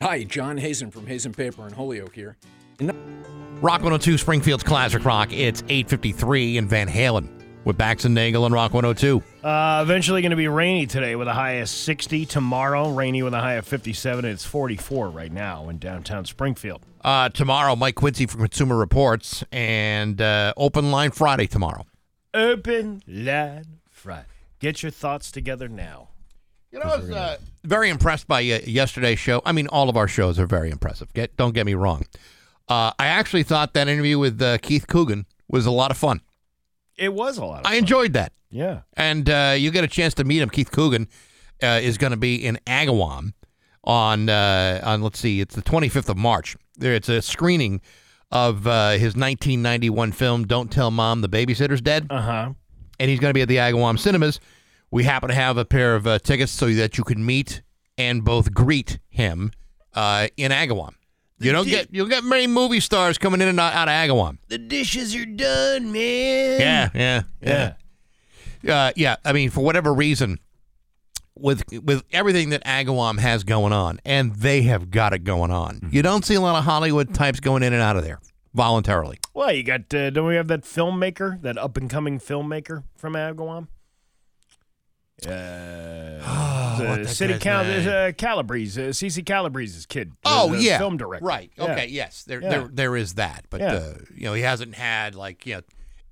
Hi, John Hazen from Hazen Paper in Holyoke here. Rock 102, Springfield's Classic Rock. It's 8:53 in Van Halen with Bax and Nagel and Rock 102. Uh, eventually going to be rainy today with a high of 60. Tomorrow, rainy with a high of 57. It's 44 right now in downtown Springfield. Uh, tomorrow, Mike Quincy from Consumer Reports, and uh, Open Line Friday tomorrow. Open Line Friday. Get your thoughts together now. You know, I was uh, very impressed by uh, yesterday's show. I mean, all of our shows are very impressive. Get, don't get me wrong. Uh, I actually thought that interview with uh, Keith Coogan was a lot of fun. It was a lot. Of I enjoyed that. Yeah. And uh, you get a chance to meet him. Keith Coogan uh, is going to be in Agawam on uh, on let's see, it's the 25th of March. There, it's a screening of uh, his 1991 film "Don't Tell Mom the Babysitter's Dead." Uh huh. And he's going to be at the Agawam Cinemas. We happen to have a pair of uh, tickets so that you can meet and both greet him uh, in Agawam. You don't get you'll get many movie stars coming in and out, out of Agawam. The dishes are done, man. Yeah, yeah, yeah. Uh, yeah, I mean, for whatever reason, with with everything that Agawam has going on, and they have got it going on, you don't see a lot of Hollywood types going in and out of there voluntarily. Well, you got. Uh, don't we have that filmmaker, that up and coming filmmaker from Agawam? Uh, the city Cal- uh, Calabrese, uh, CC Calabrese's kid. Oh the yeah, film director. Right. Yeah. Okay. Yes. There, Yeah. there, there is that. But Yeah. uh, you know, he hasn't had like you know,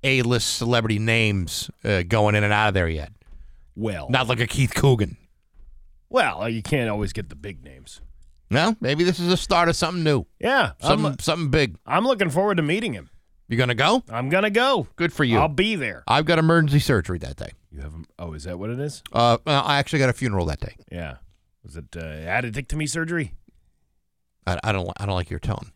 a list celebrity names uh, going in and out of there yet. Well, Not like a Keith Coogan. well, you can't always get the big names. No, maybe this is a start of something new. Yeah, Something, I'm, something big. I'm looking forward to meeting him. You gonna go? I'm gonna go. Good for you. I'll be there. I've got emergency surgery that day. You have? Oh, is that what it is? Uh, I actually got a funeral that day. Yeah. Was it uh, addictomy surgery? I, I don't. I don't like your tone.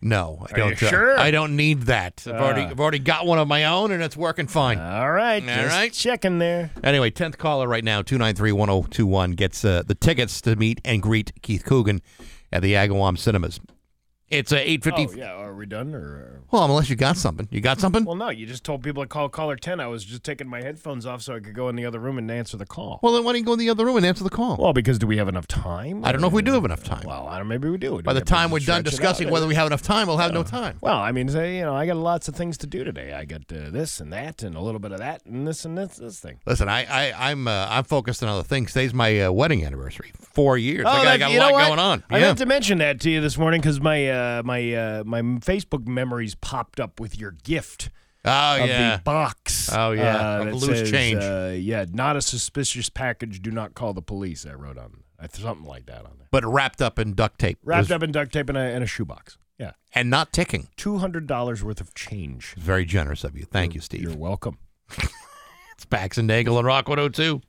No, I Are you don't. uh, sure? I don't need that. I've already. Ah. I've already got one of my own, and it's working fine. All right. All just right. Checking there. Anyway, tenth caller right now, two nine three one zero two one gets uh, the tickets to meet and greet Keith Coogan at the Agawam Cinemas. It's a eight fifty. Oh yeah. Are we done or? Well, unless you got something, you got something. Well, no. You just told people to call caller ten. I was just taking my headphones off so I could go in the other room and answer the call. Well, then why don't you go in the other room and answer the call? Well, because do we have enough time? I don't know if we do have enough time. Well, I don't. Maybe we do. By the time we're done discussing whether we have enough time, we'll have no time. Well, I mean, say, you know, I got lots of things to do today. I got uh, this and that, and a little bit of that, and this and this, this thing. Listen, I, I I'm uh, I'm focused on other things. Today's my uh, wedding anniversary. Four years. Oh, I got, I got a lot going on. I yeah. meant to mention that to you this morning because my uh, my uh, my Facebook memories popped up with your gift. Oh of yeah. the box. Oh, yeah, uh, loose says, change. Uh, yeah, not a suspicious package. Do not call the police. I wrote on I something like that on there. but wrapped up in duct tape. Wrapped up in duct tape and a, and a shoebox. Yeah, and not ticking. two hundred dollars worth of change. Very generous of you. Thank you, Steve. You're welcome. It's Bax and Nagel and Rock 102.